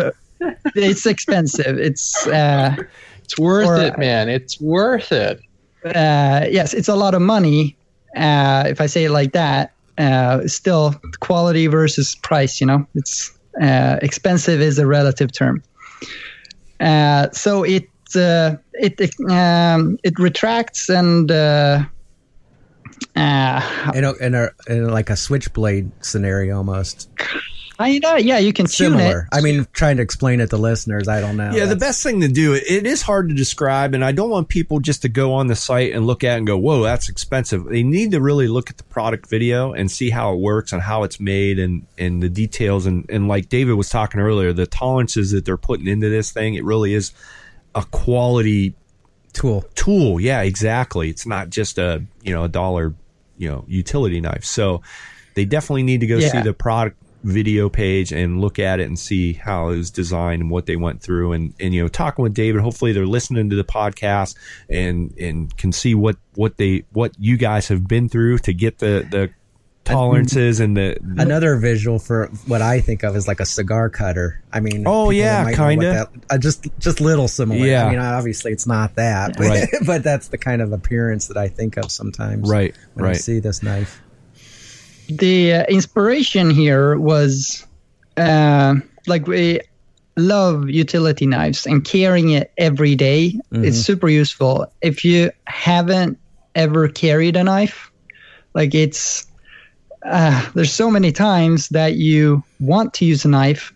Speaker 3: it's expensive. It's uh,
Speaker 1: It's worth
Speaker 3: Or-
Speaker 1: it, man. It's worth it.
Speaker 3: uh, yes, it's a lot of money. Uh, if I say it like that, uh, still quality versus price. You know, it's uh, expensive is a relative term. Uh, so it uh, it um, it retracts and uh, uh,
Speaker 4: in, a, in, a, in like a switchblade scenario almost.
Speaker 3: Kinda yeah, you can tune it.
Speaker 4: Similar. I mean, trying to explain it to listeners, I don't know.
Speaker 2: Yeah, the best thing to do, it is hard to describe, and I don't want people just to go on the site and look at it and go, whoa, that's expensive. They need to really look at the product video and see how it works and how it's made and, and the details. And, and like David was talking earlier, the tolerances that they're putting into this thing, it really is a quality
Speaker 4: tool.
Speaker 2: tool. Yeah, exactly. It's not just a, you know, a dollar, you know, utility knife. So they definitely need to go see the product video page and look at it and see how it was designed and what they went through and, and you know talking with David hopefully they're listening to the podcast and and can see what what they what you guys have been through to get the the tolerances and the
Speaker 4: Another visual for what I think of is like a cigar cutter. I mean,
Speaker 2: Oh, yeah,
Speaker 4: might
Speaker 2: kinda.
Speaker 4: Uh, just just little similar.
Speaker 2: Yeah.
Speaker 4: I mean, obviously it's not that, but,
Speaker 2: Right. (laughs)
Speaker 4: but that's the kind of appearance that I think of sometimes.
Speaker 2: Right,
Speaker 4: when I
Speaker 2: right.
Speaker 4: see this knife.
Speaker 3: The uh, inspiration here was uh, like we love utility knives and carrying it every day, It's super useful. If you haven't ever carried a knife, like it's uh, there's so many times that you want to use a knife,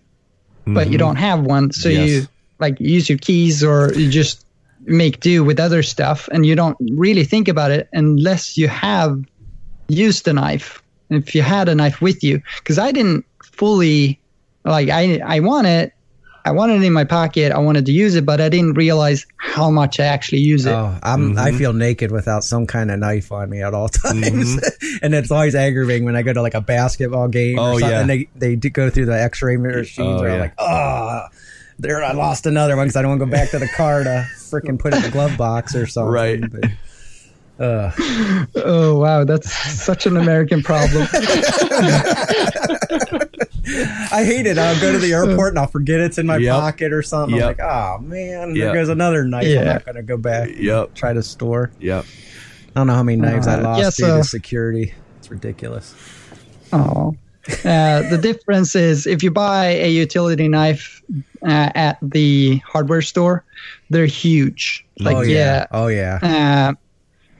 Speaker 3: but you don't have one, so
Speaker 2: Yes.
Speaker 3: you like use your keys or you just make do with other stuff, and you don't really think about it unless you have used a knife if you had a knife with you because i didn't fully like i i want it i wanted it in my pocket i wanted to use it but i didn't realize how much i actually use it
Speaker 4: Oh, I'm I
Speaker 2: Mm-hmm.
Speaker 4: feel naked without some kind of knife on me at all times, (laughs) and it's always aggravating when I go to like a basketball game.
Speaker 2: Oh,
Speaker 4: or something,
Speaker 2: yeah.
Speaker 4: and they they do go through the X-ray machines.
Speaker 2: Oh,
Speaker 4: where
Speaker 2: yeah.
Speaker 4: I'm like, oh, there I lost another one because I don't want to go back to the car to freaking put it in the glove box or something.
Speaker 2: Right.
Speaker 4: But, uh,
Speaker 3: oh wow that's such an american problem (laughs)
Speaker 4: I hate it. I'll go to the airport and I'll forget it's in my
Speaker 2: Yep.
Speaker 4: pocket or something.
Speaker 2: Yep.
Speaker 4: I'm like, oh man,
Speaker 2: Yep.
Speaker 4: there goes another knife.
Speaker 3: Yeah.
Speaker 4: I'm not going to go back.
Speaker 2: Yep.
Speaker 4: Try to store.
Speaker 2: Yep.
Speaker 4: I don't know how many knives I
Speaker 3: Uh,
Speaker 4: lost
Speaker 3: yes,
Speaker 4: due
Speaker 3: uh,
Speaker 4: to security. It's ridiculous.
Speaker 3: oh uh, the difference is if you buy a utility knife uh, at the hardware store they're huge like
Speaker 4: oh
Speaker 3: yeah,
Speaker 4: yeah. Oh yeah.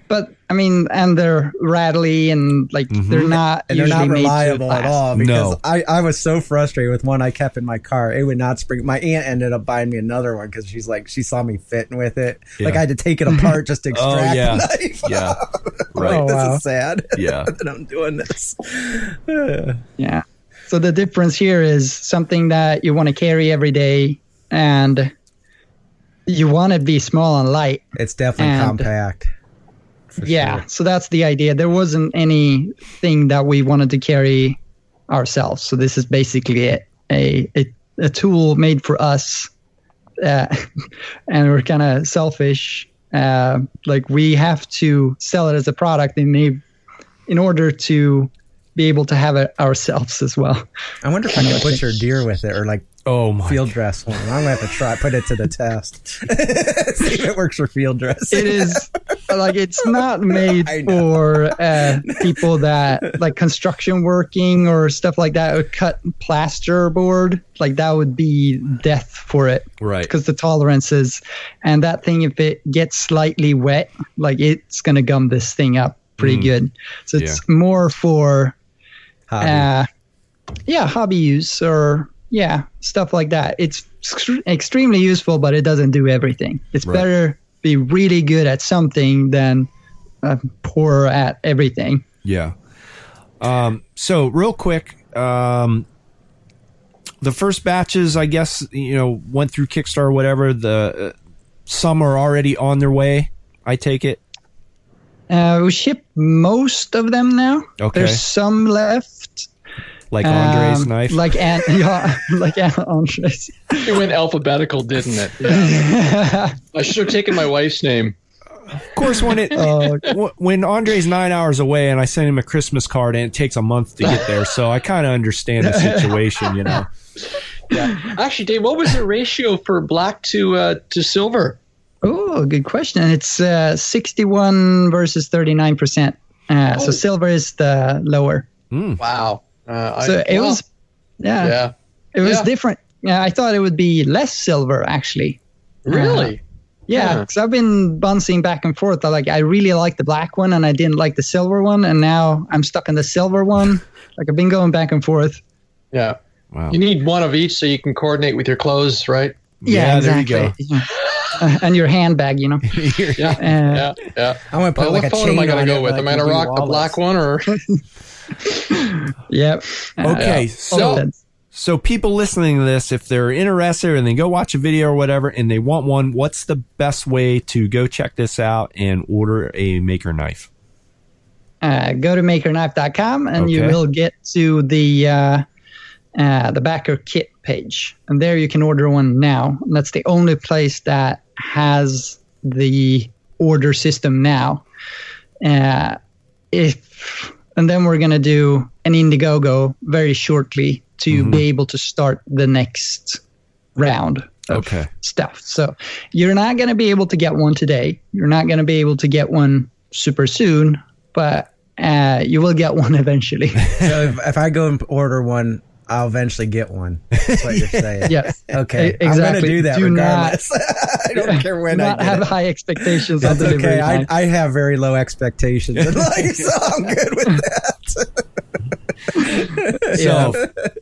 Speaker 3: But I mean, and they're rattly and like mm-hmm. they're not
Speaker 4: and they're not
Speaker 3: usually made to
Speaker 4: reliable at all because
Speaker 2: No.
Speaker 4: I, I was so frustrated with one I kept in my car. It would not spring. My aunt ended up buying me another one because she's like she saw me fitting with it. Like I had to take it apart just to (laughs)
Speaker 2: Oh,
Speaker 4: extract
Speaker 2: yeah.
Speaker 4: the knife.
Speaker 2: Yeah. (laughs)
Speaker 4: like,
Speaker 2: Right.
Speaker 4: this oh,
Speaker 3: wow.
Speaker 4: is sad. (laughs)
Speaker 2: Yeah.
Speaker 4: that I'm doing this. (sighs)
Speaker 3: Yeah. So the difference here is something that you want to carry every day and you want to be small and light.
Speaker 4: It's definitely
Speaker 3: And-
Speaker 4: compact.
Speaker 3: Yeah.
Speaker 4: sure.
Speaker 3: So that's the idea. There wasn't anything that we wanted to carry ourselves. So this is basically it. A a, a tool made for us. Uh, (laughs) and we're kind of selfish. Uh, like we have to sell it as a product in order to be able to have it ourselves as well.
Speaker 4: I wonder if I can (laughs) butcher deer with it or like
Speaker 2: Oh my.
Speaker 4: field dress one. I'm gonna have to try put it to the test. (laughs) See if it works for field dress.
Speaker 3: it is like it's (laughs) not made for uh, (laughs) people that like construction working or stuff like that would cut plaster board like that would be death for it
Speaker 2: Right.
Speaker 3: because the tolerances and that thing if it gets slightly wet like it's gonna gum this thing up pretty
Speaker 2: Mm.
Speaker 3: good so it's more for
Speaker 4: Hobby.
Speaker 3: uh, yeah, hobby use or yeah, stuff like that. It's extremely useful, but it doesn't do everything. It's
Speaker 2: Right.
Speaker 3: better be really good at something than uh, poor at everything.
Speaker 2: Yeah. Um, so real quick, um, the first batches, I guess, you know, went through Kickstarter, or whatever. The uh, some are already on their way. I take it.
Speaker 3: Uh, we ship most of them now.
Speaker 2: Okay.
Speaker 3: There's some left.
Speaker 2: Like Andre's
Speaker 3: Um,
Speaker 2: knife.
Speaker 3: Like An- (laughs) yeah, like An- Andre's.
Speaker 1: It went alphabetical, didn't it? Yeah. (laughs) I should have taken my wife's name.
Speaker 2: of course, when it (laughs) wh- when Andre's nine hours away, and I send him a Christmas card, and it takes a month to get there, so I kind of understand the situation. You know. Yeah.
Speaker 1: Actually, Dave, what was the ratio for black to uh, to silver?
Speaker 3: oh, good question. It's uh, 61 versus 39 percent. Uh, So
Speaker 1: Oh.
Speaker 3: silver is the lower.
Speaker 1: Wow. Uh,
Speaker 3: So
Speaker 1: I,
Speaker 3: it
Speaker 1: wow.
Speaker 3: was, yeah,
Speaker 1: Yeah.
Speaker 3: it was
Speaker 1: Yeah.
Speaker 3: different. Yeah, I thought it would be less silver actually.
Speaker 1: Really?
Speaker 3: Yeah,
Speaker 1: Yeah.
Speaker 3: because I've been bouncing back and forth. I like I really like the black one, and I didn't like the silver one, and now I'm stuck in the silver one. (laughs) Like I've been going back and forth.
Speaker 1: Yeah.
Speaker 2: Wow.
Speaker 1: You need one of each so you can coordinate with your clothes, right?
Speaker 3: Yeah,
Speaker 2: there you
Speaker 3: exactly. Yeah. Uh, and your handbag, you know. (laughs)
Speaker 1: Yeah.
Speaker 3: Uh,
Speaker 1: Yeah. Yeah.
Speaker 4: I'm gonna put
Speaker 1: Well,
Speaker 4: like
Speaker 1: what
Speaker 4: a
Speaker 1: phone
Speaker 4: chain
Speaker 1: am I gonna go with?
Speaker 4: like
Speaker 1: Am I going to
Speaker 4: Willie
Speaker 1: rock the black one or? (laughs) (laughs)
Speaker 3: Yep.
Speaker 2: Okay,
Speaker 1: Yeah.
Speaker 2: so so people listening to this, if they're interested and they go watch a video or whatever, and they want one, what's the best way to go check this out and order a maker knife?
Speaker 3: uh, go to makerknife.com and you will get to the uh, uh, the BackerKit page, and there you can order one now. And that's the only place that has the order system now. Uh, if and then we're gonna do an Indiegogo very shortly to
Speaker 2: Mhm.
Speaker 3: be able to start the next round of
Speaker 2: Okay.
Speaker 3: stuff. So you're not going to be able to get one today. You're not going to be able to get one super soon, but uh, you will get one (laughs) eventually. (laughs)
Speaker 4: So if, if I go and order one, I'll eventually get one. (laughs) That's what you're saying.
Speaker 3: yes.
Speaker 4: Okay.
Speaker 3: E-
Speaker 4: I'm gonna
Speaker 3: exactly.
Speaker 4: do that
Speaker 3: Do not- (laughs)
Speaker 4: I don't (laughs) care when
Speaker 3: Do
Speaker 4: I
Speaker 3: not
Speaker 4: get
Speaker 3: have
Speaker 4: it.
Speaker 3: high expectations on
Speaker 4: That's
Speaker 3: delivery
Speaker 4: okay. I,
Speaker 3: time.
Speaker 4: I have very low expectations in life, so I'm good with that.
Speaker 2: So,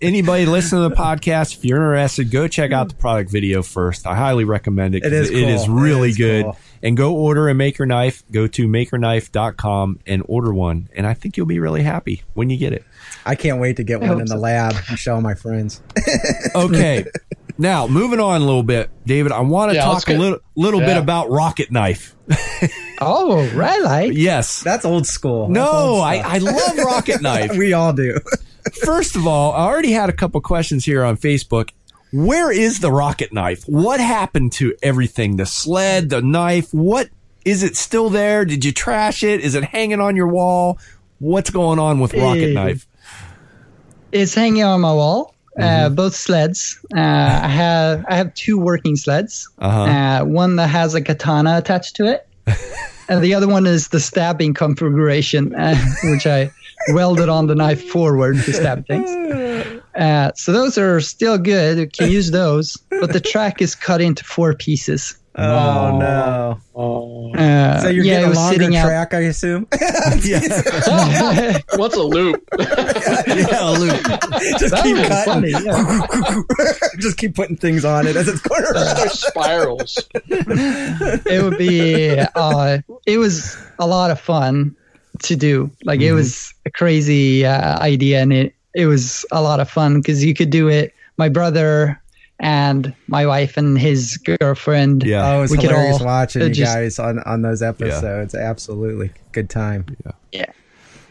Speaker 2: anybody listening to the podcast, if you're interested, go check out the product video first. I highly recommend it.
Speaker 4: It is.
Speaker 2: It is
Speaker 4: cool. It
Speaker 2: really
Speaker 4: is
Speaker 2: good.
Speaker 4: cool.
Speaker 2: And go order a maker knife. Go to makerknife.com and order one. And I think you'll be really happy when you get it.
Speaker 4: I can't wait to get
Speaker 3: I
Speaker 4: one
Speaker 3: hope
Speaker 4: in the
Speaker 3: so.
Speaker 4: lab and show my friends. (laughs)
Speaker 2: Okay. now, moving on a little bit, David, I want to
Speaker 1: Yeah,
Speaker 2: talk a
Speaker 1: get-
Speaker 2: little little bit about Rocket Knife. (laughs)
Speaker 3: oh, really?
Speaker 2: Yes.
Speaker 4: That's old school. That's
Speaker 2: no,
Speaker 4: old
Speaker 2: I. I love Rocket (laughs) Knife.
Speaker 4: we all do.
Speaker 2: First of all, I already had a couple questions here on Facebook. Where is the rocket knife? What happened to everything? The sled, the knife, what is it still there? Did you trash it? Is it hanging on your wall? What's going on with rocket
Speaker 3: Eh,
Speaker 2: knife?
Speaker 3: It's hanging on my wall. Uh,
Speaker 2: Mm-hmm.
Speaker 3: both sleds. Uh, I have I have two working sleds.
Speaker 2: Uh-huh.
Speaker 3: Uh, one that has a katana attached to it, (laughs) and the other one is the stabbing configuration, uh, (laughs) which I welded on the knife forward to stab things. (laughs) Uh, so those are still good. You can use those, but the track is cut into four pieces.
Speaker 4: Oh no!
Speaker 1: Oh.
Speaker 3: Uh,
Speaker 4: So you're
Speaker 3: yeah,
Speaker 4: getting a
Speaker 3: was
Speaker 4: longer
Speaker 3: sitting out-
Speaker 4: track, I assume. (laughs)
Speaker 2: yeah, (laughs)
Speaker 1: What's a loop? (laughs)
Speaker 2: yeah, Luke.
Speaker 4: Just
Speaker 3: That
Speaker 4: keep cutting.
Speaker 3: funny, yeah.
Speaker 4: Just keep putting things on it as it's going around.
Speaker 1: They're spirals.
Speaker 3: it would be uh it was a lot of fun to do like it was a crazy uh, idea and it it was a lot of fun because you could do it my brother and my wife and his girlfriend
Speaker 2: Yeah.
Speaker 4: Oh, it's
Speaker 3: We could
Speaker 4: hilarious
Speaker 3: all,
Speaker 4: watching
Speaker 3: uh,
Speaker 4: you
Speaker 3: just-
Speaker 4: guys on, on those episodes. Absolutely. Good time. Yeah.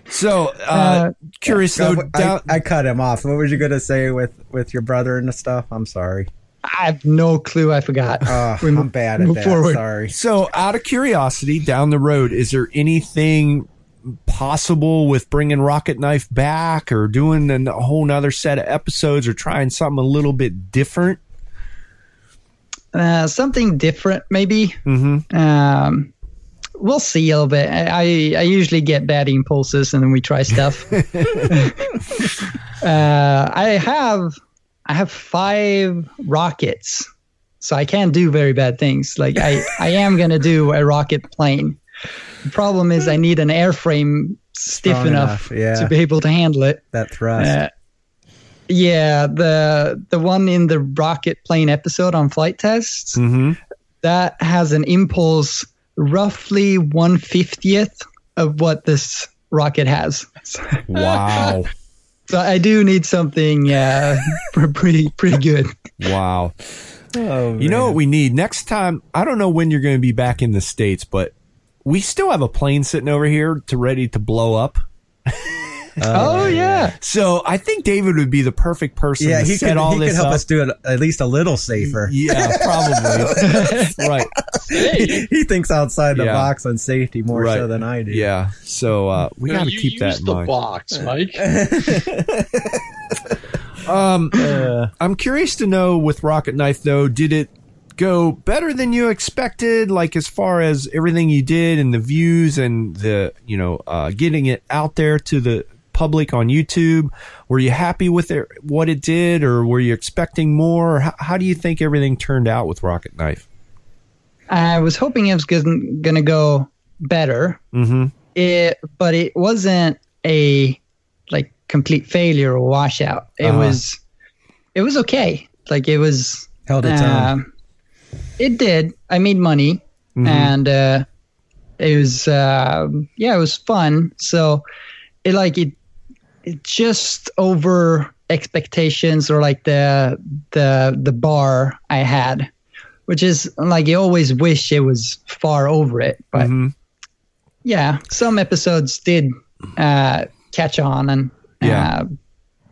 Speaker 2: So, uh,
Speaker 3: Uh,
Speaker 2: curious
Speaker 4: Go-
Speaker 2: though.
Speaker 4: I,
Speaker 2: down-
Speaker 4: I cut him off. What was you going to say with, with your brother and the stuff? I'm sorry.
Speaker 3: i have no clue i forgot
Speaker 4: Oh, (laughs)
Speaker 3: We
Speaker 4: I'm bad at that.
Speaker 3: forward.
Speaker 4: Sorry.
Speaker 2: so, out of curiosity, down the road, is there anything possible with bringing Rocket Knife back, or doing a whole nother set of episodes, or trying something a little bit different?
Speaker 3: uh, something different maybe.
Speaker 2: Mm-hmm.
Speaker 3: um we'll see a little bit. I, I usually get bad impulses and then we try stuff. (laughs) (laughs) Uh i have i have five rockets. So i can't do very bad things. Like i i am gonna do a rocket plane the problem is i need an airframe stiff
Speaker 4: Strong
Speaker 3: enough,
Speaker 4: enough, yeah.
Speaker 3: to be able to handle it
Speaker 4: That thrust.
Speaker 3: uh, yeah, the the one in the rocket plane episode on flight tests
Speaker 2: Mm-hmm.
Speaker 3: that has an impulse roughly one fiftieth of what this rocket has.
Speaker 2: Wow. (laughs)
Speaker 3: So I do need something uh, (laughs) pretty pretty good.
Speaker 2: wow.
Speaker 4: oh,
Speaker 2: You know what we need next time? I don't know when you're going to be back in the states, but we still have a plane sitting over here to ready to blow up. (laughs)
Speaker 3: Oh, yeah,
Speaker 2: So I think David would be the perfect person
Speaker 4: Yeah,
Speaker 2: to
Speaker 4: he
Speaker 2: set
Speaker 4: could,
Speaker 2: all
Speaker 4: he
Speaker 2: this
Speaker 4: could help
Speaker 2: up.
Speaker 4: us do it at least a little safer.
Speaker 2: Yeah, probably. (laughs) right.
Speaker 1: Hey,
Speaker 4: he thinks outside the
Speaker 2: Yeah.
Speaker 4: box on safety more
Speaker 2: right.
Speaker 4: so than I do.
Speaker 2: Yeah. So uh, we
Speaker 1: you know,
Speaker 2: got to
Speaker 1: you
Speaker 2: keep that
Speaker 1: use
Speaker 2: in
Speaker 1: the
Speaker 2: mind.
Speaker 1: box, (laughs) Mike.
Speaker 2: Um,
Speaker 4: Uh,
Speaker 2: I'm curious to know with Rocket Knife though, did it go better than you expected? Like as far as everything you did and the views and the you know uh, getting it out there to the public on YouTube. Were you happy with it, what it did, or were you expecting more? How, how do you think everything turned out with Rocket Knife?
Speaker 3: I was hoping it was going to go better.
Speaker 2: Mm-hmm.
Speaker 3: It, but it wasn't a like complete failure or washout. It
Speaker 2: Uh-huh.
Speaker 3: was it was okay. Like it was
Speaker 4: held its own.
Speaker 3: It did. I made money,
Speaker 2: Mhm.
Speaker 3: and uh, it was um yeah, it was fun. So it like it it just over expectations or like the the the bar I had, which is like you always wish it was far over it, but
Speaker 2: Mhm.
Speaker 3: yeah, some episodes did uh, catch on, and
Speaker 2: Yeah.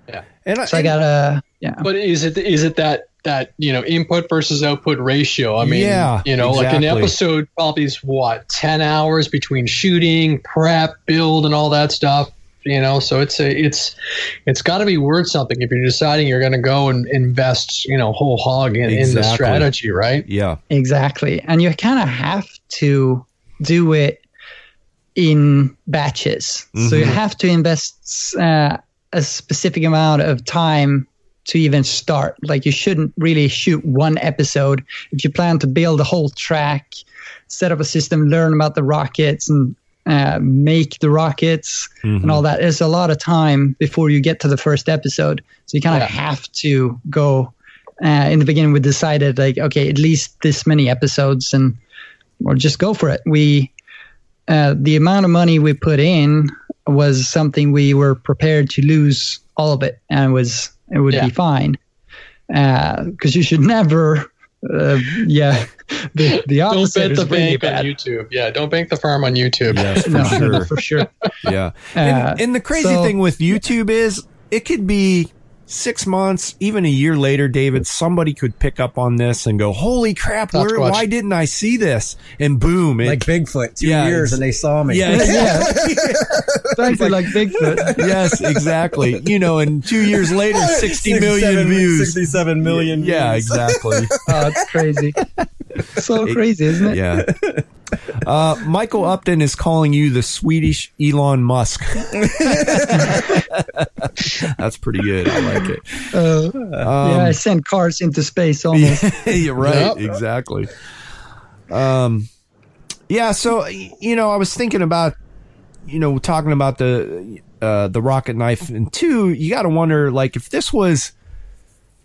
Speaker 3: uh,
Speaker 2: And I,
Speaker 3: so I got a yeah.
Speaker 1: But is it is it that that you know input versus output ratio? I mean,
Speaker 2: Yeah,
Speaker 1: you know, like an episode probably is what ten hours between shooting, prep, build, and all that stuff. You know, so it's a it's it's got to be worth something if you're deciding you're going to go and invest, you know, whole hog in, in the strategy, right?
Speaker 2: yeah.
Speaker 3: Exactly. And you kind of have to do it in batches. So you
Speaker 2: Mhm.
Speaker 3: have to invest uh, a specific amount of time to even start. Like you shouldn't really shoot one episode. If you plan to build a whole track, set up a system, learn about the rockets and uh, make the rockets
Speaker 2: Mhm.
Speaker 3: and all that, there's a lot of time before you get to the first episode. So you kind of
Speaker 1: Yeah.
Speaker 3: have to go. Uh, in the beginning, we decided like, okay, at least this many episodes, and or just go for it. We uh, the amount of money we put in was something we were prepared to lose all of it, and it was it would
Speaker 1: Yeah.
Speaker 3: be fine. Because you should never, uh, yeah, (laughs) the the
Speaker 1: Don't
Speaker 3: opposite
Speaker 1: bet
Speaker 3: is
Speaker 1: the
Speaker 3: really
Speaker 1: bank on. YouTube. Yeah, don't bank the farm on YouTube.
Speaker 2: Yes, for (laughs)
Speaker 3: No,
Speaker 2: sure.
Speaker 3: for sure.
Speaker 2: Yeah.
Speaker 3: Uh,
Speaker 2: and, and the crazy
Speaker 3: so-
Speaker 2: thing with YouTube is it could be six months, even a year later, David, somebody could pick up on this and go, holy crap, where, why didn't I see this? And boom. It,
Speaker 4: like Bigfoot, two
Speaker 2: Yeah,
Speaker 4: years and they saw me.
Speaker 2: yeah, (laughs)
Speaker 3: yeah, exactly like Bigfoot.
Speaker 2: yes, exactly. You know, and two years later, (laughs) 60 million views.
Speaker 4: 67 million
Speaker 2: Yeah,
Speaker 4: views.
Speaker 2: exactly. (laughs)
Speaker 3: Oh, it's crazy. So crazy, isn't it?
Speaker 2: Yeah. Uh, Michael Upton is calling you the Swedish Elon Musk. That's pretty good. I like it. (laughs)
Speaker 3: Uh,
Speaker 2: Um,
Speaker 3: yeah, I sent cars into space almost. (laughs)
Speaker 2: You're right.
Speaker 1: Yep.
Speaker 2: Exactly. Um, Yeah, so you know, I was thinking about, you know, talking about the uh, the rocket knife, and two, you got to wonder, like, if this was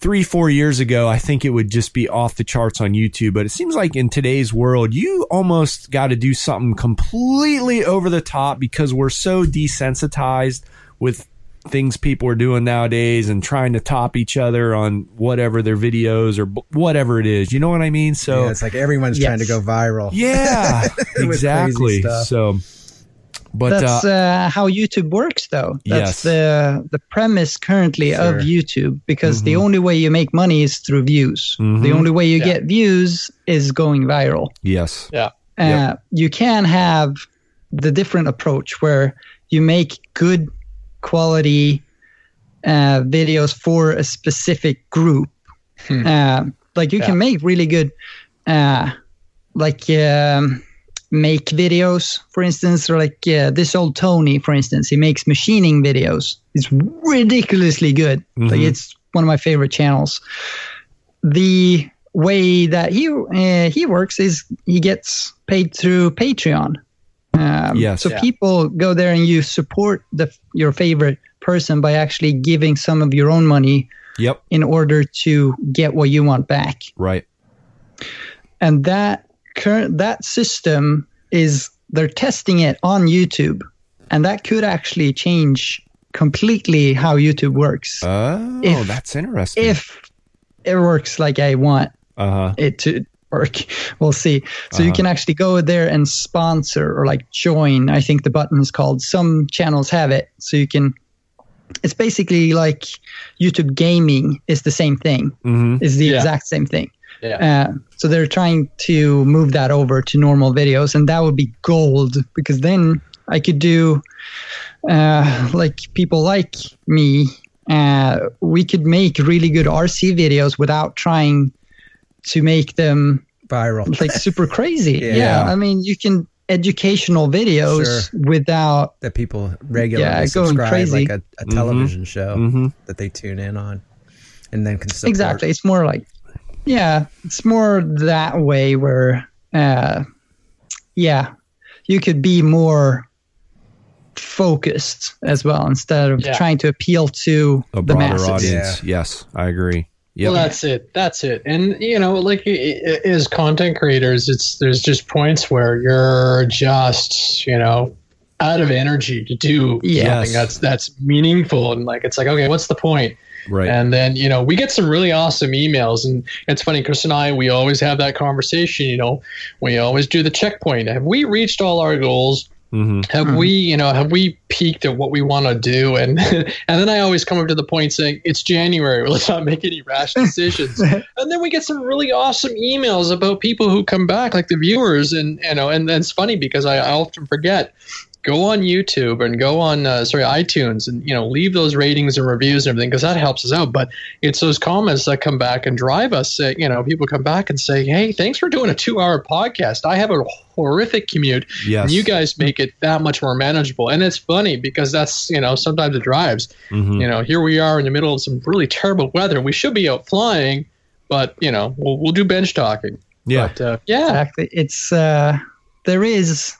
Speaker 2: three, four years ago, I think it would just be off the charts on YouTube. But it seems like in today's world, you almost got to do something completely over the top because we're so desensitized with things people are doing nowadays and trying to top each other on whatever their videos or b- whatever it is. You know what I mean? So
Speaker 4: yeah, it's like everyone's
Speaker 3: Yes.
Speaker 4: trying to go viral.
Speaker 2: yeah, (laughs) (laughs) exactly. So, but
Speaker 3: That's
Speaker 2: uh,
Speaker 3: uh, how YouTube works, though.
Speaker 2: Yes.
Speaker 3: That's the the premise currently
Speaker 4: Sure.
Speaker 3: of YouTube because the
Speaker 2: Mhm.
Speaker 3: only way you make money is through views.
Speaker 2: Mhm.
Speaker 3: The only way you
Speaker 1: Yeah.
Speaker 3: get views is going viral.
Speaker 2: yes,
Speaker 3: Uh,
Speaker 2: Yep.
Speaker 3: You can have the different approach where you make good quality uh, videos for a specific group.
Speaker 1: Hmm.
Speaker 3: Uh, like you
Speaker 1: Yeah.
Speaker 3: can make really good, uh, like um, make videos, for instance, or like uh, this old Tony, for instance, he makes machining videos. It's ridiculously good. Like
Speaker 2: Mhm.
Speaker 3: it's one of my favorite channels. The way that he uh, he works is he gets paid through Patreon. Um,
Speaker 2: Yes.
Speaker 3: So
Speaker 1: Yeah.
Speaker 3: people go there and you support the your favorite person by actually giving some of your own money
Speaker 2: yep,
Speaker 3: in order to get what you want back.
Speaker 2: right,
Speaker 3: And that current that system is they're testing it on YouTube, and that could actually change completely how YouTube works
Speaker 2: oh,
Speaker 3: If-
Speaker 2: that's interesting.
Speaker 3: if it works like I want
Speaker 2: uh huh,
Speaker 3: it to work. (laughs) We'll see. So you
Speaker 2: Uh-huh.
Speaker 3: can actually go there and sponsor or like join. I think the button is called. Some channels have it, so you can. It's basically like YouTube gaming is the same thing.
Speaker 2: hmm
Speaker 3: Is the
Speaker 1: Yeah.
Speaker 3: exact same thing.
Speaker 1: Yeah.
Speaker 3: Uh, so they're trying to move that over to normal videos, and that would be gold because then I could do uh, like people like me. Uh, we could make really good RC videos without trying to make them
Speaker 4: Viral.
Speaker 3: like super crazy. (laughs)
Speaker 4: Yeah.
Speaker 3: yeah. I mean, you can educational videos without
Speaker 4: that people regularly
Speaker 3: Yeah, going
Speaker 4: subscribe
Speaker 3: crazy.
Speaker 4: like a, a television show
Speaker 2: hmm
Speaker 4: that they tune in on and then can support.
Speaker 3: exactly. It's more like yeah, it's more that way where uh, yeah, you could be more focused as well instead of
Speaker 1: Yeah.
Speaker 3: trying to appeal to
Speaker 2: A
Speaker 3: the
Speaker 2: broader
Speaker 3: masses.
Speaker 2: audience. Yes, I agree. Yep.
Speaker 1: Well, that's it. That's it. And you know, like as content creators, it's there's just points where you're just you know out of energy to do
Speaker 3: Yes.
Speaker 1: something that's that's meaningful and like it's like okay, what's the point?
Speaker 2: right.
Speaker 1: And then you know we get some really awesome emails, and it's funny. Chris and I we always have that conversation. You know, we always do the checkpoint. Have we reached all our goals?
Speaker 2: Hmm
Speaker 1: have
Speaker 3: Mhm.
Speaker 1: we you know have we peaked at what we want to do? And (laughs) and then i always come up to the point saying it's january (laughs) let's not make any rash (laughs) decisions. And then we get some really awesome emails about people who come back like the viewers and you know and, and it's funny because I, I often forget go on youtube and go on uh, sorry itunes and you know leave those ratings and reviews and everything because that helps us out. But it's those comments that come back and drive us uh, you know people come back and say hey thanks for doing a two hour podcast. I have a horrific commute
Speaker 2: Yes.
Speaker 1: and you guys make it that much more manageable. And it's funny because that's, you know, sometimes it drives.
Speaker 2: Mhm.
Speaker 1: You know, here we are in the middle of some really terrible weather. We should be out flying, but, you know, we'll, we'll do bench talking.
Speaker 2: Yeah.
Speaker 1: But, uh, yeah.
Speaker 3: Exactly. It's uh, there is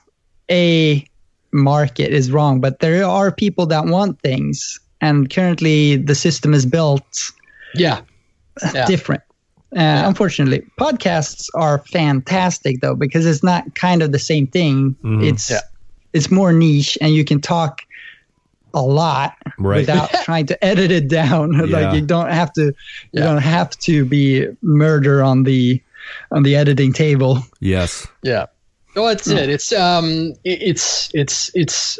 Speaker 3: a market is wrong, but there are people that want things, and currently the system is built
Speaker 1: Yeah. Yeah.
Speaker 3: different. Uh, Unfortunately, podcasts are fantastic though because it's not kind of the same thing.
Speaker 2: Mhm.
Speaker 3: It's
Speaker 1: Yeah.
Speaker 3: it's more niche, and you can talk a lot
Speaker 2: Right.
Speaker 3: without (laughs) trying to edit it down. (laughs)
Speaker 2: Yeah.
Speaker 3: like you don't have to you
Speaker 1: Yeah.
Speaker 3: don't have to be murder on the on the editing table.
Speaker 2: yes.
Speaker 1: Yeah. Well, that's it. It's um, it- it's it's it's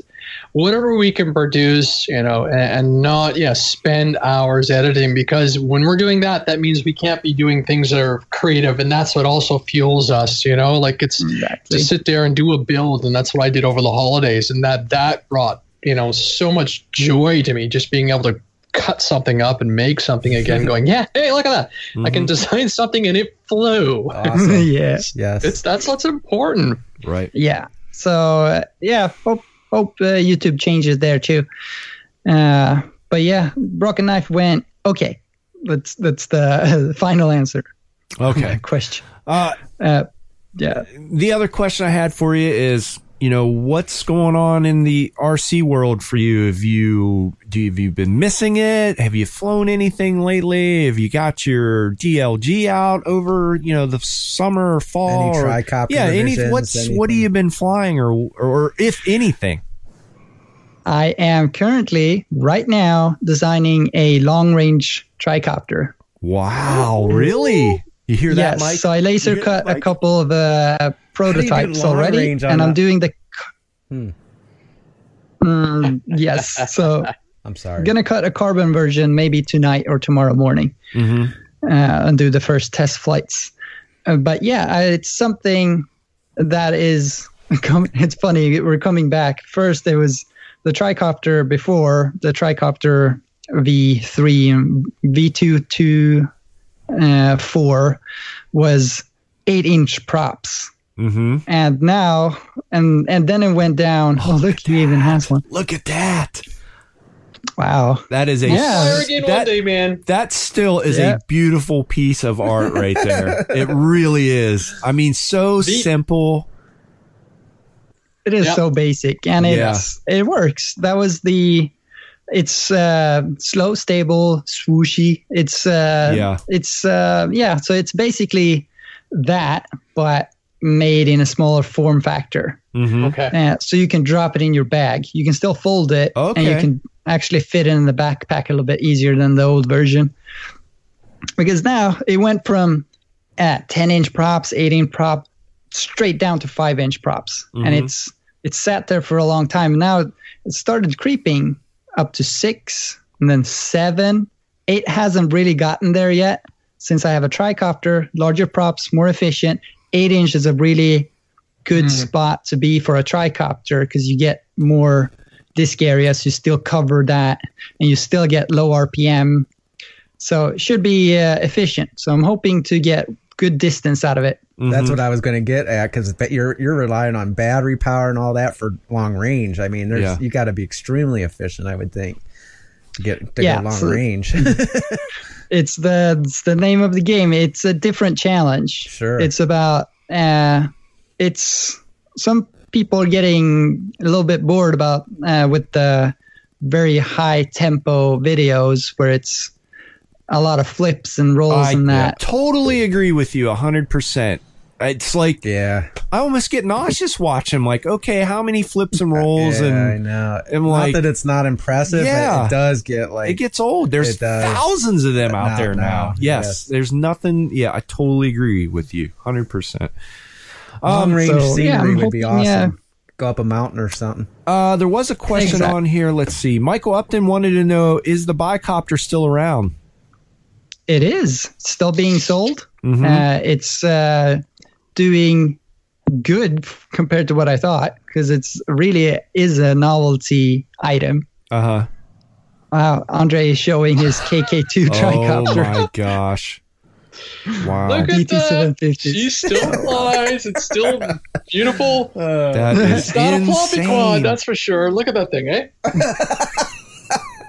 Speaker 1: whatever we can produce, you know, and, and not yeah spend hours editing because when we're doing that, that means we can't be doing things that are creative, and that's what also fuels us, you know. Like it's
Speaker 3: Exactly.
Speaker 1: to sit there and do a build, and that's what I did over the holidays, and that that brought you know so much joy to me, just being able to cut something up and make something again, (laughs) going yeah, hey, look at that, I can
Speaker 2: Mhm.
Speaker 1: design something and it flew.
Speaker 4: Awesome. (laughs)
Speaker 3: yeah.
Speaker 4: yes.
Speaker 1: It's that's what's important.
Speaker 2: Right.
Speaker 3: yeah so uh, yeah hope hope uh, youtube changes there too uh but yeah Rocket Knife went okay that's that's the final answer
Speaker 2: Okay. (laughs)
Speaker 3: question
Speaker 2: Uh,
Speaker 3: uh Yeah.
Speaker 2: the other question I had for you is, you know, what's going on in the RC world for you? Have you do have you been missing it? Have you flown anything lately? Have you got your DLG out over, you know, the summer or fall?
Speaker 4: Any tricopter
Speaker 2: yeah, any
Speaker 4: revisions,
Speaker 2: what's what have you been flying or or if anything?
Speaker 3: I am currently, right now, designing a long range tricopter.
Speaker 2: Wow, really? You hear that,
Speaker 3: yes.
Speaker 2: Mike?
Speaker 3: So I laser cut
Speaker 2: that,
Speaker 3: a couple of uh, prototypes already, and I'm doing the.
Speaker 4: Hmm.
Speaker 3: Mm, yes. So (laughs)
Speaker 4: I'm sorry.
Speaker 3: Gonna cut a carbon version maybe tonight or tomorrow morning,
Speaker 2: Mhm.
Speaker 3: uh, and do the first test flights. Uh, but yeah, it's something that is. (laughs) It's funny. We're coming back. First, there was the tricopter before the tricopter V3 V2 to uh, four was eight inch props.
Speaker 2: Mhm.
Speaker 3: And now, and and then it went down. Oh, look, he even has one.
Speaker 2: Look at that.
Speaker 3: Wow.
Speaker 2: That is a
Speaker 3: Yeah.
Speaker 1: Fire again one
Speaker 2: that-
Speaker 1: day, man.
Speaker 2: That still is
Speaker 3: Yeah.
Speaker 2: a beautiful piece of art right there. (laughs) it really is. I mean, so
Speaker 1: The-
Speaker 2: simple.
Speaker 3: It is
Speaker 1: Yep.
Speaker 3: so basic and it's it works. That was the it's uh slow, stable, swooshy. It's uh
Speaker 2: Yeah.
Speaker 3: it's uh yeah, so it's basically that but made in a smaller form factor.
Speaker 2: hmm
Speaker 1: Okay.
Speaker 3: Uh, so you can drop it in your bag. You can still fold it and you can actually fit it in the backpack a little bit easier than the old version. Because now it went from uh, 10 inch props, 8 inch prop, straight down to 5 inch props. And
Speaker 2: Mhm.
Speaker 3: it's it's sat there for a long time. Now it started creeping up to 6 and then 7. 8 hasn't really gotten there yet since I have a tricopter, larger props, more efficient. 8 inch is a really good
Speaker 1: Mm.
Speaker 3: spot to be for a tricopter because you get more disk areas, you still cover that, and you still get low RPM. So it should be uh, efficient. So I'm hoping to get good distance out of it.
Speaker 4: That's what I was going to get at because you're you're relying on battery power and all that for long range. I mean, there's
Speaker 2: Yeah.
Speaker 4: you got to be extremely efficient, I would think, to get to
Speaker 3: Yeah,
Speaker 4: go long
Speaker 3: so-
Speaker 4: range. (laughs)
Speaker 3: It's the it's the name of the game. It's a different challenge.
Speaker 4: Sure.
Speaker 3: It's about uh, it's some people are getting a little bit bored about uh, with the very high tempo videos where it's a lot of flips and rolls
Speaker 2: I
Speaker 3: and that.
Speaker 2: I totally agree with you 100%. It's like
Speaker 4: yeah,
Speaker 2: I almost get nauseous watching like, okay, how many flips and rolls
Speaker 4: yeah, I know.
Speaker 2: I'm
Speaker 4: Not
Speaker 2: like-
Speaker 4: that it's not impressive,
Speaker 2: Yeah.
Speaker 4: but it does get like
Speaker 2: it gets old. There's thousands of them out
Speaker 4: Now-
Speaker 2: there now.
Speaker 4: now,
Speaker 2: Yes,
Speaker 4: yes.
Speaker 2: there's nothing. Yeah, I totally agree with you 100%.
Speaker 4: long
Speaker 2: Um,
Speaker 4: range
Speaker 3: so,
Speaker 4: scenery
Speaker 3: yeah, I'm
Speaker 4: would be awesome.
Speaker 3: yeah.
Speaker 4: Go up a mountain or something.
Speaker 2: Uh, there was a question
Speaker 3: Exact-
Speaker 2: on here. Let's see. Michael Upton wanted to know: Is the bicopter still around?
Speaker 3: It is still being sold.
Speaker 2: Mhm.
Speaker 3: Uh, it's uh, doing good compared to what I thought because it's really is a novelty item.
Speaker 2: Uh huh.
Speaker 3: Wow, Andre is showing his KK2 (laughs)
Speaker 2: Oh my gosh! Wow,
Speaker 1: Look at that.
Speaker 3: DT750.
Speaker 1: She still flies. It's still beautiful.
Speaker 2: that is
Speaker 1: It's not a floppy quad, that's for sure. Look at that thing, eh? (laughs)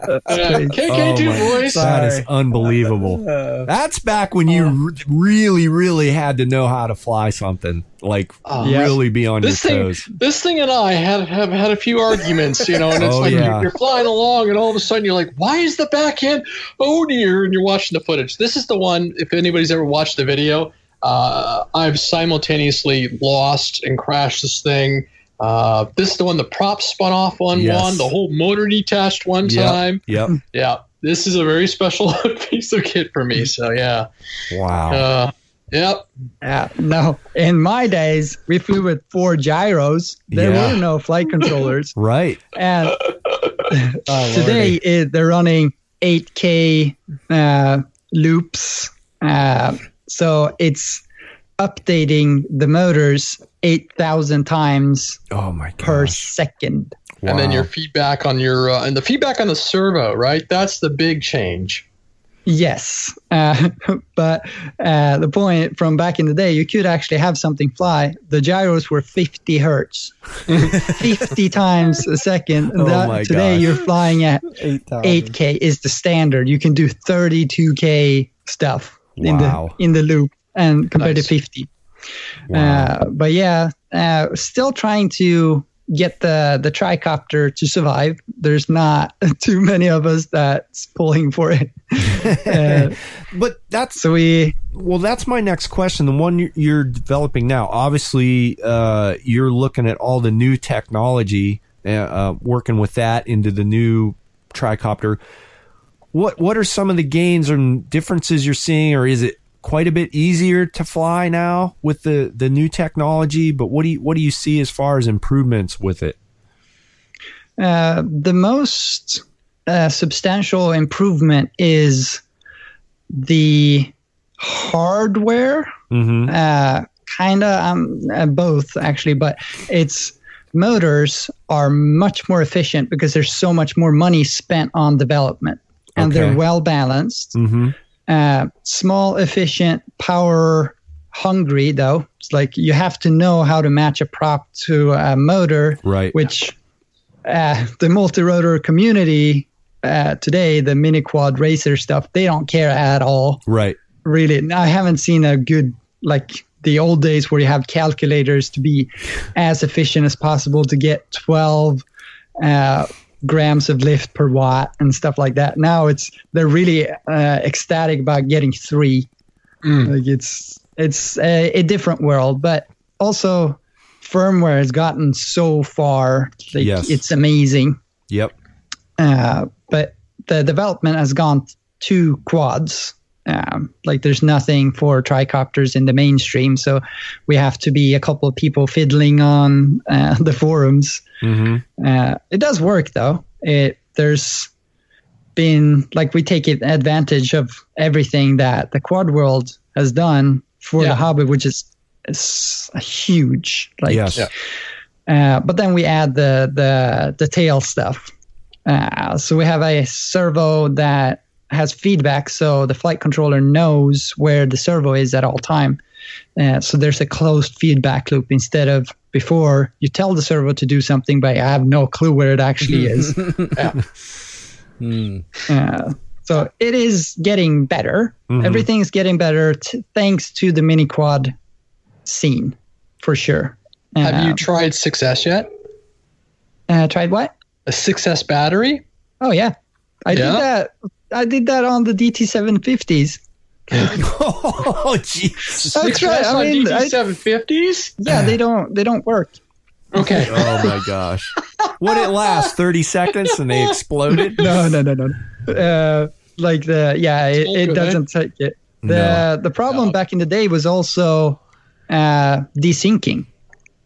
Speaker 1: Uh,
Speaker 3: crazy.
Speaker 1: KK2
Speaker 2: Oh my-
Speaker 1: voice.
Speaker 2: That is unbelievable. (laughs) That's back when you r- really, really had to know how to fly something, like
Speaker 1: Oh,
Speaker 2: really be on
Speaker 1: This
Speaker 2: your
Speaker 1: thing,
Speaker 2: toes.
Speaker 1: this thing, and I have have had a few arguments, you know, and it's
Speaker 2: Oh,
Speaker 1: like
Speaker 2: yeah.
Speaker 1: you're, you're flying along, and all of a sudden you're like, "Why is the back end? Oh dear!" And you're watching the footage. This is the one. If anybody's ever watched the video, uh, I've simultaneously lost and crashed this thing. Uh, this is the one the prop spun off on
Speaker 2: Yes.
Speaker 1: one, the whole motor detached one
Speaker 2: Yep.
Speaker 1: time.
Speaker 2: Yep.
Speaker 1: Yeah, this is a very special (laughs) piece of kit for me. So yeah,
Speaker 2: Wow.
Speaker 1: uh, yep.
Speaker 3: Yeah, no. In my days, we flew with four gyros. There
Speaker 2: Yeah.
Speaker 3: were no flight controllers, (laughs)
Speaker 2: right.
Speaker 3: and (laughs)
Speaker 4: Oh,
Speaker 3: today it, they're running 8K uh, loops. Uh, so it's updating the motors 8,000 times
Speaker 2: Oh my
Speaker 3: per
Speaker 2: gosh.
Speaker 3: second.
Speaker 1: And then your feedback on your uh, and the feedback on the servo, right? That's the big change.
Speaker 3: Yes. (laughs) Uh, but uh, the point from back in the day, you could actually have something fly. The gyros were 50 hertz, (laughs) 50 times a second.
Speaker 2: Oh
Speaker 3: That-
Speaker 2: my
Speaker 3: today
Speaker 2: gosh.
Speaker 3: you're flying at
Speaker 4: eight thousand.
Speaker 3: 8K is the standard. You can do 32K stuff in the in the loop and compared
Speaker 1: Nice.
Speaker 3: to 50. Uh, but yeah, uh, still trying to get the the tricopter to survive. There's not (laughs) too many of us that's pulling for it. (laughs) Uh,
Speaker 2: But that's
Speaker 3: so we
Speaker 2: well, that's my next question. The one you're, developing now, obviously, uh, you're looking at all the new technology, uh, uh, working with that into the new tricopter. What what are some of the gains and differences you're seeing, or is it quite a bit easier to fly now with the the new technology? But what do you what do you see as far as improvements with it?
Speaker 3: Uh, the most uh, substantial improvement is the hardware.
Speaker 2: Mm-hmm.
Speaker 3: Uh, kind of um, uh, both actually, but it's motors are much more efficient because there's so much more money spent on development, and
Speaker 2: Okay.
Speaker 3: they're well balanced.
Speaker 2: Mm-hmm.
Speaker 3: Uh, small, efficient, power hungry though. It's like you have to know how to match a prop to a motor
Speaker 2: Right.
Speaker 3: which uh, the multi-rotor community uh, today, the mini quad racer stuff, they don't care at all.
Speaker 2: right.
Speaker 3: Really, I haven't seen a good like the old days where you have calculators to be as efficient as possible to get 12 uh, grams of lift per watt and stuff like that. Now it's they're really uh, ecstatic about getting three. Like it's it's a, a different world, but also firmware has gotten so far. Like
Speaker 2: Yes.
Speaker 3: it's amazing.
Speaker 2: Yep.
Speaker 3: Uh, but the development has gone to quads. Um, like there's nothing for tricopters in the mainstream, so we have to be a couple of people fiddling on uh, (laughs) the forums.
Speaker 2: Mm-hmm.
Speaker 3: Uh, it does work though. It there's been like we take advantage of everything that the quad world has done for
Speaker 1: Yeah.
Speaker 3: the hobby, which is, is huge. Like,
Speaker 2: yes.
Speaker 1: Yeah.
Speaker 3: uh, but then we add the the the tail stuff. Uh, so we have a servo that has feedback, so the flight controller knows where the servo is at all time. Uh, so there's a closed feedback loop instead of before you tell the servo to do something, but I have no clue where it actually is. (laughs)
Speaker 4: Hmm.
Speaker 3: Uh, so it is getting better.
Speaker 2: Mhm.
Speaker 3: is getting better t- thanks to the mini quad scene, for sure.
Speaker 1: Have
Speaker 3: Uh,
Speaker 1: you tried 6S yet?
Speaker 3: uh, tried what?
Speaker 1: A 6S battery?
Speaker 3: Oh yeah, I
Speaker 1: Yeah?
Speaker 3: did that. I did that on the DT 750s. (laughs)
Speaker 2: oh, jeez.
Speaker 3: That's right. I
Speaker 1: on
Speaker 3: mean,
Speaker 1: DT750s?
Speaker 3: Yeah, they don't they don't work.
Speaker 1: Okay. (laughs)
Speaker 2: Oh my gosh. Would it last 30 seconds and they exploded?
Speaker 3: No, no, no, no. Uh, like the yeah, it,
Speaker 1: Still
Speaker 3: it doesn't take it. The
Speaker 2: No.
Speaker 3: the problem
Speaker 1: No.
Speaker 3: back in the day was also uh, desyncing.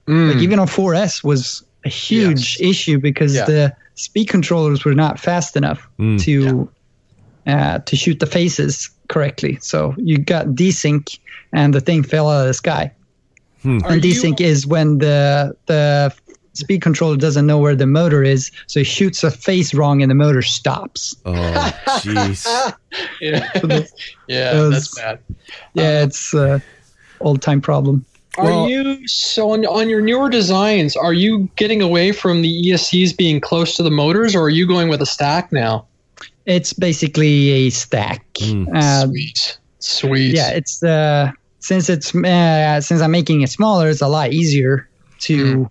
Speaker 1: Mm.
Speaker 3: Like even on 4S was a huge
Speaker 1: Yes.
Speaker 3: issue because
Speaker 1: Yeah.
Speaker 3: the speed controllers were not fast enough
Speaker 2: Mm.
Speaker 3: to uh, to shoot the phases correctly. So you got desync, and the thing fell out of the sky.
Speaker 1: Are
Speaker 3: and
Speaker 1: you-
Speaker 3: desync is when the the speed controller doesn't know where the motor is, so it shoots a phase wrong and the motor stops.
Speaker 2: Oh, jeez. (laughs)
Speaker 1: yeah, yeah
Speaker 3: Those-
Speaker 1: that's bad.
Speaker 3: Yeah, it's a old time problem.
Speaker 1: Are
Speaker 2: Well-
Speaker 1: you so on, on your newer designs? Are you getting away from the ESCs being close to the motors, or are you going with a stack now?
Speaker 3: It's basically a stack.
Speaker 2: Mm.
Speaker 3: Uh,
Speaker 1: Sweet, sweet.
Speaker 3: yeah, it's uh, since it's uh, since I'm making it smaller, it's a lot easier to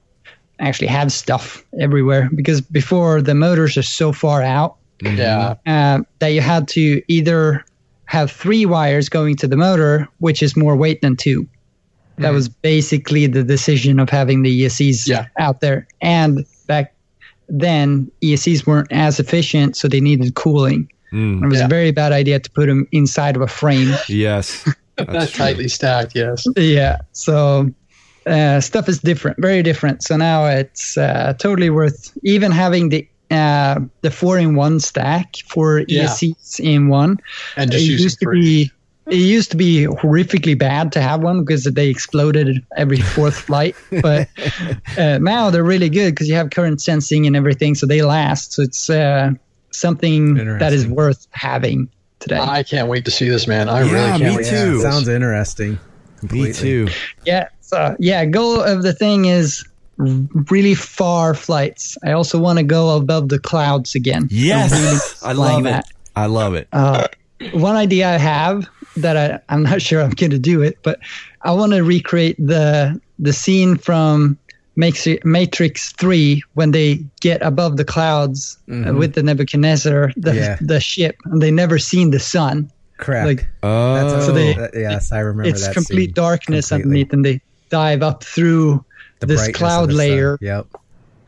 Speaker 3: actually have stuff everywhere because before the motors are so far out
Speaker 1: yeah.
Speaker 3: uh, that you had to either have three wires going to the motor, which is more weight than two. That
Speaker 1: Mhm.
Speaker 3: was basically the decision of having the ESCs
Speaker 1: Yeah.
Speaker 3: out there. And back then, ESCs weren't as efficient, so they needed cooling.
Speaker 2: Mm,
Speaker 3: It was
Speaker 1: Yeah.
Speaker 3: a very bad idea to put them inside of a frame. (laughs)
Speaker 2: yes. (laughs)
Speaker 1: That's tightly stacked. Yes.
Speaker 3: yeah. So uh, stuff is different, very different. So now it's uh, totally worth even having the uh, the four in one stack for
Speaker 1: Yeah.
Speaker 3: ESCs in one.
Speaker 1: And
Speaker 3: it
Speaker 1: just using
Speaker 3: used to
Speaker 1: free.
Speaker 3: be it used to be horrifically bad to have one because they exploded every fourth (laughs) flight but uh, now they're really good because you have current sensing and everything so they last so it's uh, something that is worth having today
Speaker 1: I can't wait to see this, man. I
Speaker 2: Yeah,
Speaker 1: really can't wait.
Speaker 2: too.
Speaker 1: To.
Speaker 4: Sounds interesting.
Speaker 2: Me too.
Speaker 3: yeah so yeah goal of the thing is really far flights i also want to go above the clouds again
Speaker 2: Yes. I
Speaker 3: flying
Speaker 2: love it.
Speaker 3: that.
Speaker 2: I love it.
Speaker 3: Uh, one idea I have that I, I'm not (laughs) sure I'm going to do it, but I want to recreate the the scene from Matrix, Matrix Three when they get above the clouds uh, with the Nebuchadnezzar, the
Speaker 4: Yeah.
Speaker 3: the ship, and they never seen the sun.
Speaker 4: Correct.
Speaker 3: Like
Speaker 2: Oh,
Speaker 4: That's
Speaker 3: So they-
Speaker 4: that- yes, I remember
Speaker 3: it's
Speaker 4: that.
Speaker 3: complete
Speaker 4: scene
Speaker 3: darkness
Speaker 4: completely.
Speaker 3: underneath, and they dive up through
Speaker 4: The
Speaker 3: this cloud layer,
Speaker 4: Yep.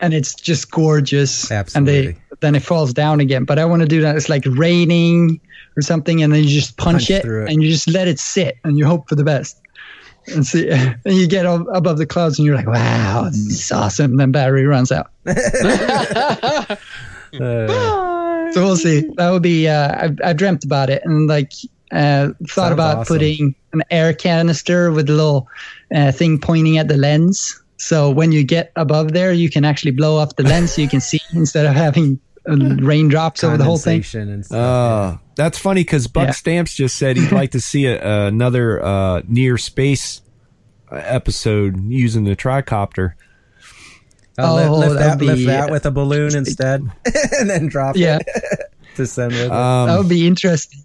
Speaker 3: and it's just gorgeous.
Speaker 4: Absolutely.
Speaker 3: And they then it falls down again. But I want to do that. It's like raining or something, and then you just punch,
Speaker 4: Punch
Speaker 3: it,
Speaker 4: it.
Speaker 3: and you just let it sit, and you hope for the best. And see, (laughs) and you get above the clouds, and you're like, "Wow, this is awesome!" And then battery runs out. (laughs) (laughs)
Speaker 4: Uh,
Speaker 3: So we'll see. That would be. Uh, I've, I've dreamt about it, and like uh, thought
Speaker 4: Sounds
Speaker 3: about
Speaker 4: awesome.
Speaker 3: putting an air canister with a little uh, thing pointing at the lens. So when you get above there, you can actually blow up the lens, so you can see instead of having raindrops over the whole thing.
Speaker 4: condensation and stuff.
Speaker 2: Uh, that's funny because Buck
Speaker 3: Yeah.
Speaker 2: Stamps just said he'd like to see a, another uh, near space uh, episode using the tricopter.
Speaker 4: Oh, lift,
Speaker 3: Oh,
Speaker 4: lift that,
Speaker 3: that'd
Speaker 4: lift that with a balloon instead, (laughs) and then drop
Speaker 3: Yeah,
Speaker 4: it (laughs) to send with it.
Speaker 2: Um,
Speaker 3: that would be interesting.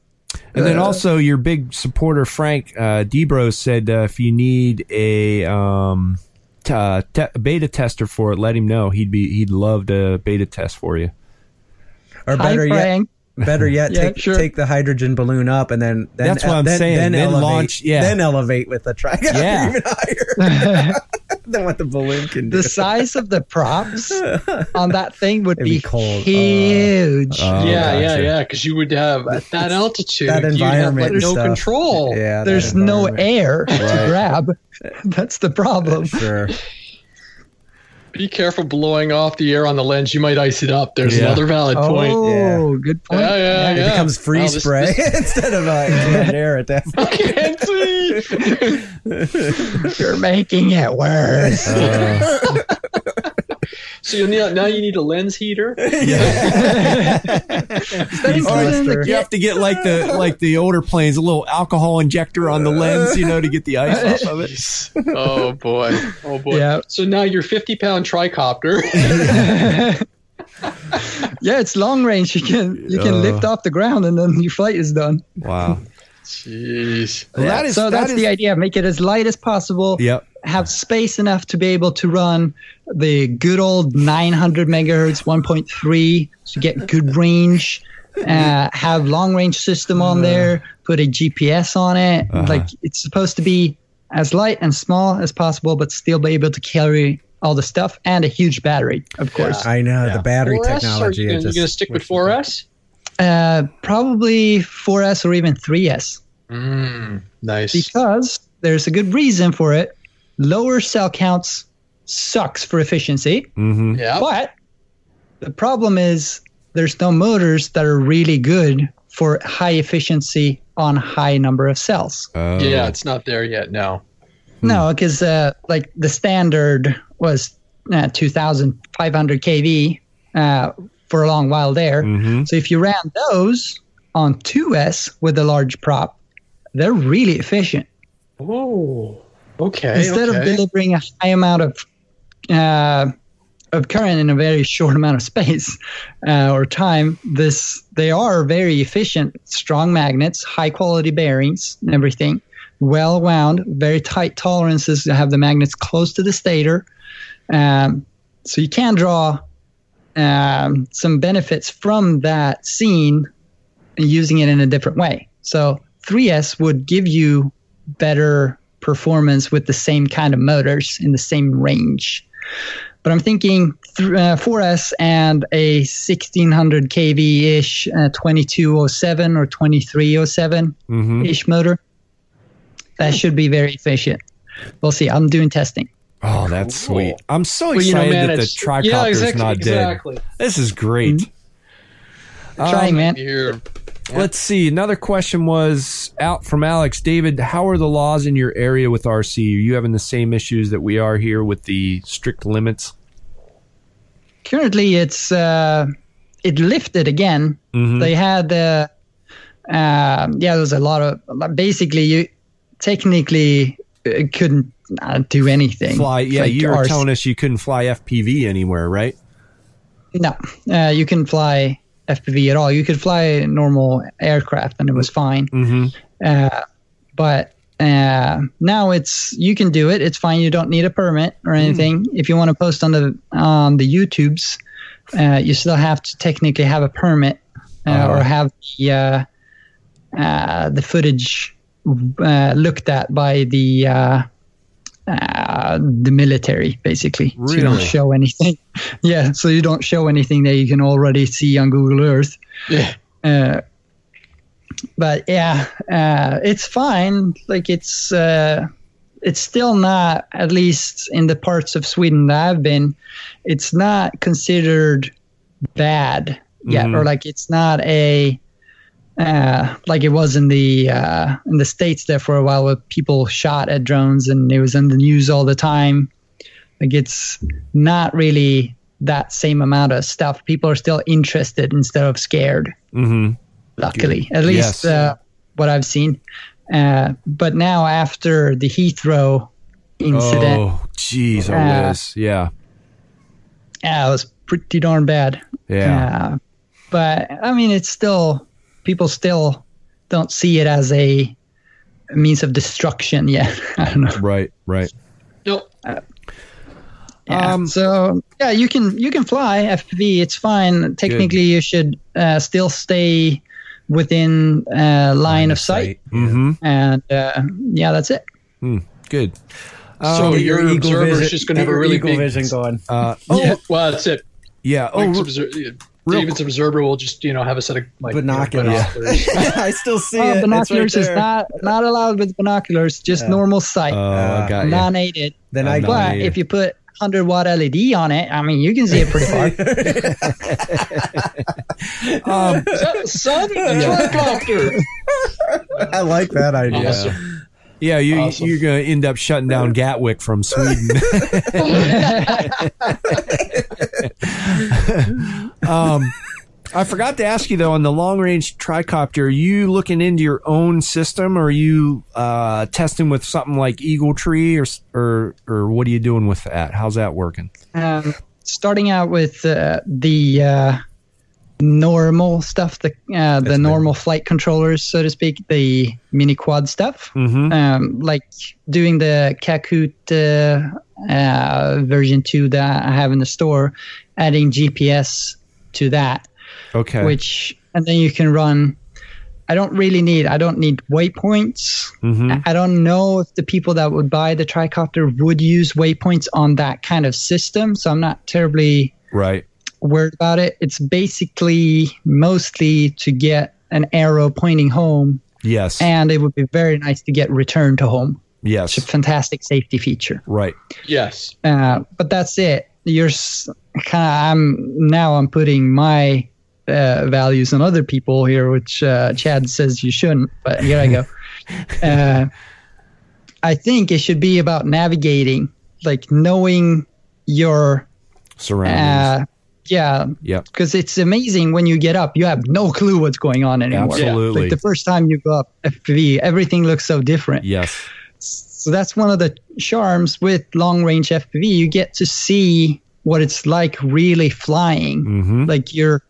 Speaker 2: And then also your big supporter Frank uh, Debro said uh, if you need a um, t- uh, te- beta tester for it, let him know. He'd be he'd love to beta test for you.
Speaker 4: Or
Speaker 3: Hi,
Speaker 4: better yet, better (laughs) yet,
Speaker 3: Yeah,
Speaker 4: take
Speaker 3: sure.
Speaker 4: take the hydrogen balloon up and then, then
Speaker 2: That's what I'm
Speaker 4: then,
Speaker 2: saying.
Speaker 4: Then,
Speaker 2: Then
Speaker 4: elevate,
Speaker 2: launch- yeah.
Speaker 4: then elevate with the tricopter (laughs)
Speaker 2: Yeah.
Speaker 4: even higher (laughs) than what the balloon can do.
Speaker 3: The size of the props on that thing would
Speaker 4: It'd
Speaker 3: be,
Speaker 4: be cold. Uh,
Speaker 3: huge.
Speaker 2: Oh,
Speaker 1: yeah, yeah,
Speaker 2: gotcha.
Speaker 1: yeah. Because you would have at that altitude,
Speaker 4: that
Speaker 1: you'd have
Speaker 4: environment
Speaker 1: like no
Speaker 4: stuff.
Speaker 1: control.
Speaker 4: yeah,
Speaker 3: There's no
Speaker 4: environment.
Speaker 3: air to grab. That's the problem.
Speaker 4: Sure.
Speaker 1: Be careful blowing off the air on the lens. You might ice it up. There's
Speaker 2: Yeah.
Speaker 1: another valid point.
Speaker 3: Oh, good point.
Speaker 1: Yeah, yeah, yeah.
Speaker 4: It
Speaker 1: yeah.
Speaker 4: becomes free
Speaker 1: Wow, this-
Speaker 4: spray
Speaker 1: this- (laughs)
Speaker 4: instead of uh, canned air at that (laughs) point.
Speaker 1: can't see. (laughs)
Speaker 3: You're making it worse.
Speaker 1: So you need, now you need a lens heater. (laughs)
Speaker 4: Buster.
Speaker 2: You have to get like the like the older planes, a little alcohol injector on the lens, you know, to get the ice off of it.
Speaker 1: oh boy. Oh boy.
Speaker 3: Yeah.
Speaker 1: So now your 50 pound tricopter. (laughs)
Speaker 3: yeah, it's long range. You can you can
Speaker 2: Uh.
Speaker 3: lift off the ground and then your flight is done.
Speaker 2: Wow.
Speaker 1: Jeez.
Speaker 2: Well, that is
Speaker 3: so
Speaker 2: that
Speaker 3: that's
Speaker 2: is-
Speaker 3: the idea. Make it as light as possible.
Speaker 2: Yep.
Speaker 3: Have space enough to be able to run the good old 900 megahertz 1.3 to get good range. Uh, have long range system on there. Put a GPS on it.
Speaker 2: Uh-huh.
Speaker 3: Like it's supposed to be as light and small as possible, but still be able to carry all the stuff and a huge battery, of course.
Speaker 4: I know the battery
Speaker 1: 4S? Are
Speaker 4: technology.
Speaker 1: you gonna, you gonna stick with
Speaker 4: wish-
Speaker 1: 4S?
Speaker 3: Uh, probably 4S or even 3S
Speaker 1: Mm, nice.
Speaker 3: because there's a good reason for it. Lower cell counts sucks for efficiency,
Speaker 2: Mm-hmm.
Speaker 1: Yeah.
Speaker 3: but the problem is there's no motors that are really good for high efficiency on high number of cells.
Speaker 2: Oh.
Speaker 1: Yeah, it's not there yet. No.
Speaker 3: No, because uh, like the standard was uh, 2,500 kV uh, for a long while there.
Speaker 2: Mhm.
Speaker 3: So if you ran those on 2S with a large prop, they're really efficient.
Speaker 1: Oh. Okay.
Speaker 3: Instead of delivering a high amount of uh, of current in a very short amount of space (laughs) uh, or time, this they are very efficient, strong magnets, high quality bearings, and everything, well wound, very tight tolerances to have the magnets close to the stator. Um, so you can draw um, some benefits from that scene and using it in a different way. So 3S would give you better performance with the same kind of motors in the same range. But I'm thinking th- uh, 4S and a 1600 kV ish uh, 2207 or 2307
Speaker 2: Mm-hmm.
Speaker 3: ish motor. That should be very efficient. We'll see. I'm doing testing.
Speaker 2: Oh, that's
Speaker 1: Cool.
Speaker 2: sweet. I'm so
Speaker 1: Well, you know,
Speaker 2: excited
Speaker 1: man,
Speaker 2: that the
Speaker 1: it's-
Speaker 2: tricopter
Speaker 1: yeah,
Speaker 2: is
Speaker 1: exactly,
Speaker 2: not
Speaker 1: exactly.
Speaker 2: dead. This is great.
Speaker 3: Trying, man.
Speaker 1: Here.
Speaker 2: Let's see. Another question was out from Alex. David, how are the laws in your area with RC? Are you having the same issues that we are here with the strict limits?
Speaker 3: Currently, it's uh, it lifted again.
Speaker 2: Mhm.
Speaker 3: They had uh, um yeah, there was a lot of basically you technically uh, couldn't uh, do anything.
Speaker 2: Fly. Yeah,
Speaker 3: Like
Speaker 2: you were
Speaker 3: RC
Speaker 2: telling us you couldn't fly FPV anywhere, right?
Speaker 3: No, uh, you can fly FPV at all. You could fly a normal aircraft and it was fine.
Speaker 2: Mm-hmm.
Speaker 3: Uh, but uh, now it's you can do it. It's fine. You don't need a permit or anything. If you want to post on the on the YouTubes, uh, you still have to technically have a permit uh,
Speaker 2: Uh-huh.
Speaker 3: or have the uh, uh, the footage uh, looked at by the uh, the military, basically. So you don't show anything. (laughs) yeah, so you don't show anything that you can already see on Google Earth.
Speaker 1: Yeah.
Speaker 3: Uh, but yeah, uh, it's fine. Like it's uh, it's still not, at least in the parts of Sweden that I've been, it's not considered bad yet,
Speaker 2: Mhm.
Speaker 3: or like it's not a uh, like it was in the uh, in the states there for a while, where people shot at drones and it was in the news all the time. Like it's not really that same amount of stuff. People are still interested instead of scared
Speaker 2: Mm-hmm.
Speaker 3: luckily at least
Speaker 2: Yes.
Speaker 3: uh, what i've seen uh, but now after the heathrow incident
Speaker 2: Oh, jeez, oh,
Speaker 3: Uh.
Speaker 2: Yeah.
Speaker 3: yeah, it was pretty darn bad
Speaker 2: Yeah.
Speaker 3: Uh, but i mean it's still people still don't see it as a means of destruction yet (laughs) i don't know
Speaker 2: Right, right.
Speaker 1: No.
Speaker 3: Yeah.
Speaker 2: Um,
Speaker 3: so yeah, you can you can fly FPV. It's fine. Technically, you should uh, still stay within uh, line, of sight,
Speaker 2: Mm-hmm.
Speaker 3: and uh, yeah, that's it.
Speaker 2: Good.
Speaker 1: so
Speaker 4: Get
Speaker 1: your,
Speaker 4: Eagle
Speaker 1: observer
Speaker 4: vision-
Speaker 1: is just going to have a really
Speaker 4: Eagle
Speaker 1: big.
Speaker 4: vision going.
Speaker 2: Uh,
Speaker 1: Oh,
Speaker 3: Yeah.
Speaker 1: well, that's it.
Speaker 2: yeah. Oh,
Speaker 1: Mike's
Speaker 2: re-
Speaker 1: obser-
Speaker 2: real
Speaker 1: David's observer will just you know have a set of like you know,
Speaker 4: Binoculars.
Speaker 1: binoculars. (laughs)
Speaker 4: I still see
Speaker 3: Oh,
Speaker 4: it.
Speaker 3: binoculars
Speaker 4: it's
Speaker 3: is
Speaker 4: right there.
Speaker 3: not not allowed with binoculars. Just
Speaker 4: Yeah.
Speaker 3: normal sight,
Speaker 2: oh, I got
Speaker 3: non-aided.
Speaker 4: Then I
Speaker 2: no.
Speaker 3: But
Speaker 2: yeah.
Speaker 3: if you put 100 watt LED on it, I mean, you can see it pretty far. (laughs) (laughs)
Speaker 2: Um,
Speaker 1: Is that the sun? The tricopter.
Speaker 4: I like that idea.
Speaker 1: Awesome.
Speaker 2: Yeah, you,
Speaker 1: Awesome.
Speaker 2: you're going to end up shutting down Gatwick from Sweden. (laughs) um, I forgot to ask you though on the long range tricopter, are you looking into your own system or are you uh, testing with something like Eagle Tree or, or or what are you doing with that? How's that working?
Speaker 3: um, starting out with uh, the uh, normal stuff, the uh, the
Speaker 4: That's
Speaker 3: normal flight controllers, so to speak, the mini quad stuff.
Speaker 2: Mm-hmm.
Speaker 3: Um, like doing the Kahoot uh, uh, version two that I have in the store, adding GPS to that.
Speaker 2: Okay.
Speaker 3: which and then you can run i don't really need i don't need waypoints
Speaker 2: mm-hmm.
Speaker 3: i don't know if the people that would buy the tricopter would use waypoints on that kind of system so i'm not terribly
Speaker 2: Right.
Speaker 3: Worried about it it's basically mostly to get an arrow pointing home
Speaker 2: Yes.
Speaker 3: and it would be very nice to get return to home Yes. it's a fantastic safety feature
Speaker 2: Right.
Speaker 1: Yes.
Speaker 3: uh, but that's it. You're kind of. I'm now. I'm putting my uh, values on other people here, which uh, Chad says you shouldn't. But here I go. (laughs) uh, I think it should be about navigating, like knowing your.
Speaker 2: Surroundings.
Speaker 3: Uh, yeah, because it's amazing when you get up, you have no clue what's going on anymore.
Speaker 2: Absolutely.
Speaker 3: Like the first time you go up FPV, everything looks so different.
Speaker 2: yes.
Speaker 3: So that's one of the charms with long range FPV. You get to see what it's like really flying.
Speaker 2: Mm-hmm.
Speaker 3: Like you're,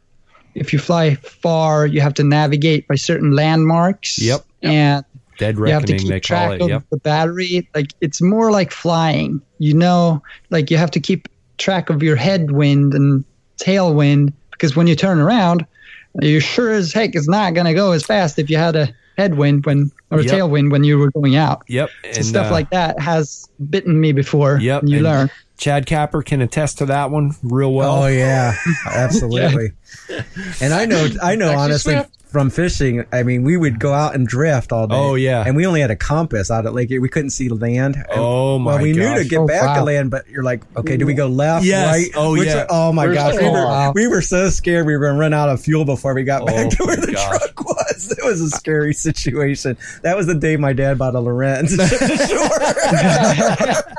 Speaker 3: if you fly far, you have to navigate by certain landmarks.
Speaker 2: Yep.
Speaker 3: And
Speaker 2: Dead
Speaker 3: you have to keep
Speaker 2: they
Speaker 3: track
Speaker 2: call it.
Speaker 3: of
Speaker 2: Yep.
Speaker 3: the battery. Like it's more like flying. You know, like you have to keep track of your headwind and tailwind because when you turn around, you sure as heck is not going to go as fast if you had a headwind when or a
Speaker 2: Yep.
Speaker 3: tailwind when you were going out.
Speaker 2: Yep.
Speaker 3: So
Speaker 2: And
Speaker 3: stuff
Speaker 2: uh,
Speaker 3: like that has bitten me before.
Speaker 2: Yep,
Speaker 3: and you
Speaker 2: and-
Speaker 3: learn.
Speaker 2: Chad Kapper can attest to that one real well.
Speaker 4: Oh yeah, (laughs) absolutely. And I know, I know, honestly,
Speaker 1: Swift.
Speaker 4: From fishing, I mean, we would go out and drift all day.
Speaker 2: Oh, yeah.
Speaker 4: and we only had a compass out at Lake. We couldn't see land. And-
Speaker 2: Oh, my
Speaker 4: Well, we knew
Speaker 2: gosh.
Speaker 4: to get
Speaker 3: Oh,
Speaker 4: back to land, but you're like, okay, do we go left,
Speaker 2: Yes.
Speaker 4: right?
Speaker 2: Oh,
Speaker 4: Which-
Speaker 2: yeah.
Speaker 4: Oh my
Speaker 1: Where's
Speaker 4: gosh, we were we were so scared we were going to run out of fuel before we got oh, back
Speaker 2: Oh,
Speaker 4: to where the
Speaker 2: gosh.
Speaker 4: truck was. It was a scary situation. That was the day my dad bought a Lowrance (laughs)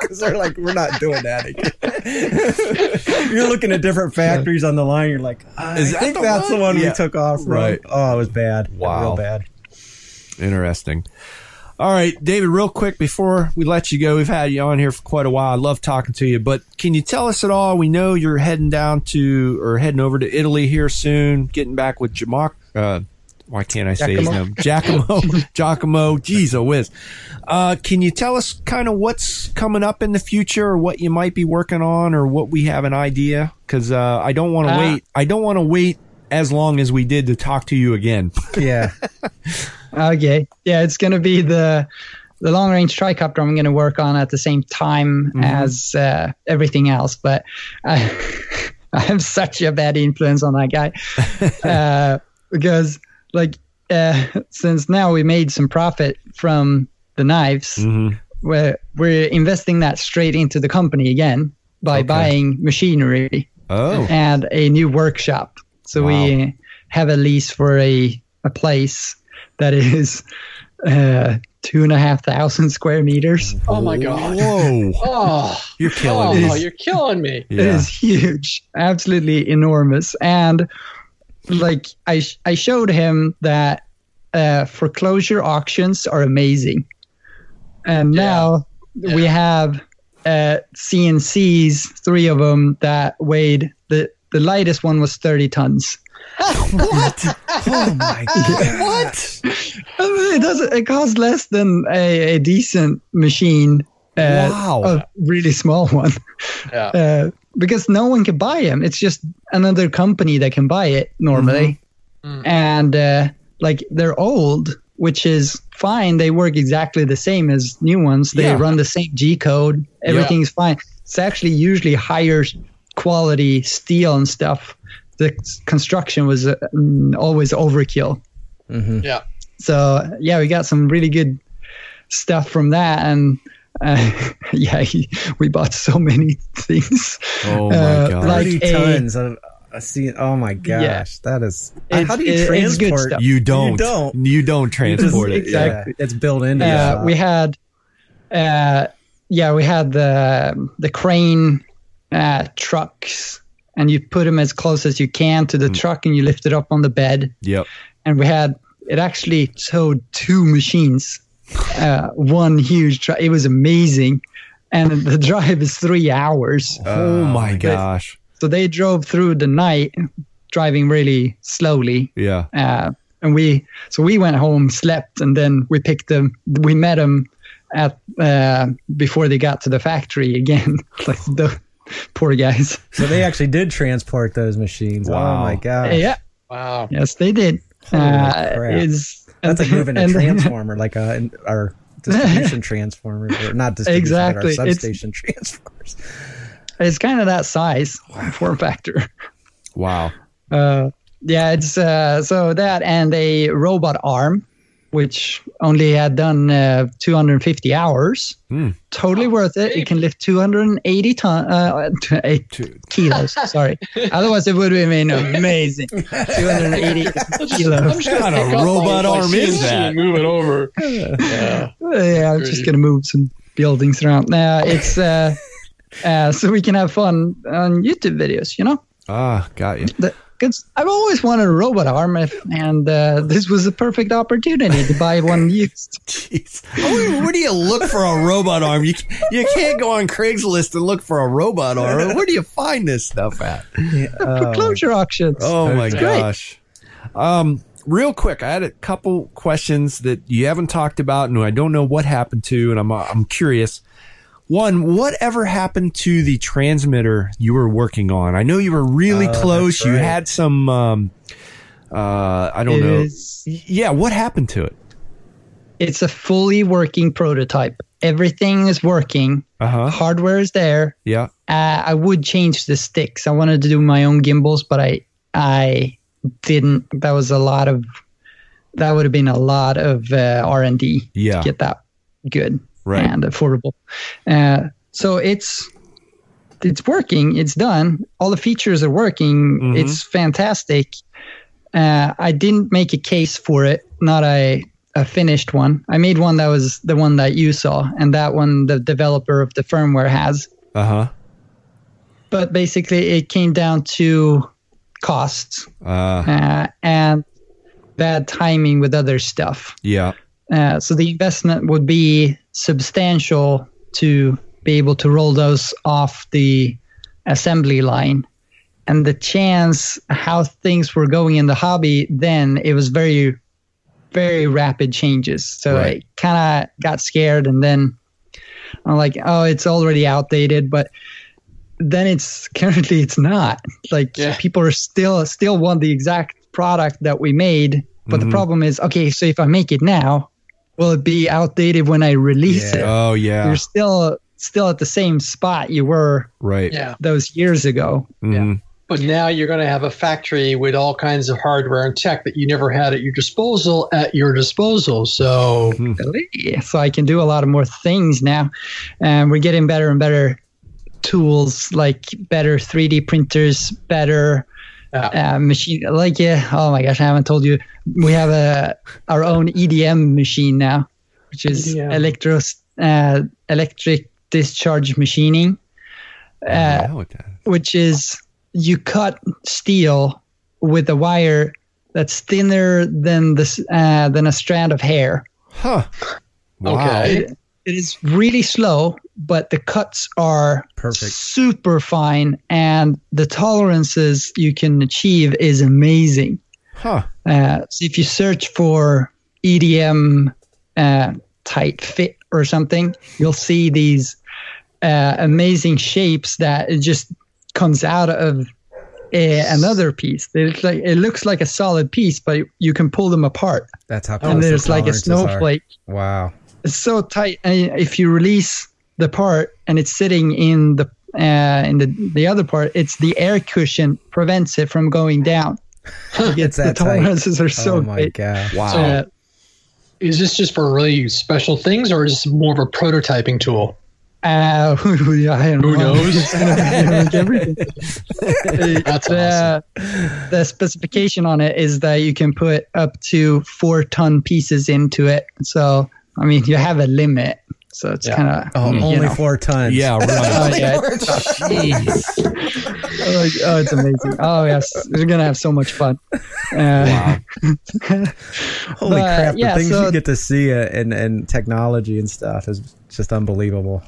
Speaker 4: because (laughs) they're like, we're not doing that again. (laughs) you're looking at different factories on the line. You're like, I
Speaker 2: Is that
Speaker 4: think
Speaker 2: the
Speaker 4: that's
Speaker 2: one?
Speaker 4: the one
Speaker 2: Yeah.
Speaker 4: we took off from.
Speaker 2: Right.
Speaker 4: Oh, it was bad.
Speaker 2: Wow.
Speaker 4: real bad.
Speaker 2: Interesting. All right, David, real quick before we let you go, we've had you on here for quite a while. I love talking to you, but can you tell us at all? We know you're heading down to or heading over to Italy here soon, getting back with Jamak, uh, why can't I say his name? Giacomo. (laughs) Giacomo. Jeez, oh whiz. Uh, can you tell us kind of what's coming up in the future, or what you might be working on, or what we have an idea? Because uh, I don't want to
Speaker 3: Uh,
Speaker 2: wait. I don't want to wait as long as we did to talk to you again. (laughs)
Speaker 4: Yeah.
Speaker 3: Okay. Yeah, it's going to be the the long range tricopter I'm going to work on at the same time as uh, everything else. But I, (laughs) I have such a bad influence on that guy uh, because, like, uh, (laughs) since now we made some profit from the knives,
Speaker 2: Mhm.
Speaker 3: we're, we're investing that straight into the company again by
Speaker 2: Okay.
Speaker 3: buying machinery
Speaker 2: Oh,
Speaker 3: and a new workshop. So we have a lease for a, a place that is uh, two and a half thousand square meters.
Speaker 1: Oh my god.
Speaker 2: whoa! (laughs)
Speaker 1: Oh,
Speaker 2: You're killing
Speaker 1: oh,
Speaker 2: me.
Speaker 1: you're killing me.
Speaker 3: It
Speaker 2: Yeah.
Speaker 3: is huge, absolutely enormous. And like I, sh- I showed him that uh, foreclosure auctions are amazing. And now we have uh, CNCs, three of them that weighed the the lightest one was 30 tons. (laughs)
Speaker 2: what?
Speaker 4: Oh my (laughs) god.
Speaker 2: what?
Speaker 3: I (laughs) mean, It doesn't. It costs less than a, a decent machine. Uh,
Speaker 2: Wow.
Speaker 3: A really small one.
Speaker 1: Yeah.
Speaker 3: Uh, because no one can buy them. It's just another company that can buy it normally,
Speaker 1: Mhm.
Speaker 3: and uh, like they're old, which is fine. They work exactly the same as new ones. They
Speaker 2: Yeah.
Speaker 3: run the same G code. Everything's fine. It's actually usually higher quality steel and stuff. The construction was uh, mm, always overkill.
Speaker 4: hmm
Speaker 1: Yeah.
Speaker 3: So yeah, we got some really good stuff from that, and uh, (laughs) yeah, he, we bought so many things.
Speaker 2: Oh my
Speaker 3: Uh,
Speaker 2: god!
Speaker 3: like
Speaker 4: Thirty
Speaker 3: a-
Speaker 4: tons of. I see. Oh my gosh, that is.
Speaker 3: It's-
Speaker 4: how do you
Speaker 3: it-
Speaker 4: transport?
Speaker 3: stuff.
Speaker 2: you don't.
Speaker 4: don't.
Speaker 2: You don't transport it.
Speaker 3: Exactly.
Speaker 4: Yeah, it's built into.
Speaker 3: Uh, we had, uh, yeah, we had the the crane uh, trucks, and you put them as close as you can to the
Speaker 2: Mm.
Speaker 3: truck, and you lift it up on the bed.
Speaker 2: Yep.
Speaker 3: And we had it actually towed two machines, uh, one huge truck. It was amazing, and the drive is three hours.
Speaker 2: Oh my gosh.
Speaker 3: So they drove through the night, driving really slowly.
Speaker 2: Yeah.
Speaker 3: Uh, and we, so we went home, slept, and then we picked them. We met them at uh, before they got to the factory again. (laughs) like the poor guys.
Speaker 4: So they actually did transport those machines.
Speaker 2: Wow.
Speaker 4: Oh my gosh.
Speaker 3: Yeah,
Speaker 1: Wow.
Speaker 3: yes, they did.
Speaker 4: Holy
Speaker 3: Uh,
Speaker 4: crap.
Speaker 3: It's
Speaker 4: That's like moving a transformer, like a our distribution (laughs) transformer, or not distribution,
Speaker 3: Exactly.
Speaker 4: but our
Speaker 3: It's-
Speaker 4: substation (laughs) transformers.
Speaker 3: It's kind of that size form factor.
Speaker 2: Wow.
Speaker 3: Uh, yeah, it's uh, so that and a robot arm, which only had done uh, 250 hours.
Speaker 2: Hmm.
Speaker 3: Totally worth it. It can lift 280 ton, uh, eight
Speaker 2: Two-
Speaker 3: kilos. Sorry, (laughs) otherwise it would have been amazing. 280 (laughs) kilos.
Speaker 1: just gonna
Speaker 2: kind of robot
Speaker 1: all, like,
Speaker 2: arm is
Speaker 1: CNC
Speaker 2: that?
Speaker 1: and Move it over. (laughs) yeah.
Speaker 3: Yeah, I'm just gonna move some buildings around. Now it's uh, uh, so we can have fun on YouTube videos. You know.
Speaker 2: Ah, got you.
Speaker 3: Because I've always wanted a robot arm, and uh, this was a perfect opportunity to buy one (laughs) used.
Speaker 2: Jeez. Where, where do you look for a robot arm? You you can't go on Craigslist and look for a robot arm. Where do you find this stuff at?
Speaker 4: Oh,
Speaker 3: Foreclosure auctions.
Speaker 2: Oh my gosh. Um, real quick, I had a couple questions that you haven't talked about, and I don't know what happened to, and I'm uh, I'm curious. One, whatever happened to the transmitter you were working on? I know you were really
Speaker 4: Oh,
Speaker 2: close.
Speaker 4: that's
Speaker 2: You had some. Um, uh, I don't
Speaker 3: It
Speaker 2: know.
Speaker 3: is-
Speaker 2: Yeah, what happened to it?
Speaker 3: It's a fully working prototype. Everything is working.
Speaker 2: Uh huh.
Speaker 3: Hardware is there.
Speaker 2: Yeah.
Speaker 3: Uh, I would change the sticks. I wanted to do my own gimbals, but I I didn't. That was a lot of. That would have been a lot of uh, R and D
Speaker 2: Yeah.
Speaker 3: to get that good
Speaker 2: Right.
Speaker 3: and affordable. Uh, so it's it's working. It's done. All the features are working.
Speaker 2: Mhm.
Speaker 3: It's fantastic. Uh, I didn't make a case for it. Not a a finished one. I made one that was the one that you saw, and that one the developer of the firmware has.
Speaker 2: Uh huh.
Speaker 3: But basically, it came down to costs
Speaker 2: Uh,
Speaker 3: uh, and bad timing with other stuff.
Speaker 2: yeah.
Speaker 3: Uh, so the investment would be substantial to be able to roll those off the assembly line. And the chance how things were going in the hobby then, it was very very rapid changes. So
Speaker 2: Right.
Speaker 3: I kind of got scared, and then I'm like, oh, it's already outdated, but then it's (laughs) currently it's not. Like
Speaker 1: Yeah.
Speaker 3: people are still still want the exact product that we made, but
Speaker 2: Mhm.
Speaker 3: the problem is, okay, so if I make it now, will it be outdated when I release
Speaker 4: Yeah.
Speaker 3: it?
Speaker 2: Oh yeah.
Speaker 3: You're still still at the same spot you were
Speaker 2: right.
Speaker 1: Yeah.
Speaker 3: those years ago.
Speaker 2: Mhm.
Speaker 1: But now you're going to have a factory with all kinds of hardware and tech that you never had at your disposal at your disposal. So
Speaker 3: Really? So I can do a lot of more things now. And we're getting better and better tools like better 3D printers, better
Speaker 1: Yeah.
Speaker 3: uh, machine. Like, yeah, oh my gosh, I haven't told you. We have a our own EDM machine now, which is
Speaker 1: EDM.
Speaker 3: electro uh, electric discharge machining, uh,
Speaker 2: Yeah, that-
Speaker 3: which is you cut steel with a wire that's thinner than this uh, than a strand of hair.
Speaker 2: Huh. Wow.
Speaker 1: Okay.
Speaker 3: It, it is really slow, but the cuts are
Speaker 4: Perfect.
Speaker 3: super fine, and the tolerances you can achieve is amazing.
Speaker 2: Huh.
Speaker 3: Uh, so if you search for EDM uh, tight fit or something, you'll see these uh, amazing shapes that it just comes out of a, another piece. It's like it looks like a solid piece, but you can pull them apart,
Speaker 4: That's how
Speaker 3: and
Speaker 4: the
Speaker 3: there's like a
Speaker 4: tolerances are.
Speaker 3: snowflake.
Speaker 4: Wow.
Speaker 3: It's so tight, and if you release the part and it's sitting in the uh, in the the other part, it's the air cushion prevents it from going down. (laughs) Like,
Speaker 4: It's
Speaker 3: the
Speaker 4: that tight.
Speaker 3: tolerances are so
Speaker 4: oh my
Speaker 3: great.
Speaker 4: god.
Speaker 2: Wow.
Speaker 3: Uh,
Speaker 1: is this just for really special things or is this more of a prototyping tool?
Speaker 3: Uh, (laughs) I don't
Speaker 1: Who
Speaker 3: know.
Speaker 1: knows? (laughs)
Speaker 3: Everything.
Speaker 1: That's
Speaker 3: the, the specification on it is that you can put up to four ton pieces into it. So, I mean, you have a limit. So it's
Speaker 1: Yeah.
Speaker 3: kind of
Speaker 4: Oh, only four tons.
Speaker 2: Yeah, (laughs) (laughs)
Speaker 3: Oh,
Speaker 2: right.
Speaker 3: yeah, it's, oh, oh, it's amazing. Oh yes, we're gonna have so much fun. Uh,
Speaker 2: wow. (laughs)
Speaker 4: Holy
Speaker 3: But,
Speaker 4: crap!
Speaker 3: yeah,
Speaker 4: the things
Speaker 3: so-
Speaker 4: you get to see uh, and and technology and stuff is just unbelievable.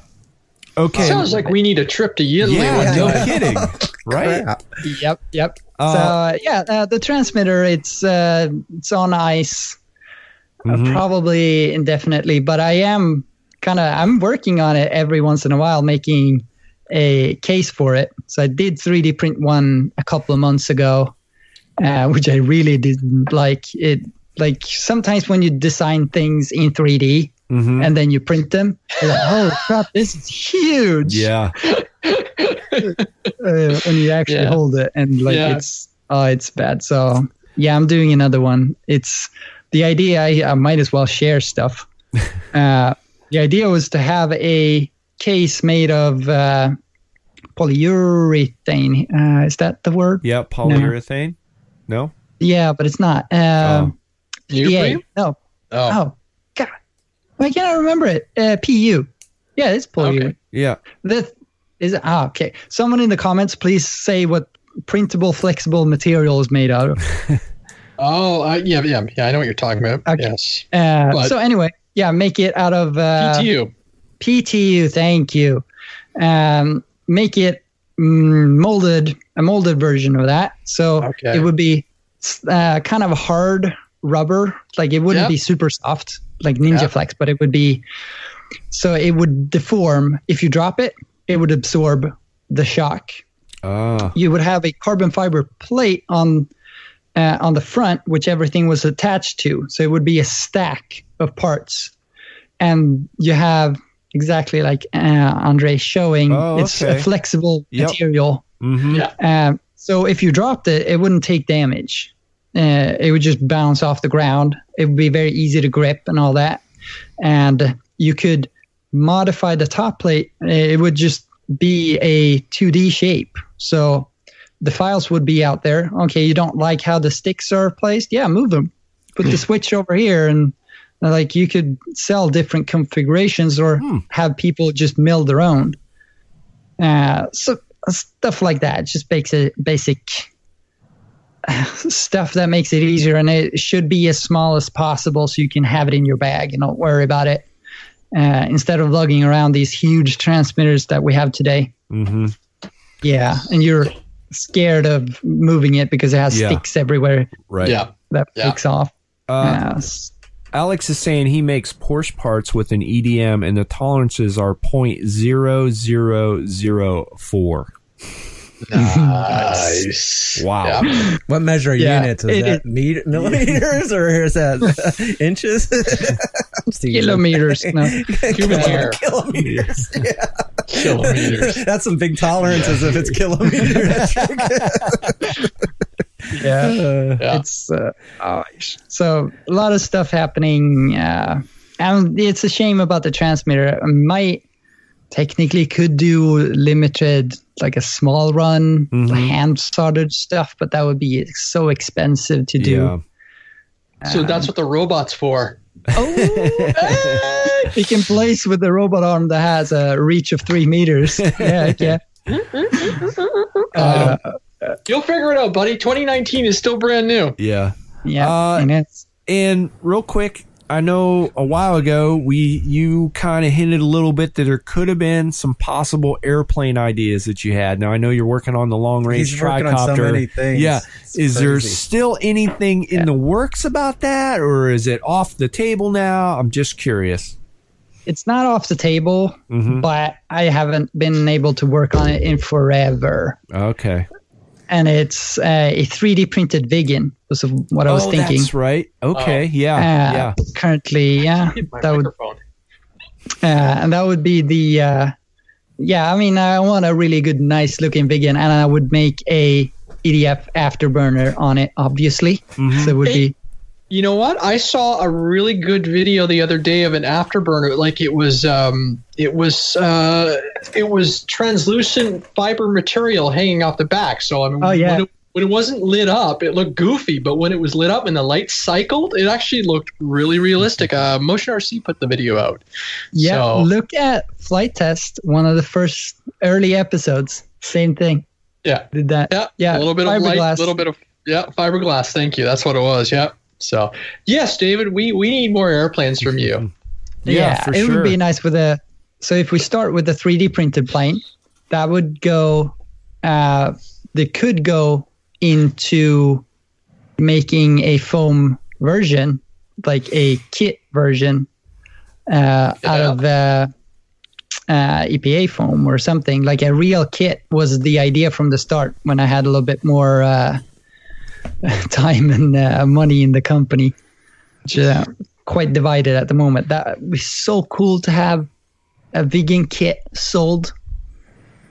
Speaker 2: Okay.
Speaker 1: Sounds like we need a trip to Italy.
Speaker 2: yeah,
Speaker 1: one
Speaker 2: no
Speaker 1: time.
Speaker 2: kidding. Right?
Speaker 4: Crap.
Speaker 3: Yep, yep.
Speaker 2: Uh,
Speaker 3: so uh, yeah, uh, the transmitter it's uh, it's on ice, uh,
Speaker 2: Mhm.
Speaker 3: probably indefinitely. But I am kind of I'm working on it every once in a while, making a case for it. So I did 3D print one a couple of months ago, uh, which I really didn't like. It like sometimes when you design things in 3D
Speaker 2: Mhm.
Speaker 3: and then you print them, you're like, oh crap, this is huge.
Speaker 2: Yeah. (laughs)
Speaker 3: uh, when you actually
Speaker 1: Yeah.
Speaker 3: hold it and like
Speaker 1: Yeah.
Speaker 3: it's oh it's bad so yeah i'm doing another one it's the idea i, I might as well share stuff (laughs) uh, the idea was to have a case made of uh, polyurethane uh, is that the word
Speaker 2: Yeah. Polyurethane. No.
Speaker 3: yeah but it's not uh,
Speaker 2: Oh.
Speaker 1: You
Speaker 3: yeah no
Speaker 1: Oh.
Speaker 3: oh god why can't i remember it uh, pu yeah it's polyurethane
Speaker 1: Okay.
Speaker 2: Yeah.
Speaker 3: The is? Ah, okay. Someone in the comments, please say what printable, flexible material is made out of. (laughs)
Speaker 1: Oh, uh, yeah, yeah, yeah. I know what you're talking about.
Speaker 3: Okay.
Speaker 1: Yes.
Speaker 3: Uh, so anyway, yeah, make it out of uh,
Speaker 1: PTU.
Speaker 3: PTU. Thank you. Um, make it mm, molded, a molded version of that. So
Speaker 1: Okay.
Speaker 3: it would be uh, kind of hard rubber. Like it wouldn't
Speaker 1: Yep.
Speaker 3: be super soft like Ninja
Speaker 1: Yep.
Speaker 3: Flex, but it would be. So it would deform if you drop it. It would absorb the shock.
Speaker 2: Ah.
Speaker 3: you would have a carbon fiber plate on uh, on the front, which everything was attached to. So it would be a stack of parts, and you have exactly like uh, Andre showing.
Speaker 2: Oh,
Speaker 3: it's
Speaker 2: okay.
Speaker 3: a flexible
Speaker 2: Yep.
Speaker 3: material.
Speaker 2: Mm-hmm.
Speaker 1: Yeah.
Speaker 3: Um, so if you dropped it, it wouldn't take damage. Uh, it would just bounce off the ground. It would be very easy to grip and all that. And you could modify the top plate. It would just be a 2D shape. So the files would be out there. Okay, you don't like how the sticks are placed? Yeah, move them. Put the switch over here and uh, like you could sell different configurations or
Speaker 2: Hmm.
Speaker 3: have people just mill their own. Uh, so stuff like that. Just basic, basic uh, (laughs) stuff that makes it easier, and it should be as small as possible so you can have it in your bag and don't worry about it. Uh, instead of lugging around these huge transmitters that we have today.
Speaker 2: Mm-hmm.
Speaker 3: Yeah, and you're scared of moving it because it has
Speaker 2: Yeah.
Speaker 3: sticks everywhere
Speaker 2: Right.
Speaker 1: Yeah.
Speaker 3: that
Speaker 1: Yeah.
Speaker 3: breaks off.
Speaker 2: Uh,
Speaker 3: Yeah,
Speaker 6: Alex is saying he makes Porsche parts with an EDM and the tolerances are point zero zero zero four.
Speaker 1: Nice.
Speaker 6: Wow.
Speaker 1: Yeah.
Speaker 4: What measure
Speaker 3: Yeah,
Speaker 4: units is
Speaker 3: it-
Speaker 4: that? Meter, (laughs) millimeters or is that (laughs) inches?
Speaker 3: Kilometers. No. (laughs)
Speaker 1: Human.
Speaker 4: Kilometers. Yeah.
Speaker 1: Kilometers. (laughs)
Speaker 4: That's some big tolerances if it's kilometers. (laughs)
Speaker 3: Yeah.
Speaker 1: Yeah.
Speaker 3: It's uh, oh, so a lot of stuff happening. Uh, and it's a shame about the transmitter. I might technically could do limited, like a small run,
Speaker 6: Mhm.
Speaker 3: hand soldered stuff, but that would be so expensive to do.
Speaker 6: Yeah.
Speaker 1: So that's what the robot's for.
Speaker 3: Oh, (laughs) he can place with the robot arm that has a reach of three meters. (laughs) Yeah, yeah. (laughs) Uh,
Speaker 1: You'll figure it out, buddy. 2019 is still brand new.
Speaker 6: Yeah.
Speaker 3: yeah,
Speaker 6: Uh,
Speaker 3: and it's
Speaker 6: And real quick, I know a while ago we you kind of hinted a little bit that there could have been some possible airplane ideas that you had. Now I know you're working on the long range
Speaker 4: He's
Speaker 6: tricopter.
Speaker 4: working on so many things.
Speaker 6: Yeah,
Speaker 4: It's
Speaker 6: is there still anything in the works about that, or is it off the table now? I'm just curious.
Speaker 3: It's not off the table,
Speaker 6: Mhm.
Speaker 3: but I haven't been able to work on it in forever.
Speaker 6: Okay.
Speaker 3: And it's uh, a 3D printed Viggen was what I was
Speaker 6: oh,
Speaker 3: thinking.
Speaker 6: that's right. Okay. Yeah.
Speaker 3: Uh,
Speaker 6: yeah.
Speaker 3: Currently, yeah, that would
Speaker 1: microphone.
Speaker 3: uh, and that would be the uh, yeah. I mean, I want a really good, nice looking Viggen, and I would make a EDF afterburner on it, obviously.
Speaker 6: Mhm.
Speaker 3: So it would be
Speaker 1: You know what? I saw a really good video the other day of an afterburner. Like it was, um, it was, uh, it was translucent fiber material hanging off the back. So I mean,
Speaker 3: Oh, yeah.
Speaker 1: when, it, when it wasn't lit up, it looked goofy. But when it was lit up and the light cycled, it actually looked really realistic. Uh, Motion RC put the video out.
Speaker 3: yeah.
Speaker 1: So-
Speaker 3: Look at Flite Test, one of the first early episodes. Same thing.
Speaker 1: Yeah.
Speaker 3: Did that?
Speaker 1: Yeah,
Speaker 3: Yeah,
Speaker 1: a little bit of light, a little bit of yeah, fiberglass. Thank you. That's what it was. Yeah. So yes, David, we we need more airplanes from you.
Speaker 6: Yeah, for
Speaker 3: it
Speaker 6: sure.
Speaker 3: would be nice with a. So if we start with the 3D printed plane, that would go. Uh, they could go into making a foam version, like a kit version, uh, out of uh, uh, EPP foam or something. Like a real kit was the idea from the start when I had a little bit more uh, (laughs) time and uh, money in the company. Which, uh, quite divided at the moment. That would be so cool to have a Viggen kit sold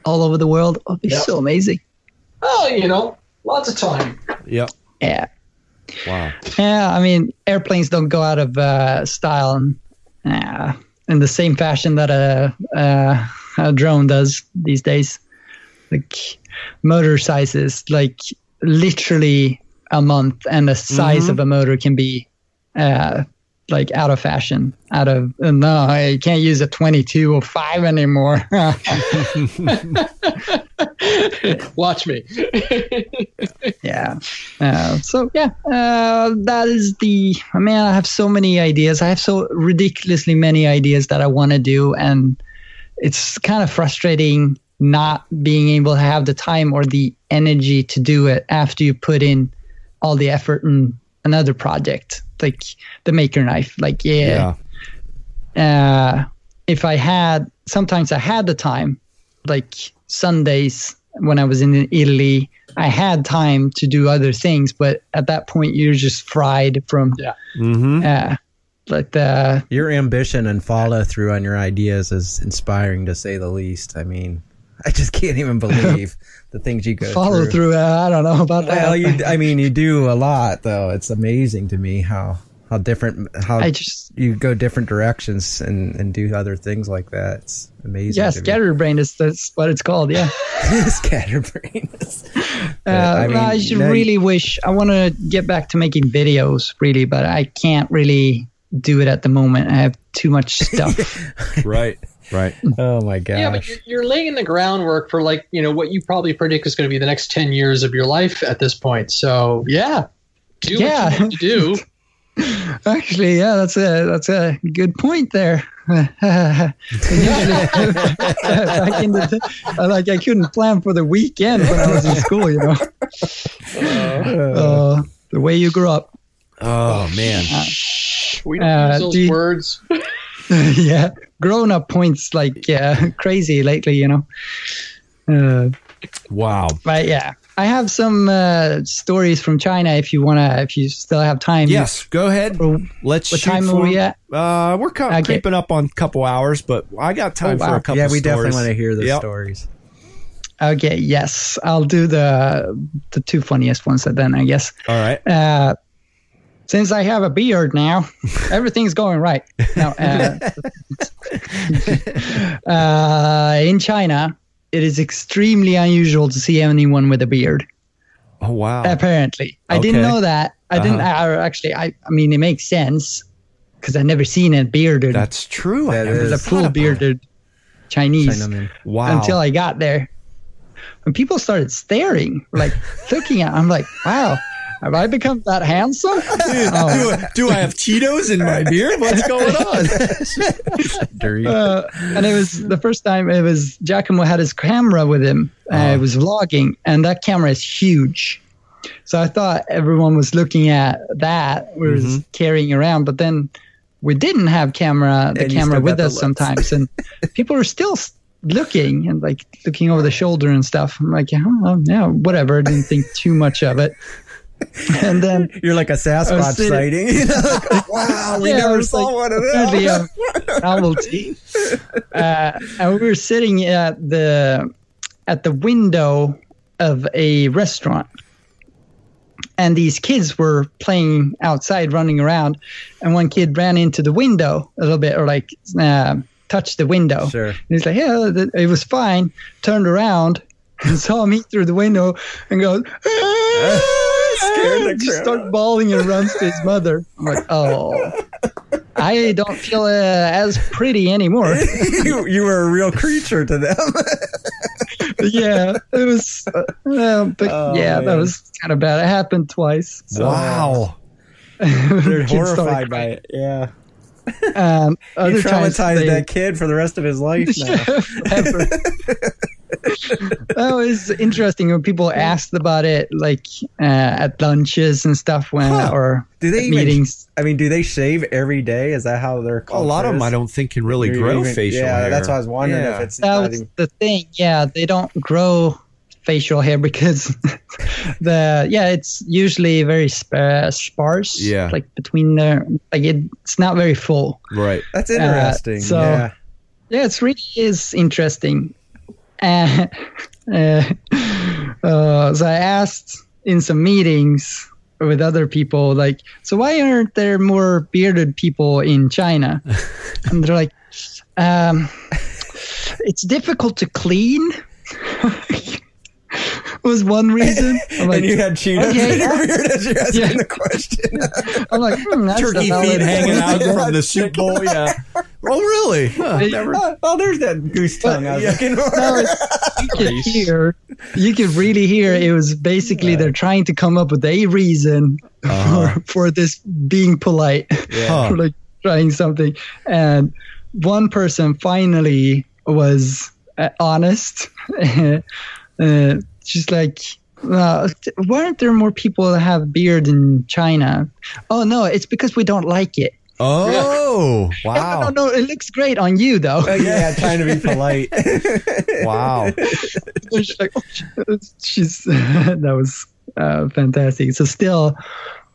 Speaker 3: all over the world. It would be
Speaker 1: Yeah.
Speaker 3: so amazing.
Speaker 1: Oh, you know, lots of time.
Speaker 6: Yep.
Speaker 3: Yeah.
Speaker 6: Wow.
Speaker 3: Yeah, I mean, airplanes don't go out of uh, style in, uh, in the same fashion that a, a, a drone does these days. Like motor sizes, like literally a month, and the size
Speaker 6: Mhm.
Speaker 3: of a motor can be uh, like out of fashion. Out of uh, no, I can't use a 22 or 5 anymore. (laughs)
Speaker 1: Watch me. (laughs)
Speaker 3: yeah. Uh, so yeah, uh, that is the. I mean, I have so many ideas. I have so ridiculously many ideas that I want to do, and it's kind of frustrating not being able to have the time or the energy to do it after you put in all the effort in another project like the maker knife like yeah, uh, if I had, sometimes I had the time, like Sundays when I was in Italy, I had time to do other things, but at that point you're just fried from,
Speaker 1: Yeah.
Speaker 6: Mm-hmm.
Speaker 3: uh, like the
Speaker 4: Your ambition and follow through on your ideas is inspiring to say the least. I mean, I just can't even believe (laughs) the things you go
Speaker 3: follow
Speaker 4: through.
Speaker 3: through. Uh, I don't know about that.
Speaker 4: Well, you, I mean, you do a lot though. It's amazing to me how how different how
Speaker 3: I just
Speaker 4: you go different directions and and do other things like that. It's amazing.
Speaker 3: yeah,
Speaker 4: to
Speaker 3: scatterbrain is that's what it's called. Yeah. (laughs) (laughs)
Speaker 4: scatterbrain.
Speaker 3: Uh,
Speaker 4: I
Speaker 3: I,
Speaker 4: mean,
Speaker 3: I just
Speaker 4: now you-
Speaker 3: really wish I want to get back to making videos, really, but I can't really do it at the moment. I have too much stuff.
Speaker 6: Right. Right. (laughs)
Speaker 4: oh my gosh.
Speaker 1: Yeah, but you're, you're laying the groundwork for like you know what you probably predict is going to be the next ten years of your life at this point. So yeah, do
Speaker 3: Yeah.
Speaker 1: what you need to do. (laughs)
Speaker 3: Actually, yeah, that's a that's a good point there. (laughs) Back in the, like I couldn't plan for the weekend when I was in school, you know. Uh, the way you grew up.
Speaker 6: Oh man.
Speaker 1: We don't
Speaker 3: Uh,
Speaker 1: use those
Speaker 3: do you-
Speaker 1: words. (laughs)
Speaker 3: yeah, grown up points like yeah, (laughs) crazy lately, you know. Uh,
Speaker 6: Wow.
Speaker 3: but yeah, I have some uh, stories from China. If you wanna, if you still have time.
Speaker 6: Yes, go ahead.
Speaker 3: What
Speaker 6: Let's shoot
Speaker 3: time
Speaker 6: for
Speaker 3: are we
Speaker 6: 'em.
Speaker 3: at?
Speaker 6: Uh, we're kind of
Speaker 3: Okay.
Speaker 6: creeping up on a couple hours, but I got time
Speaker 3: Oh,
Speaker 6: for a couple.
Speaker 4: yeah, we definitely want to hear the
Speaker 6: Yep.
Speaker 4: stories.
Speaker 3: Okay, yes, I'll do the the two funniest ones then. I guess.
Speaker 6: All right.
Speaker 3: Uh, since I have a beard now, (laughs) everything's going right. No, uh, (laughs) uh, in China, it is extremely unusual to see anyone with a beard.
Speaker 6: Oh wow.
Speaker 3: Apparently, I didn't know that. I didn't.
Speaker 6: Uh-huh.
Speaker 3: I, actually, I. I mean, it makes sense because I've never seen a bearded,
Speaker 6: That's true. I
Speaker 4: That
Speaker 6: never
Speaker 3: a full
Speaker 6: about it.
Speaker 3: bearded Chinese
Speaker 4: Chinaman.
Speaker 6: Wow.
Speaker 3: until I got there. When people started staring, like looking at, I'm like, wow, have I become that handsome? (laughs) Oh.
Speaker 6: do, do I have Cheetos in my beard? What's going on? (laughs)
Speaker 4: Dirty.
Speaker 3: Uh, and it was the first time it was Giacomo had his camera with him. Uh,
Speaker 6: Uh-huh.
Speaker 3: It was vlogging, and that camera is huge. So I thought everyone was looking at that, we was
Speaker 6: Mhm.
Speaker 3: carrying around, but then we didn't have camera, the
Speaker 4: And
Speaker 3: camera with us sometimes, and (laughs) people were still looking and like looking over the shoulder and stuff. I'm like, oh, yeah, whatever. I didn't think too much of it. (laughs) And then
Speaker 4: You're like a Sasquatch
Speaker 3: sitting-
Speaker 4: sighting. (laughs) You know, like, wow, we
Speaker 3: Yeah,
Speaker 4: never saw
Speaker 3: like,
Speaker 4: one of them.
Speaker 3: a novelty. (laughs) Uh, and we were sitting at the at the window of a restaurant, and these kids were playing outside, running around, and one kid ran into the window a little bit, or like uh, touched the window.
Speaker 4: Sure.
Speaker 3: And he's like, "Yeah, it was fine." Turned around and saw me through the window and goes. (laughs)
Speaker 4: Scared the (laughs)
Speaker 3: just
Speaker 4: crap
Speaker 3: start bawling and runs to his mother. I'm like, oh, (laughs) I don't feel uh, as pretty anymore.
Speaker 4: you, you were a real creature to them.
Speaker 3: yeah, it was, uh, uh, but
Speaker 4: Oh,
Speaker 3: yeah, that was kind of bad. It happened twice. So,
Speaker 6: wow.
Speaker 4: They're horrified by it. Yeah.
Speaker 3: Um,
Speaker 4: You
Speaker 3: other times
Speaker 4: traumatized
Speaker 3: they-
Speaker 4: that kid for the rest of his life now.
Speaker 3: Forever. (laughs) that was interesting when people asked about it, like uh, at lunches and stuff, when
Speaker 4: Huh.
Speaker 3: or
Speaker 4: Do they
Speaker 3: at
Speaker 4: even-
Speaker 3: meetings.
Speaker 4: I mean, do they shave every day? Is that how they're
Speaker 6: A lot of them, I don't think, can really grow facial
Speaker 4: yeah,
Speaker 6: hair.
Speaker 4: that's why I was wondering
Speaker 6: Yeah.
Speaker 4: if it's
Speaker 3: that was
Speaker 4: even-
Speaker 3: the thing. Yeah, they don't grow facial hair because (laughs) the yeah, it's usually very sp- uh, sparse.
Speaker 6: Yeah.
Speaker 3: like between the like it, it's not very full.
Speaker 6: right.
Speaker 4: That's interesting.
Speaker 3: so-
Speaker 4: yeah.
Speaker 3: Yeah, it's really is interesting. Uh, (laughs) uh, uh, so I asked in some meetings with other people, like, so why aren't there more bearded people in China? (laughs) and they're like, um, it's difficult to clean. (laughs) was one reason. (laughs) I'm like,
Speaker 4: and you had Cheetos
Speaker 3: okay,
Speaker 4: in your
Speaker 3: yeah.
Speaker 4: beard as you're asking
Speaker 3: Yeah.
Speaker 4: the question. (laughs)
Speaker 3: I'm like, hmm, that's
Speaker 6: Turkey
Speaker 3: valid
Speaker 6: feet hanging out (laughs)
Speaker 3: point.
Speaker 6: from the soup bowl. Yeah. Oh, really? Huh,
Speaker 3: They-
Speaker 6: never.
Speaker 4: oh, oh, there's that goose tongue I was
Speaker 6: Yeah.
Speaker 4: looking for.
Speaker 3: No, you could hear, you could really hear it was basically they're trying to come up with a reason
Speaker 6: Uh-huh.
Speaker 3: for, for this being polite,
Speaker 6: Huh.
Speaker 3: for like trying something. And one person finally was uh, honest. uh, she's like, uh, why aren't there more people that have beard in China? Oh no, it's because we don't like it.
Speaker 6: Oh, (laughs) wow.
Speaker 3: no, no, it looks great on you though.
Speaker 4: Oh, yeah, trying to be polite. (laughs)
Speaker 6: Wow. (laughs)
Speaker 3: she's like, oh, she's that was uh, fantastic. So still,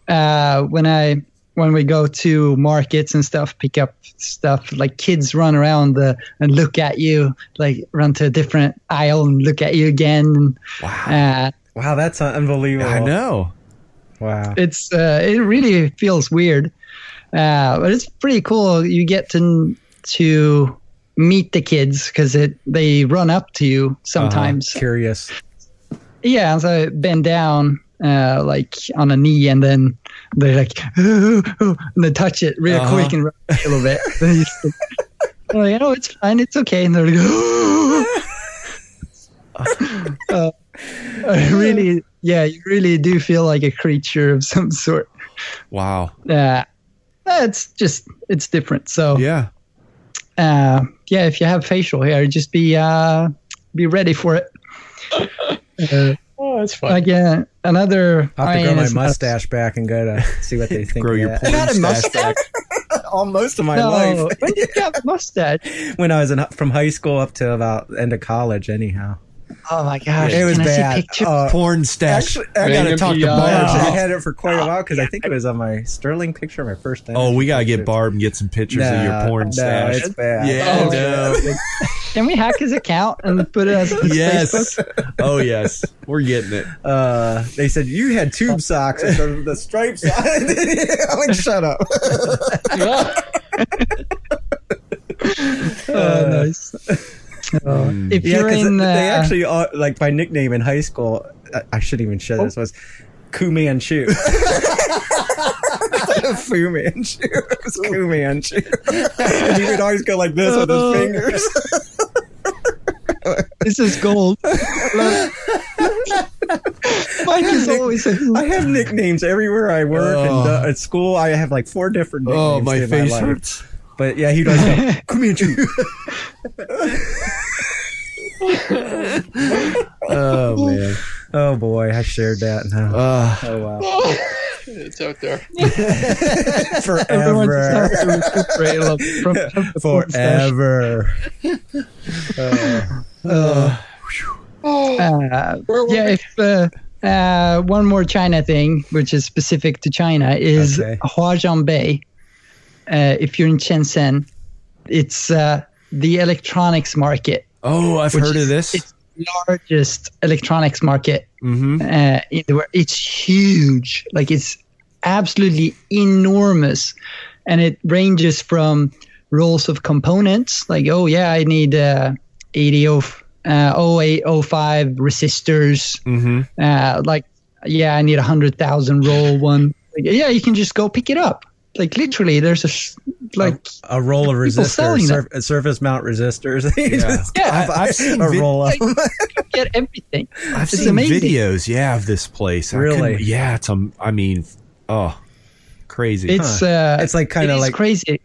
Speaker 3: uh, when I when we go to markets and stuff, pick up stuff like kids run around the, and look at you, like run to a different aisle and look at you again.
Speaker 6: Wow.
Speaker 3: Uh,
Speaker 4: Wow, that's unbelievable.
Speaker 6: I know.
Speaker 4: Wow.
Speaker 3: it's uh, it really feels weird, uh, but it's pretty cool. You get to to meet the kids because it they run up to you sometimes.
Speaker 4: Curious.
Speaker 3: Yeah, so I bend down uh, like on a knee, and then they're like, "Ooh, ooh," and they touch it real
Speaker 6: Uh-huh.
Speaker 3: quick and rub it a little bit. (laughs) Then you just, I'm like, oh, it's fine, it's okay, and they're like, "Ooh." (laughs) uh, I really, yeah, you really do feel like a creature of some sort.
Speaker 6: Wow.
Speaker 3: Uh, it's just it's different. So
Speaker 6: Yeah.
Speaker 3: uh, yeah, if you have facial hair, just be uh, be ready for it. (laughs)
Speaker 1: Oh, that's fun.
Speaker 3: Again, another.
Speaker 4: I'll have to grow my
Speaker 3: it's not-
Speaker 4: mustache back and go to see what they (laughs) think
Speaker 6: Grow your
Speaker 4: that.
Speaker 6: porn
Speaker 3: Not a mustache?
Speaker 6: back. (laughs)
Speaker 4: all most of my
Speaker 3: no,
Speaker 4: life.
Speaker 3: when did you (laughs) have a mustache?
Speaker 4: when I was in, from high school up to about end of college, anyhow.
Speaker 3: Oh my gosh!
Speaker 4: It was
Speaker 3: Can I see
Speaker 4: bad. Uh,
Speaker 6: Porn stash.
Speaker 4: Actually, I
Speaker 1: Man,
Speaker 4: gotta talk to
Speaker 1: NPR.
Speaker 4: Barb. I had it for quite a while because I think it was on my Sterling picture, my first.
Speaker 6: oh, we gotta get Barb and get some pictures of your porn
Speaker 4: no,
Speaker 6: stash.
Speaker 4: It's bad.
Speaker 6: Yeah,
Speaker 1: Oh,
Speaker 6: no. (laughs)
Speaker 3: Can we hack his account and put it as his
Speaker 6: yes.
Speaker 3: Facebook?
Speaker 6: Oh yes, we're getting it.
Speaker 4: Uh, they said you had tube socks with the, the stripes on. I'm like, shut up. (laughs) (laughs)
Speaker 3: Oh, nice. Oh, if
Speaker 4: Yeah,
Speaker 3: you're
Speaker 4: because
Speaker 3: in,
Speaker 4: they
Speaker 3: uh,
Speaker 4: actually are like my nickname in high school. I, I shouldn't even share this. Was Ku Manchu. Fu Manchu. It was Ku Manchu. and he would always go like this with his fingers. (laughs)
Speaker 3: this is gold. Mike is always.
Speaker 4: I have nicknames everywhere I work and
Speaker 6: Oh.
Speaker 4: uh, at school. I have like four different nicknames.
Speaker 6: Oh, my face
Speaker 4: life.
Speaker 6: hurts.
Speaker 4: But yeah, he does go, (laughs) Ku Manchu.
Speaker 6: Oh man.
Speaker 4: Oh boy, I shared that now.
Speaker 6: Uh,
Speaker 4: oh wow. (laughs)
Speaker 1: it's out there. (laughs)
Speaker 4: Forever.
Speaker 3: starting to recuperate a little from, from the porn stash.
Speaker 4: Forever. Uh,
Speaker 3: Uh, yeah, if uh, uh, one more China thing, which is specific to China, is
Speaker 4: Okay.
Speaker 3: Huaqiangbei. Uh, if you're in Shenzhen, it's uh, the electronics market.
Speaker 6: oh, I've heard of this.
Speaker 3: It's the largest electronics market.
Speaker 6: Mm-hmm.
Speaker 3: Uh, in the world. It's huge. Like it's absolutely enormous, and it ranges from rolls of components. Like, oh yeah, I need uh, 80 uh, 0805 resistors.
Speaker 6: Mm-hmm.
Speaker 3: Uh, like, yeah, I need a hundred thousand roll one. Like, yeah, you can just go pick it up. Like literally, there's a sh- like
Speaker 4: a roll of resistors,
Speaker 3: selling
Speaker 4: sur- surface mount resistors. (laughs) You just
Speaker 3: Yeah,
Speaker 4: buy
Speaker 6: I- I've seen (laughs)
Speaker 4: a
Speaker 6: vid-
Speaker 4: roll of
Speaker 3: get everything. (laughs)
Speaker 6: I've
Speaker 3: It's
Speaker 6: seen
Speaker 3: amazing.
Speaker 6: videos, yeah, of this place. I
Speaker 4: Really?
Speaker 6: couldn't- yeah, it's um. I mean, oh, crazy.
Speaker 3: It's uh,
Speaker 4: It's like kinda like-
Speaker 3: crazy.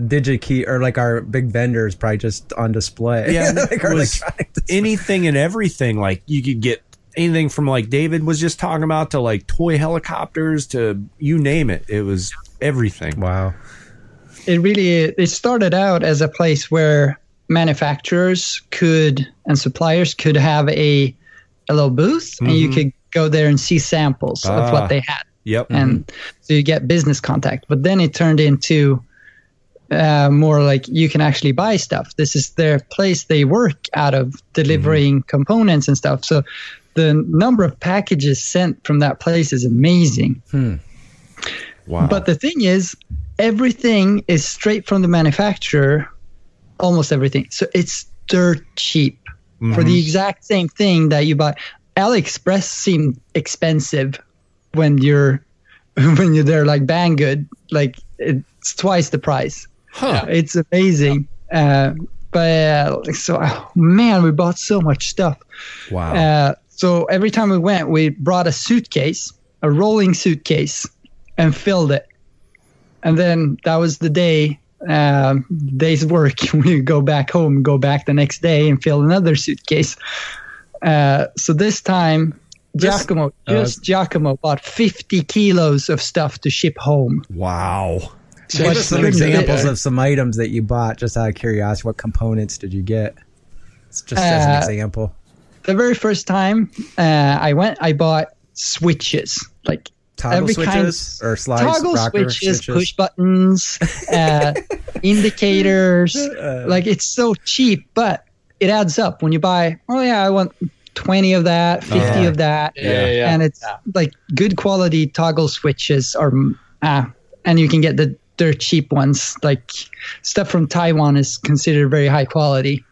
Speaker 4: DigiKey or like our big vendors probably just on display.
Speaker 6: Yeah,
Speaker 4: like
Speaker 6: was
Speaker 4: display.
Speaker 6: anything and everything. Like you could get anything from like David was just talking about to like toy helicopters to you name it. It was everything.
Speaker 4: Wow.
Speaker 3: it really it started out as a place where manufacturers could and suppliers could have a a little booth and you could go there and see samples of
Speaker 6: Ah.
Speaker 3: what they had
Speaker 6: Yep.
Speaker 3: and so you get business contact but then it turned into uh, more like you can actually buy stuff this is their place they work out of delivering components and stuff so the number of packages sent from that place is amazing
Speaker 6: wow.
Speaker 3: but the thing is, everything is straight from the manufacturer, almost everything. So it's dirt cheap for the exact same thing that you buy. AliExpress seemed expensive when you're (laughs) when you're there, like Banggood, like it's twice the price.
Speaker 6: huh.
Speaker 3: It's amazing. Uh, but uh, so oh, man, we bought so much stuff.
Speaker 6: Wow.
Speaker 3: Uh, so every time we went, we brought a suitcase, a rolling suitcase, and filled it. And then that was the day, um, day's work. (laughs) We go back home, go back the next day, and fill another suitcase. Uh, so this time, Giacomo, just Giacomo, bought 50 kilos of stuff to ship home.
Speaker 6: wow.
Speaker 4: Give us some examples of some items that you bought, just out of curiosity. What components did you get? It's just as an
Speaker 3: Uh,
Speaker 4: example.
Speaker 3: The very first time uh, I went, I bought switches, like
Speaker 4: Toggle
Speaker 3: every kind-
Speaker 4: switches or slides,
Speaker 3: toggle
Speaker 4: rocker
Speaker 3: switches, push buttons, uh, (laughs) indicators.
Speaker 4: Uh,
Speaker 3: like it's so cheap, but it adds up when you buy. Oh yeah, I want twenty of that, fifty
Speaker 6: Yeah.
Speaker 3: of that,
Speaker 1: Yeah, yeah, yeah.
Speaker 3: and it's like good quality toggle switches are. Uh, and you can get the dirt cheap ones. Like stuff from Taiwan is considered very high quality,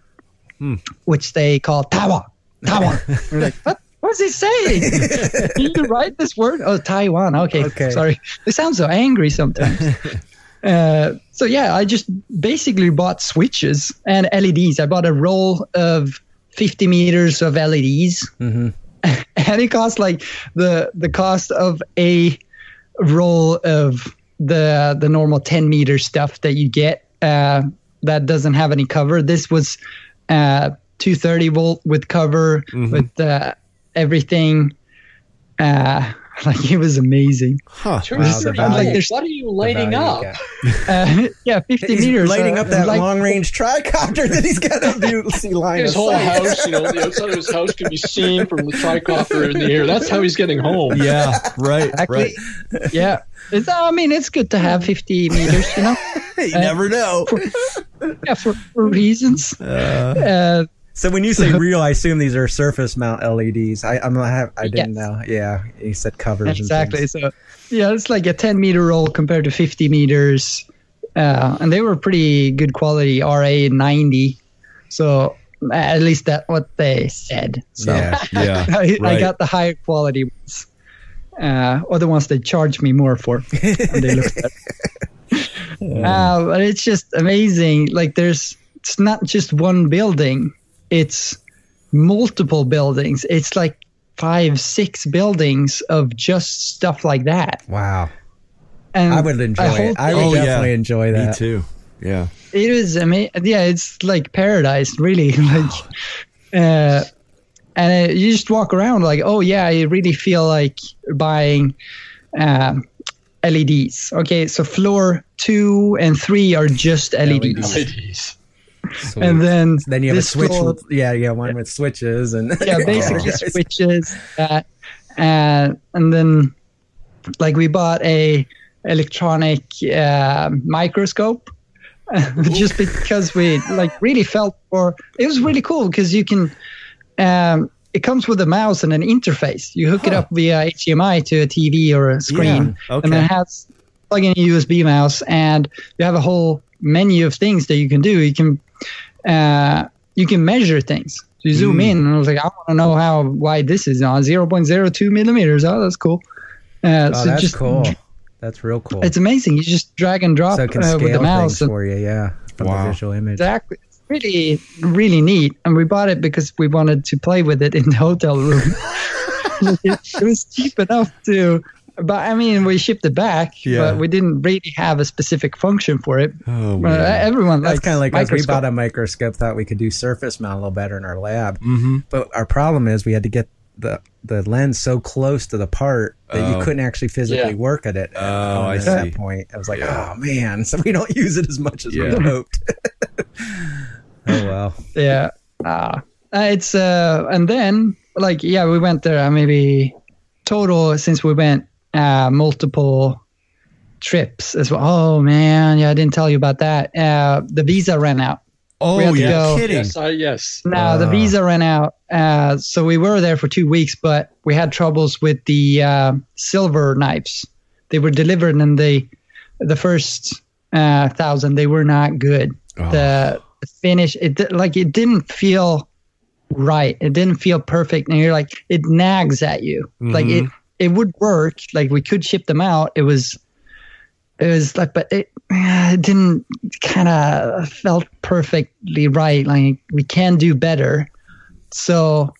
Speaker 3: which they call Taiwan. Taiwan. (laughs) We're like, what? What's he saying? (laughs) Can you write this word? Oh, Taiwan. Okay.
Speaker 4: Okay.
Speaker 3: Sorry. They sound so angry sometimes. (laughs) uh, so yeah, I just basically bought switches and LEDs. I bought a roll of 50 meters of LEDs,
Speaker 4: Mhm. (laughs)
Speaker 3: and it cost like the the cost of a roll of the the normal 10 meter stuff that you get uh, that doesn't have any cover. This was uh, 230 volt with cover with uh, everything. Uh, (laughs) Like it was amazing.
Speaker 6: Huh.
Speaker 1: Two
Speaker 4: Wow, the
Speaker 1: three
Speaker 4: value-
Speaker 1: holes. what are you lighting up? (laughs) (laughs)
Speaker 3: Uh, yeah, 50
Speaker 4: He's
Speaker 3: meters.
Speaker 4: lighting
Speaker 3: uh,
Speaker 4: up that
Speaker 3: like-
Speaker 4: long range tricopter that he's got to do see line
Speaker 1: His
Speaker 4: of
Speaker 1: whole
Speaker 4: sight.
Speaker 1: house, you know, the outside of his house can be seen from the tricopter in the air. That's how he's getting home.
Speaker 6: Yeah, right,
Speaker 3: Exactly.
Speaker 6: right.
Speaker 3: Yeah. It's, I mean, it's good to have 50 meters, you know,
Speaker 6: You never know.
Speaker 3: yeah, for, for reasons. Uh,
Speaker 4: So when you say (laughs) real, I assume these are surface mount LEDs. I I'm not have, I didn't
Speaker 3: Yes.
Speaker 4: know. Yeah, you said covers.
Speaker 3: exactly.
Speaker 4: things.
Speaker 3: So, yeah, it's like a 10 meter roll compared to 50 meters. Uh, and they were pretty good quality RA 90. So, at least that's what they said. So,
Speaker 4: Yeah. (laughs)
Speaker 6: Yeah,
Speaker 3: I, I got the higher quality ones. Uh, or the ones they charged me more for. (laughs) when they looked at. Uh, but it's just amazing. Like there's, it's not just one building; it's multiple buildings. It's like five, six buildings of just stuff like that.
Speaker 4: Wow.
Speaker 3: And
Speaker 4: I would enjoy it. I would
Speaker 6: Oh, yeah.
Speaker 4: definitely enjoy
Speaker 6: Me
Speaker 4: that.
Speaker 6: too. Yeah.
Speaker 3: it is amazing. Yeah, it's like paradise, really. (laughs) like, uh, and uh, you just walk around like, oh yeah, I really feel like buying um, LEDs. Okay, so floor two and three are just LEDs,
Speaker 1: Ladies.
Speaker 4: Sweet.
Speaker 3: and then
Speaker 4: then you have a
Speaker 3: this
Speaker 4: switch.
Speaker 3: floor-
Speaker 4: yeah, yeah, one with switches and (laughs)
Speaker 3: yeah, basically
Speaker 4: Yes. (laughs) (laughs)
Speaker 3: switches. Uh, and and then like we bought a electronic uh, microscope just because we like really felt for it was really cool because you can um, it comes with a mouse and an interface you hook it up via HDMI to a TV or a screen
Speaker 6: Yeah,
Speaker 3: and then it has plug in a USB mouse and you have a whole menu of things that you can do you can uh, you can measure things you
Speaker 6: Hmm.
Speaker 3: zoom in and I was like I want to know how wide this is on 0.02 millimeters oh that's cool uh,
Speaker 4: Oh,
Speaker 3: so
Speaker 4: that's
Speaker 3: just
Speaker 4: cool. (laughs) That's real cool.
Speaker 3: it's amazing. You just drag and drop
Speaker 4: so it can
Speaker 3: uh,
Speaker 4: scale
Speaker 3: with the mouse.
Speaker 4: things
Speaker 3: And
Speaker 4: for you. Yeah, from
Speaker 6: Wow.
Speaker 4: the visual image.
Speaker 3: exactly. It's really, really neat. And we bought it because we wanted to play with it in the hotel room. it, (laughs) (laughs) it was cheap enough to, but I mean, we shipped it back,
Speaker 6: Yeah.
Speaker 3: but we didn't really have a specific function for it.
Speaker 6: Oh
Speaker 3: Uh, everyone
Speaker 4: That's kind of like us. We bought a microscope, thought we could do surface mount a little better in our lab.
Speaker 6: Mm-hmm.
Speaker 4: But our problem is we had to get the the lens so close to the part that
Speaker 6: Oh.
Speaker 4: you couldn't actually physically
Speaker 1: Yeah.
Speaker 4: work at it.
Speaker 6: Oh,
Speaker 4: on
Speaker 6: I
Speaker 4: at
Speaker 6: see.
Speaker 4: that point. I was like,
Speaker 6: Yeah.
Speaker 4: oh man, (laughs) so we don't use it as much as we
Speaker 6: Yeah.
Speaker 4: had hoped. (laughs) oh well.
Speaker 3: Yeah. Uh, it's uh and then like yeah, we went there uh, maybe total since we went uh multiple trips as well. Oh man, yeah, I didn't tell you about that. Uh the visa ran out.
Speaker 6: Oh,
Speaker 3: We had to
Speaker 6: you're
Speaker 3: go-
Speaker 6: kidding.
Speaker 1: Yes, I, yes.
Speaker 3: No, the
Speaker 4: Ah.
Speaker 3: visa ran out. Uh so we were there for 2 weeks, but we had troubles with the uh, silver knives. They were delivered and they the first uh thousand they were not good.
Speaker 6: Oh.
Speaker 3: The the finish it like it didn't feel right. It didn't feel perfect, and you're like it nags at you. Like it it would work. Like we could ship them out. It was it was like, but it, it didn't kind of felt perfectly right. Like we can do better. So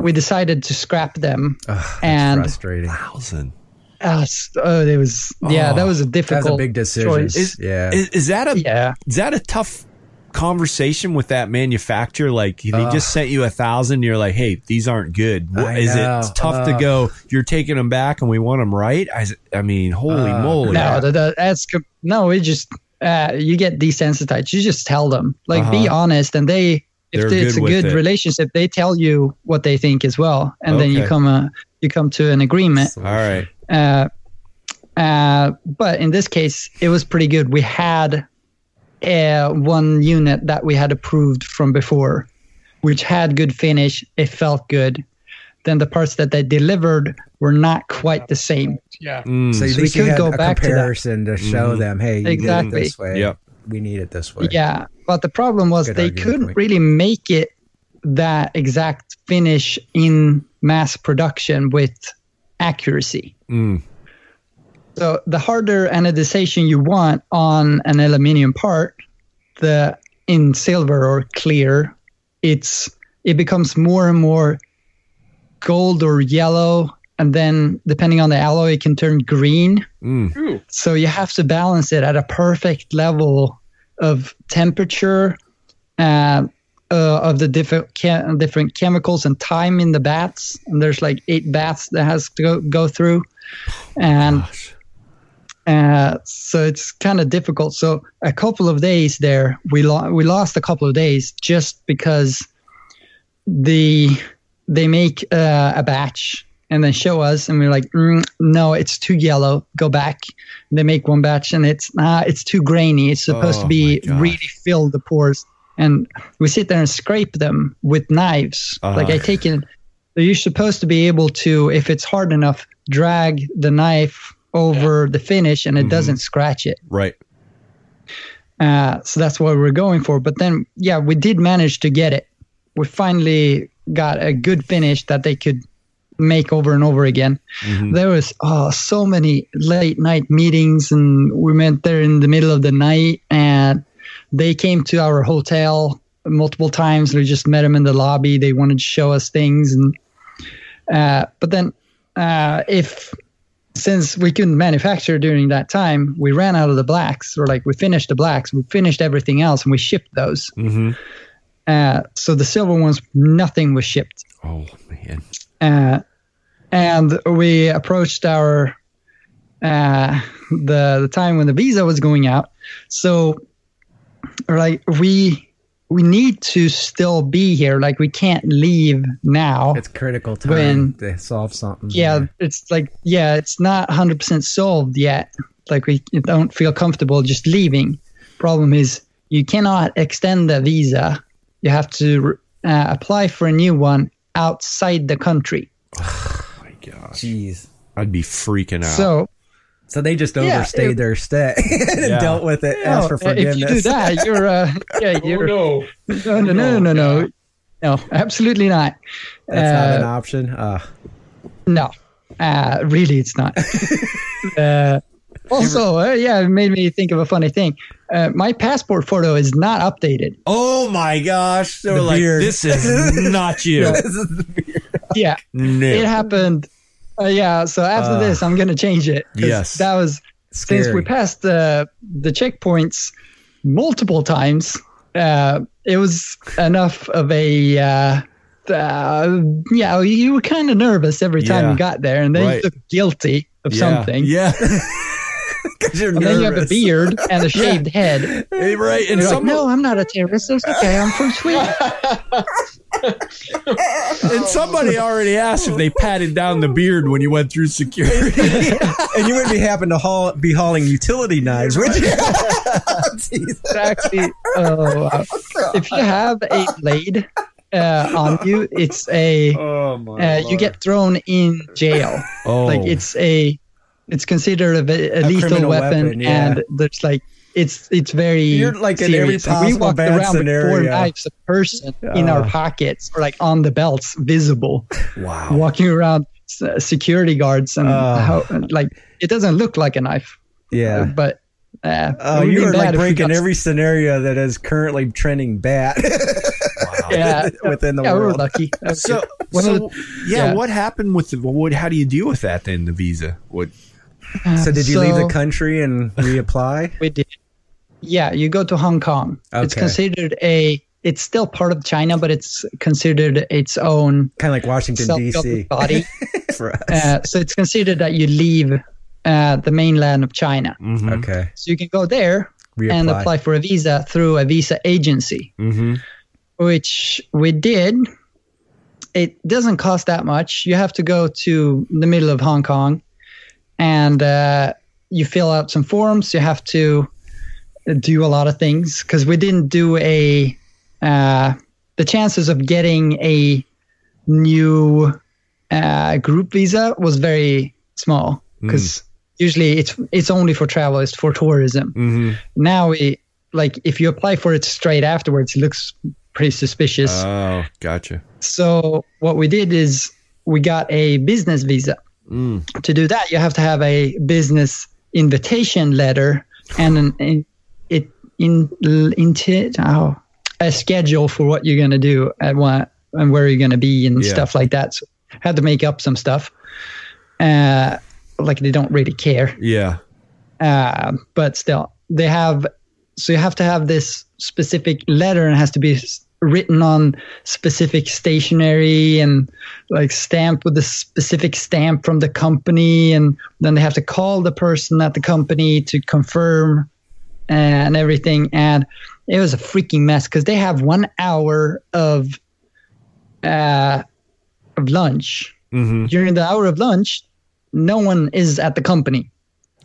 Speaker 3: we decided to scrap them.
Speaker 4: Ugh, that's
Speaker 3: And-
Speaker 4: frustrating.
Speaker 6: thousand.
Speaker 3: Uh, oh, it was yeah,
Speaker 6: Oh,
Speaker 3: that was a
Speaker 4: That
Speaker 3: difficult.
Speaker 4: was a big decision.
Speaker 3: choice.
Speaker 6: Is-
Speaker 4: yeah.
Speaker 6: Is, is that a
Speaker 3: yeah,
Speaker 6: is that a tough conversation with that manufacturer? Like they just sent you a thousand, you're like, hey, these aren't good. What,
Speaker 4: I
Speaker 6: is
Speaker 4: know.
Speaker 6: it tough to go? You're taking them back, and we want them right. I mean, holy
Speaker 4: Uh,
Speaker 6: moly!
Speaker 3: no, the, the, that's co- no. It just uh, you get desensitized. You just tell them, like, be
Speaker 6: Uh-huh.
Speaker 3: honest, and they. If
Speaker 6: They're
Speaker 3: it's
Speaker 6: good
Speaker 3: a
Speaker 6: with
Speaker 3: good
Speaker 6: it.
Speaker 3: relationship, they tell you what they think as well, and then you
Speaker 6: Okay.
Speaker 3: come uh, you come to an agreement.
Speaker 6: All right.
Speaker 3: Uh, uh, but in this case, it was pretty good. We had uh, one unit that we had approved from before, which had good finish. It felt good. Then the parts that they delivered were not quite the same.
Speaker 1: Yeah.
Speaker 6: Mm.
Speaker 4: so at
Speaker 3: we could go
Speaker 4: a
Speaker 3: back to that.
Speaker 4: comparison to, show
Speaker 6: Mhm.
Speaker 4: them, hey, you
Speaker 3: Exactly.
Speaker 4: did it this way.
Speaker 6: Yep.
Speaker 4: We need it this way.
Speaker 3: Yeah, but the problem was
Speaker 4: Good
Speaker 3: they couldn't
Speaker 4: point.
Speaker 3: really make it that exact finish in mass production with accuracy.
Speaker 6: Mm.
Speaker 3: So the harder anodization you want on an aluminium part, the in silver or clear, it's it becomes more and more gold or yellow, and then depending on the alloy, it can turn green.
Speaker 6: Mm.
Speaker 3: So you have to balance it at a perfect level of temperature, uh, uh, of the different chem- different chemicals and time in the baths. And there's like eight baths that has to go, go through, and
Speaker 6: Gosh.
Speaker 3: Uh, so it's kind of difficult. So a couple of days there, we lo- we lost a couple of days just because the they make uh, a batch and then show us, and we're like, mm, no, it's too yellow. Go back. They make one batch, and it's ah, it's too grainy. It's supposed
Speaker 6: Oh,
Speaker 3: to be really fill the pores, and we sit there and scrape them with knives. Like I take it. You're supposed to be able to, if it's hard enough, drag the knife over the finish and it
Speaker 6: Mhm.
Speaker 3: doesn't scratch it.
Speaker 6: Right.
Speaker 3: Uh, so that's what we're going for. But then, yeah, we did manage to get it. We finally got a good finish that they could make over and over again.
Speaker 6: Mhm.
Speaker 3: There was oh, so many late night meetings, and we met there in the middle of the night, and they came to our hotel multiple times. We just met them in the lobby. They wanted to show us things, and uh, but then uh, if since we couldn't manufacture during that time, we ran out of the blacks, or like we finished the blacks, we finished everything else, and we shipped those.
Speaker 6: Mhm.
Speaker 3: Uh, so the silver ones, nothing was shipped.
Speaker 6: Oh man.
Speaker 3: Uh, and we approached our uh, the the time when the visa was going out. So, like we we need to still be here. Like we can't leave now.
Speaker 4: It's critical time
Speaker 3: When-
Speaker 4: to solve something.
Speaker 3: yeah, it's like yeah, it's not hundred percent solved yet. Like we don't feel comfortable just leaving. Problem is you cannot extend the visa. You have to uh, apply for a new one outside the country. (sighs)
Speaker 6: Oh my gosh.
Speaker 4: Jeez.
Speaker 6: I'd be freaking out.
Speaker 3: So
Speaker 4: So they just
Speaker 3: Yeah,
Speaker 4: overstayed
Speaker 3: it-
Speaker 4: their stay (laughs) and
Speaker 6: Yeah.
Speaker 4: dealt with it,
Speaker 3: No,
Speaker 4: asked for
Speaker 3: uh, if you do
Speaker 4: forgiveness.
Speaker 3: that, you're uh, (laughs) yeah, you're
Speaker 1: no.
Speaker 3: no, no, no, no, no, no, no, absolutely not.
Speaker 4: That's not an
Speaker 3: Uh,
Speaker 4: option. Uh,
Speaker 3: No, uh, really, it's not. (laughs) uh, also, uh, yeah, it made me think of a funny thing. Uh, my passport photo is not updated.
Speaker 6: oh my gosh. They
Speaker 4: The
Speaker 6: like,
Speaker 4: beard.
Speaker 6: this is not you.
Speaker 3: Yeah,
Speaker 6: no.
Speaker 3: it happened. Uh, yeah, so after
Speaker 4: Uh,
Speaker 3: this, I'm gonna change it.
Speaker 6: Yes.
Speaker 3: that was since we passed the the checkpoints multiple times. Uh, it was enough of a. Uh, uh, yeah, you were kind of nervous every time
Speaker 6: Yeah.
Speaker 3: you got there, and then
Speaker 6: Right.
Speaker 3: you look guilty of
Speaker 6: Yeah.
Speaker 3: something.
Speaker 6: Yeah. (laughs) (laughs)
Speaker 4: 'Cause you're
Speaker 3: And then you have a beard and a (laughs) shaved head.
Speaker 6: Hey, right. And
Speaker 3: And you're like, no, I'm not a terrorist. It's okay. I'm from (laughs) Sweden.
Speaker 6: and somebody already asked if they patted down the beard when you went through security.
Speaker 4: and you wouldn't be happen to haul, be hauling utility knives, would you? Jeez.
Speaker 3: Actually, oh, wow. if you have a blade uh, on you, it's a
Speaker 6: oh my.
Speaker 3: uh, you get thrown in jail.
Speaker 6: oh.
Speaker 3: Like it's a it's considered a, a,
Speaker 4: A
Speaker 3: lethal weapon,
Speaker 4: weapon, yeah.
Speaker 3: and there's like it's it's very
Speaker 4: You're, like, in every
Speaker 3: serious. Like, we
Speaker 4: possible
Speaker 3: walked
Speaker 4: bad
Speaker 3: around with four knives a person in our pockets or like on the belts, visible. (laughs)
Speaker 6: wow.
Speaker 3: walking around security guards and
Speaker 4: Oh.
Speaker 3: how like it doesn't look like a knife
Speaker 4: Yeah.
Speaker 3: but uh,
Speaker 4: Oh, you
Speaker 3: be
Speaker 4: are like breaking
Speaker 3: got-
Speaker 4: every scenario that is currently trending bad (laughs) (laughs)
Speaker 3: yeah
Speaker 4: within the
Speaker 3: yeah we were
Speaker 4: world.
Speaker 3: lucky
Speaker 6: So, so
Speaker 3: of
Speaker 6: yeah,
Speaker 3: yeah.
Speaker 6: what happened with the what? How do you deal with that then? The visa? What?
Speaker 4: So did you leave the country and reapply? (laughs)
Speaker 3: we did yeah you go to hong kong
Speaker 4: Okay.
Speaker 3: it's considered a it's still part of china but it's considered its own
Speaker 4: kind of like Washington D.C.
Speaker 3: body (laughs)
Speaker 4: for us.
Speaker 3: uh, so it's considered that you leave uh, the mainland of china
Speaker 6: Mm-hmm.
Speaker 4: okay,
Speaker 3: so you can go there
Speaker 4: reapply.
Speaker 3: and apply for a visa through a visa agency
Speaker 6: Mm-hmm.
Speaker 3: which we did. It doesn't cost that much. You have to go to the middle of Hong Kong and uh, you fill out some forms. You have to do a lot of things because we didn't do a. Uh, the chances of getting a new uh, group visa was very small because usually it's it's only for travel, it's for tourism
Speaker 6: Mm-hmm.
Speaker 3: now we like if you apply for it straight afterwards it looks pretty suspicious
Speaker 6: Oh, gotcha.
Speaker 3: so what we did is we got a business visa
Speaker 6: Mm.
Speaker 3: to do that you have to have a business invitation letter and an in, it in into oh, a schedule for what you're going to do at what and where you're going to be and
Speaker 6: Yeah.
Speaker 3: stuff like that so I had to make up some stuff uh like they don't really care
Speaker 6: Yeah.
Speaker 3: uh, but still they have so you have to have this specific letter and it has to be written on specific stationery and like stamped with a specific stamp from the company and then they have to call the person at the company to confirm and everything. And it was a freaking mess because they have one hour of uh of lunch.
Speaker 6: Mm-hmm.
Speaker 3: during the hour of lunch no one is at the company.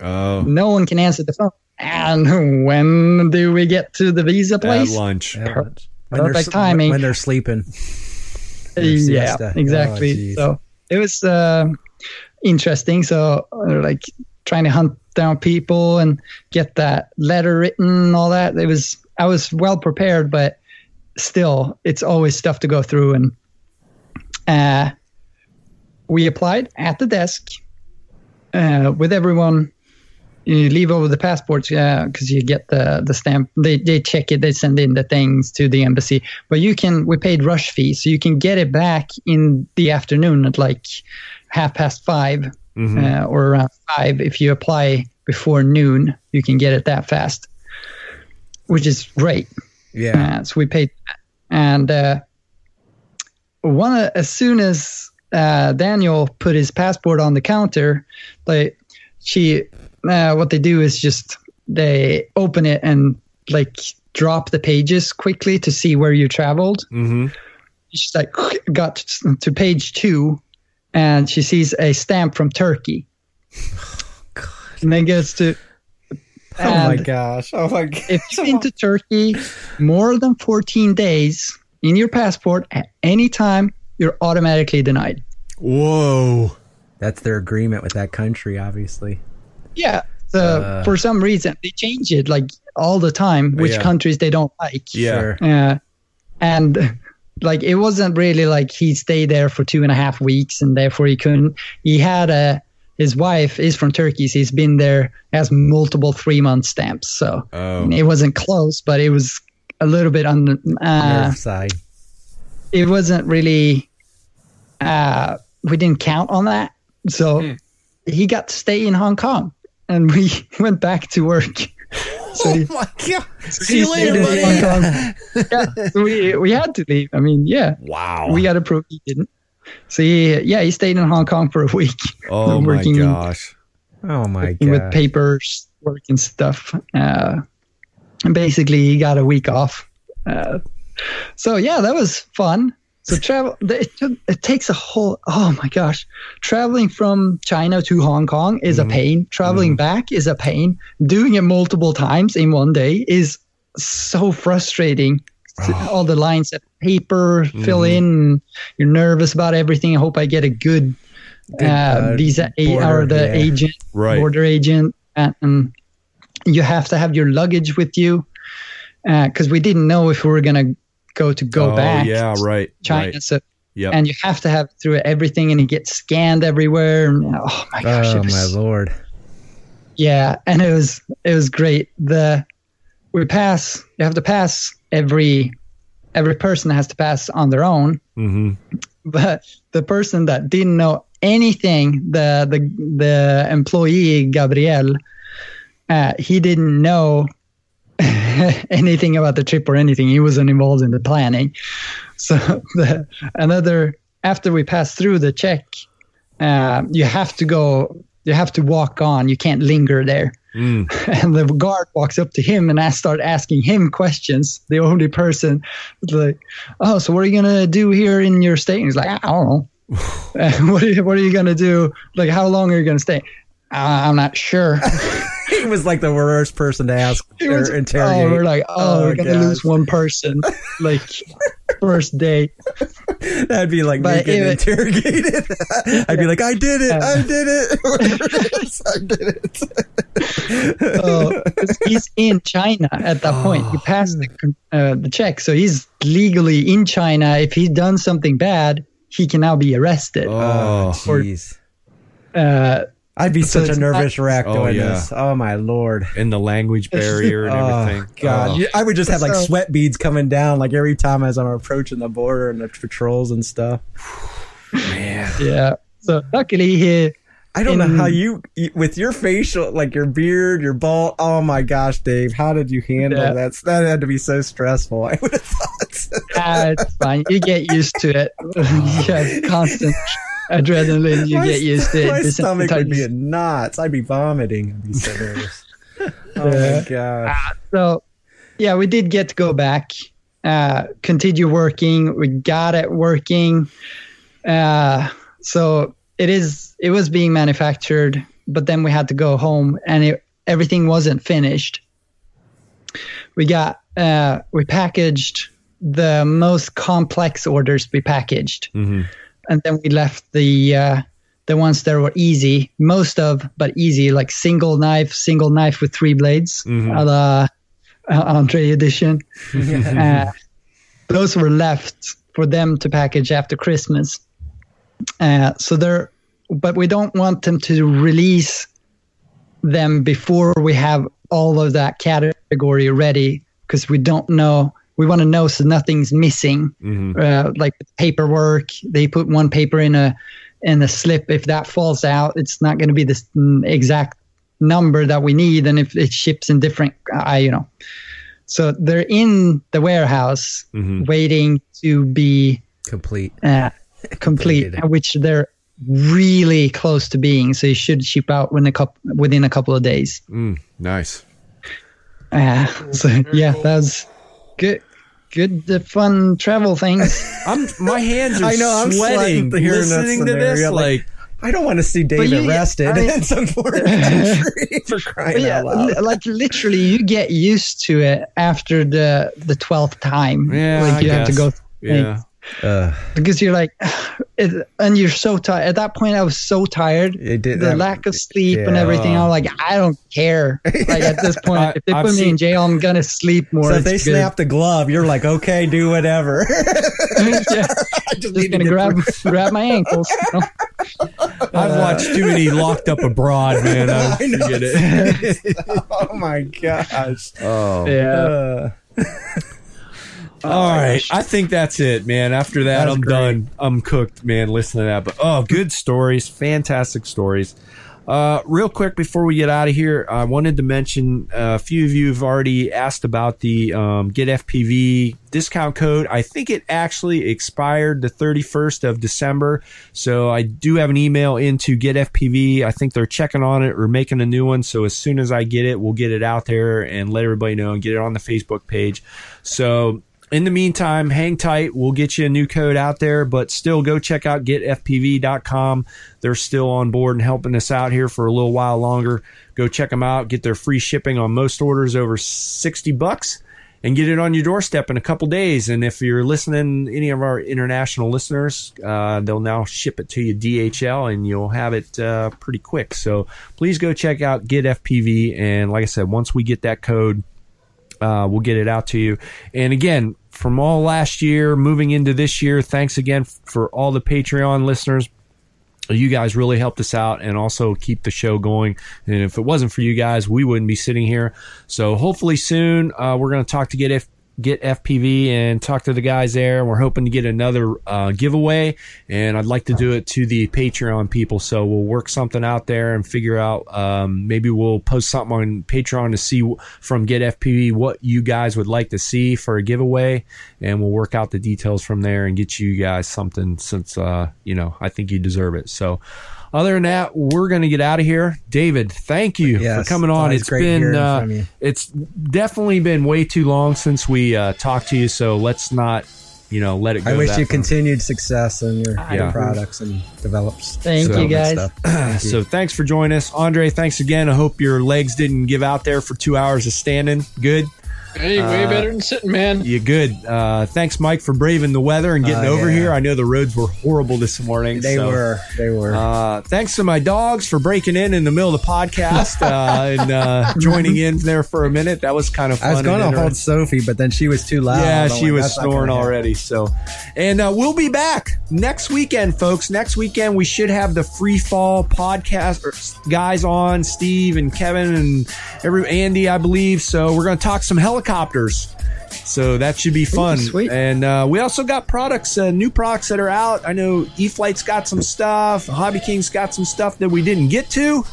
Speaker 6: Oh,
Speaker 3: no one can answer the phone. And when do we get to the visa
Speaker 6: at
Speaker 3: place?
Speaker 6: lunch.
Speaker 4: Yeah,
Speaker 3: Per-
Speaker 4: that's- when they're
Speaker 3: perfect timing.
Speaker 4: when they're sleeping. (laughs)
Speaker 3: Yeah
Speaker 4: siesta.
Speaker 3: exactly
Speaker 4: Oh,
Speaker 3: so it was uh, interesting so uh, like trying to hunt down people and get that letter written and all that it was i was well prepared but still it's always stuff to go through and uh, we applied at the desk uh, with everyone you leave over the passports because you get the the stamp. They, they check it they send in the things to the embassy. But you can we paid rush fee so you can get it back in the afternoon at like half past 5
Speaker 6: Mhm.
Speaker 3: uh, or around five. If you apply before noon you can get it that fast which is great.
Speaker 4: Yeah.
Speaker 3: uh, so we paid and uh, one as soon as uh, Daniel put his passport on the counter, like she, uh, what they do is just they open it and like drop the pages quickly to see where you traveled.
Speaker 6: Mm-hmm.
Speaker 3: She's like (sighs) got to, to page two, and she sees a stamp from Turkey. (sighs) And then gets to.
Speaker 4: Oh my gosh. Oh my god.
Speaker 3: if you've been to Turkey more than 14 days in your passport at any time, you're automatically denied.
Speaker 6: Whoa.
Speaker 4: That's their agreement with that country, obviously.
Speaker 3: Yeah. So
Speaker 4: Uh.
Speaker 3: for some reason, they change it like all the time, which
Speaker 6: Yeah.
Speaker 3: countries they don't like.
Speaker 6: Yeah.
Speaker 4: Sure.
Speaker 3: Uh, and (laughs) like it wasn't really like he stayed there for two and a half weeks and therefore he couldn't. He had a his wife is from Turkey, so he's been there has multiple three month stamps. So
Speaker 6: Oh.
Speaker 3: it wasn't close, but it was a little bit on the uh,
Speaker 4: side.
Speaker 3: it wasn't really uh we didn't count on that so he got to stay in hong kong and we (laughs) went back to work (laughs) so he,
Speaker 6: my god.
Speaker 3: See you later, buddy. (laughs) yeah, we we had to leave. I mean, yeah,
Speaker 6: Wow.
Speaker 3: we got to prove he didn't. So he, yeah, he stayed in Hong Kong for a week,
Speaker 6: oh my
Speaker 3: working-
Speaker 6: gosh.
Speaker 4: Oh my
Speaker 3: working with papers, work and stuff. Uh, and basically, he got a week off. Uh, so yeah, that was fun. So travel, it, took- it takes a whole. Oh my gosh, traveling from China to Hong Kong is a mm-hmm. pain. Traveling mm-hmm. back is a pain. Doing it multiple times in one day is so frustrating. All the lines of paper mm-hmm. fill in. You're nervous about everything. I hope I get a good,
Speaker 4: Good,
Speaker 3: uh,
Speaker 4: uh,
Speaker 3: visa a- or the
Speaker 4: yeah.
Speaker 3: agent
Speaker 6: Right.
Speaker 3: border agent, and, and you have to have your luggage with you uh, because we didn't know if we were gonna go to go
Speaker 6: oh,
Speaker 3: back
Speaker 6: Yeah, right.
Speaker 3: China.
Speaker 6: Right.
Speaker 3: So
Speaker 6: Yep.
Speaker 3: and you have to have through everything, and it gets scanned everywhere. And, oh my gosh!
Speaker 4: Oh
Speaker 3: was,
Speaker 4: my lord.
Speaker 3: yeah, and it was it was great. The we pass. You have to pass every every person has to pass on their own
Speaker 6: mm-hmm.
Speaker 3: but the person that didn't know anything, the the the employee Gabriel, uh, he didn't know (laughs) anything about the trip or anything. He wasn't involved in the planning. So (laughs) the, another after we pass through the check, uh, you have to go. You have to walk on. You can't linger there.
Speaker 6: Mm. (laughs)
Speaker 3: And the guard walks up to him and I start asking him questions. The only person, like, oh, so what are you gonna do here in your state? And he's like, I don't know. Uh, what are you, what are you gonna do? Like, how long are you gonna stay? Uh, I'm not sure. (laughs)
Speaker 4: He was like the worst person to ask
Speaker 3: It was-
Speaker 4: or interrogate.
Speaker 3: oh, we're like, oh,
Speaker 4: Oh,
Speaker 3: we're gonna
Speaker 4: gosh.
Speaker 3: lose one person, like (laughs) first day.
Speaker 4: That'd be like
Speaker 3: But
Speaker 4: me getting
Speaker 3: it-
Speaker 4: interrogated. (laughs) I'd be like, I did it. I did it. I did it.
Speaker 3: Oh, he's in China at that point. He passed the uh, the check, so he's legally in China. If he's done something bad, he can now be arrested.
Speaker 6: Oh.
Speaker 4: jeez.
Speaker 3: Uh,
Speaker 4: I'd be
Speaker 3: So (laughs)
Speaker 4: such a
Speaker 3: it's not-
Speaker 4: nervous wreck
Speaker 6: Oh,
Speaker 4: doing
Speaker 6: yeah.
Speaker 4: this. Oh my lord.
Speaker 6: And the language (laughs) barrier and
Speaker 4: Oh
Speaker 6: everything.
Speaker 4: god.
Speaker 6: Oh.
Speaker 4: I would just have like sweat beads coming down like every time as I'm approaching the border and the patrols and stuff.
Speaker 6: man.
Speaker 3: Yeah. So luckily here,
Speaker 4: I don't know how you, you- with your facial, like your beard, your bald. Oh my gosh, Dave, how did you handle
Speaker 3: Yeah.
Speaker 4: that? That had to be so stressful. I would have thought.
Speaker 3: Ah, it's fine. You get used to it. (laughs) you have constant adrenaline. You
Speaker 4: my,
Speaker 3: get used to it.
Speaker 4: My
Speaker 3: This
Speaker 4: stomach would be
Speaker 3: entire-
Speaker 4: in knots. I'd be vomiting. I'd be so nervous. (laughs) oh my gosh.
Speaker 3: So, yeah, we did get to go back, uh, continue working. We got it working. Uh, so it is. It was being manufactured, but then we had to go home, and it, everything wasn't finished. We got. Uh, we packaged the most complex orders. We packaged, and then we left the. Uh, the ones that were easy, most of, but easy, like single knife, single knife with three blades,
Speaker 2: Mhm.
Speaker 3: a la uh, Andre edition. (laughs) uh, those were left for them to package after Christmas. Uh, so they're, but we don't want them to release them before we have all of that category ready because we don't know. We want to know so nothing's missing
Speaker 2: Mhm.
Speaker 3: uh, like paperwork. They put one paper in a in a slip. If that falls out, it's not going to be the exact number that we need, and if it ships in different, I you know. So they're in the warehouse
Speaker 2: Mhm.
Speaker 3: waiting to be
Speaker 4: Complete.
Speaker 3: uh, complete, which they're really close to being. So it should ship out within a couple within a couple of days.
Speaker 2: Mm, nice.
Speaker 3: Uh, (laughs) so yeah, that was good. Good, uh, fun travel things. (laughs)
Speaker 2: I'm my hands (laughs) are
Speaker 4: I know, I'm
Speaker 2: sweating
Speaker 4: sweating hearing that
Speaker 2: listening to this. Like,
Speaker 4: like- I don't want to see Dave
Speaker 3: you-
Speaker 4: arrested
Speaker 3: I mean-
Speaker 4: in some foreign country for crying
Speaker 3: yeah,
Speaker 4: out loud.
Speaker 3: li- like literally, you get used to it after the the twelfth time.
Speaker 2: Yeah,
Speaker 3: like
Speaker 2: I
Speaker 3: you have to
Speaker 2: guess.
Speaker 3: go through
Speaker 2: yeah,
Speaker 4: Uh,
Speaker 3: because you're like, it, and you're so tired. At that point, I was so tired. The lack of sleep and everything. I'm like, I don't care. (laughs) Like at this point,
Speaker 2: I-
Speaker 3: if they
Speaker 2: I've
Speaker 3: put me in jail, I'm gonna sleep more.
Speaker 4: So if they
Speaker 3: good.
Speaker 4: snap the glove, you're like, okay, do whatever. (laughs) (laughs)
Speaker 3: yeah,
Speaker 4: I just
Speaker 3: just
Speaker 4: need to
Speaker 3: gonna grab grab my ankles. you know?
Speaker 2: I've watched too many locked up abroad, man. I,
Speaker 4: I know.
Speaker 2: forget it.
Speaker 4: oh my gosh.
Speaker 2: Oh,
Speaker 3: Yeah.
Speaker 4: Uh,
Speaker 2: all right. I think that's it, man. After that,
Speaker 4: That's
Speaker 2: I'm
Speaker 4: great.
Speaker 2: done. I'm cooked, man. Listening to that, but oh, good stories, fantastic stories. Uh, real quick before we get out of here, I wanted to mention uh, a few of you have already asked about the um, Get FPV discount code. I think it actually expired the 31st of December, so I do have an email into Get FPV. I think they're checking on it or making a new one. So as soon as I get it, we'll get it out there and let everybody know and get it on the Facebook page. So in the meantime, hang tight. We'll get you a new code out there, but still go check out getfpv.com. They're still on board and helping us out here for a little while longer. Go check them out. Get their free shipping on most orders over 60 bucks and get it on your doorstep in a couple days. And if you're listening, any of our international listeners, uh, they'll now ship it to you DHL and you'll have it uh, pretty quick. So please go check out getfpv. And like I said, once we get that code, uh, we'll get it out to you. And again, from all last year, moving into this year, thanks again for all the Patreon listeners. You guys really helped us out and also keep the show going. And if it wasn't for you guys, we wouldn't be sitting here. So hopefully soon, uh, we're going to talk to get F- get FPV and talk to the guys there. We're hoping to get another uh, giveaway, and I'd like to do it to the Patreon people. So we'll work something out there and figure out. Um, maybe we'll post something on Patreon to see from Get FPV what you guys would like to see for a giveaway, and we'll work out the details from there and get you guys something. Since uh, you know, I think you deserve it. So. Other than that, we're going to get out of here. David, thank you
Speaker 4: Yes,
Speaker 2: for coming on.
Speaker 4: always
Speaker 2: It's
Speaker 4: great
Speaker 2: been uh,
Speaker 4: from you.
Speaker 2: it's definitely been way too long since we uh, talked to you. So let's not, you know, let it go.
Speaker 4: I wish you
Speaker 2: far.
Speaker 4: continued success in your,
Speaker 2: Yeah.
Speaker 4: your products and develops.
Speaker 3: Thank
Speaker 2: you,
Speaker 3: guys. (clears throat)
Speaker 2: So thanks for joining us, Andre. Thanks again. I hope your legs didn't give out there for two hours of standing. Good.
Speaker 1: Hey, way
Speaker 2: Uh,
Speaker 1: better than sitting, man.
Speaker 2: You good. Uh, thanks, Mike, for braving the weather and getting
Speaker 4: Uh,
Speaker 2: over
Speaker 4: yeah.
Speaker 2: here. I know the roads were horrible this morning.
Speaker 4: They
Speaker 2: so,
Speaker 4: were. They were.
Speaker 2: Uh, thanks to my dogs for breaking in in the middle of the podcast uh, (laughs) and uh, joining in there for a minute. That was kind of fun.
Speaker 4: I was going to hold Sophie, but then she was too loud.
Speaker 2: Yeah, she
Speaker 4: like,
Speaker 2: was snoring
Speaker 4: gonna happen."
Speaker 2: already. So, and uh, we'll be back next weekend, folks. Next weekend we should have the free fall podcast guys on, Steve and Kevin and every Andy, I believe. So we're going to talk some helicopters helicopters. So that should be fun.
Speaker 3: sweet.
Speaker 2: And uh, we also got products, uh, new products that are out. I know E Flight's got some stuff. Hobby King's got some stuff that we didn't get to.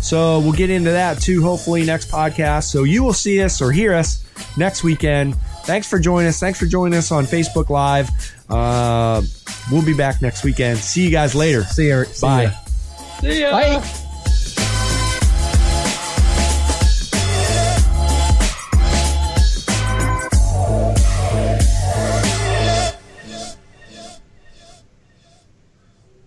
Speaker 2: So we'll get into that too, hopefully, next podcast. So you will see us or hear us next weekend. Thanks for joining us. Thanks for joining us on Facebook Live. Uh, we'll be back next weekend. See you guys later.
Speaker 4: See you. see
Speaker 2: Bye.
Speaker 4: ya.
Speaker 1: See ya.
Speaker 3: Bye.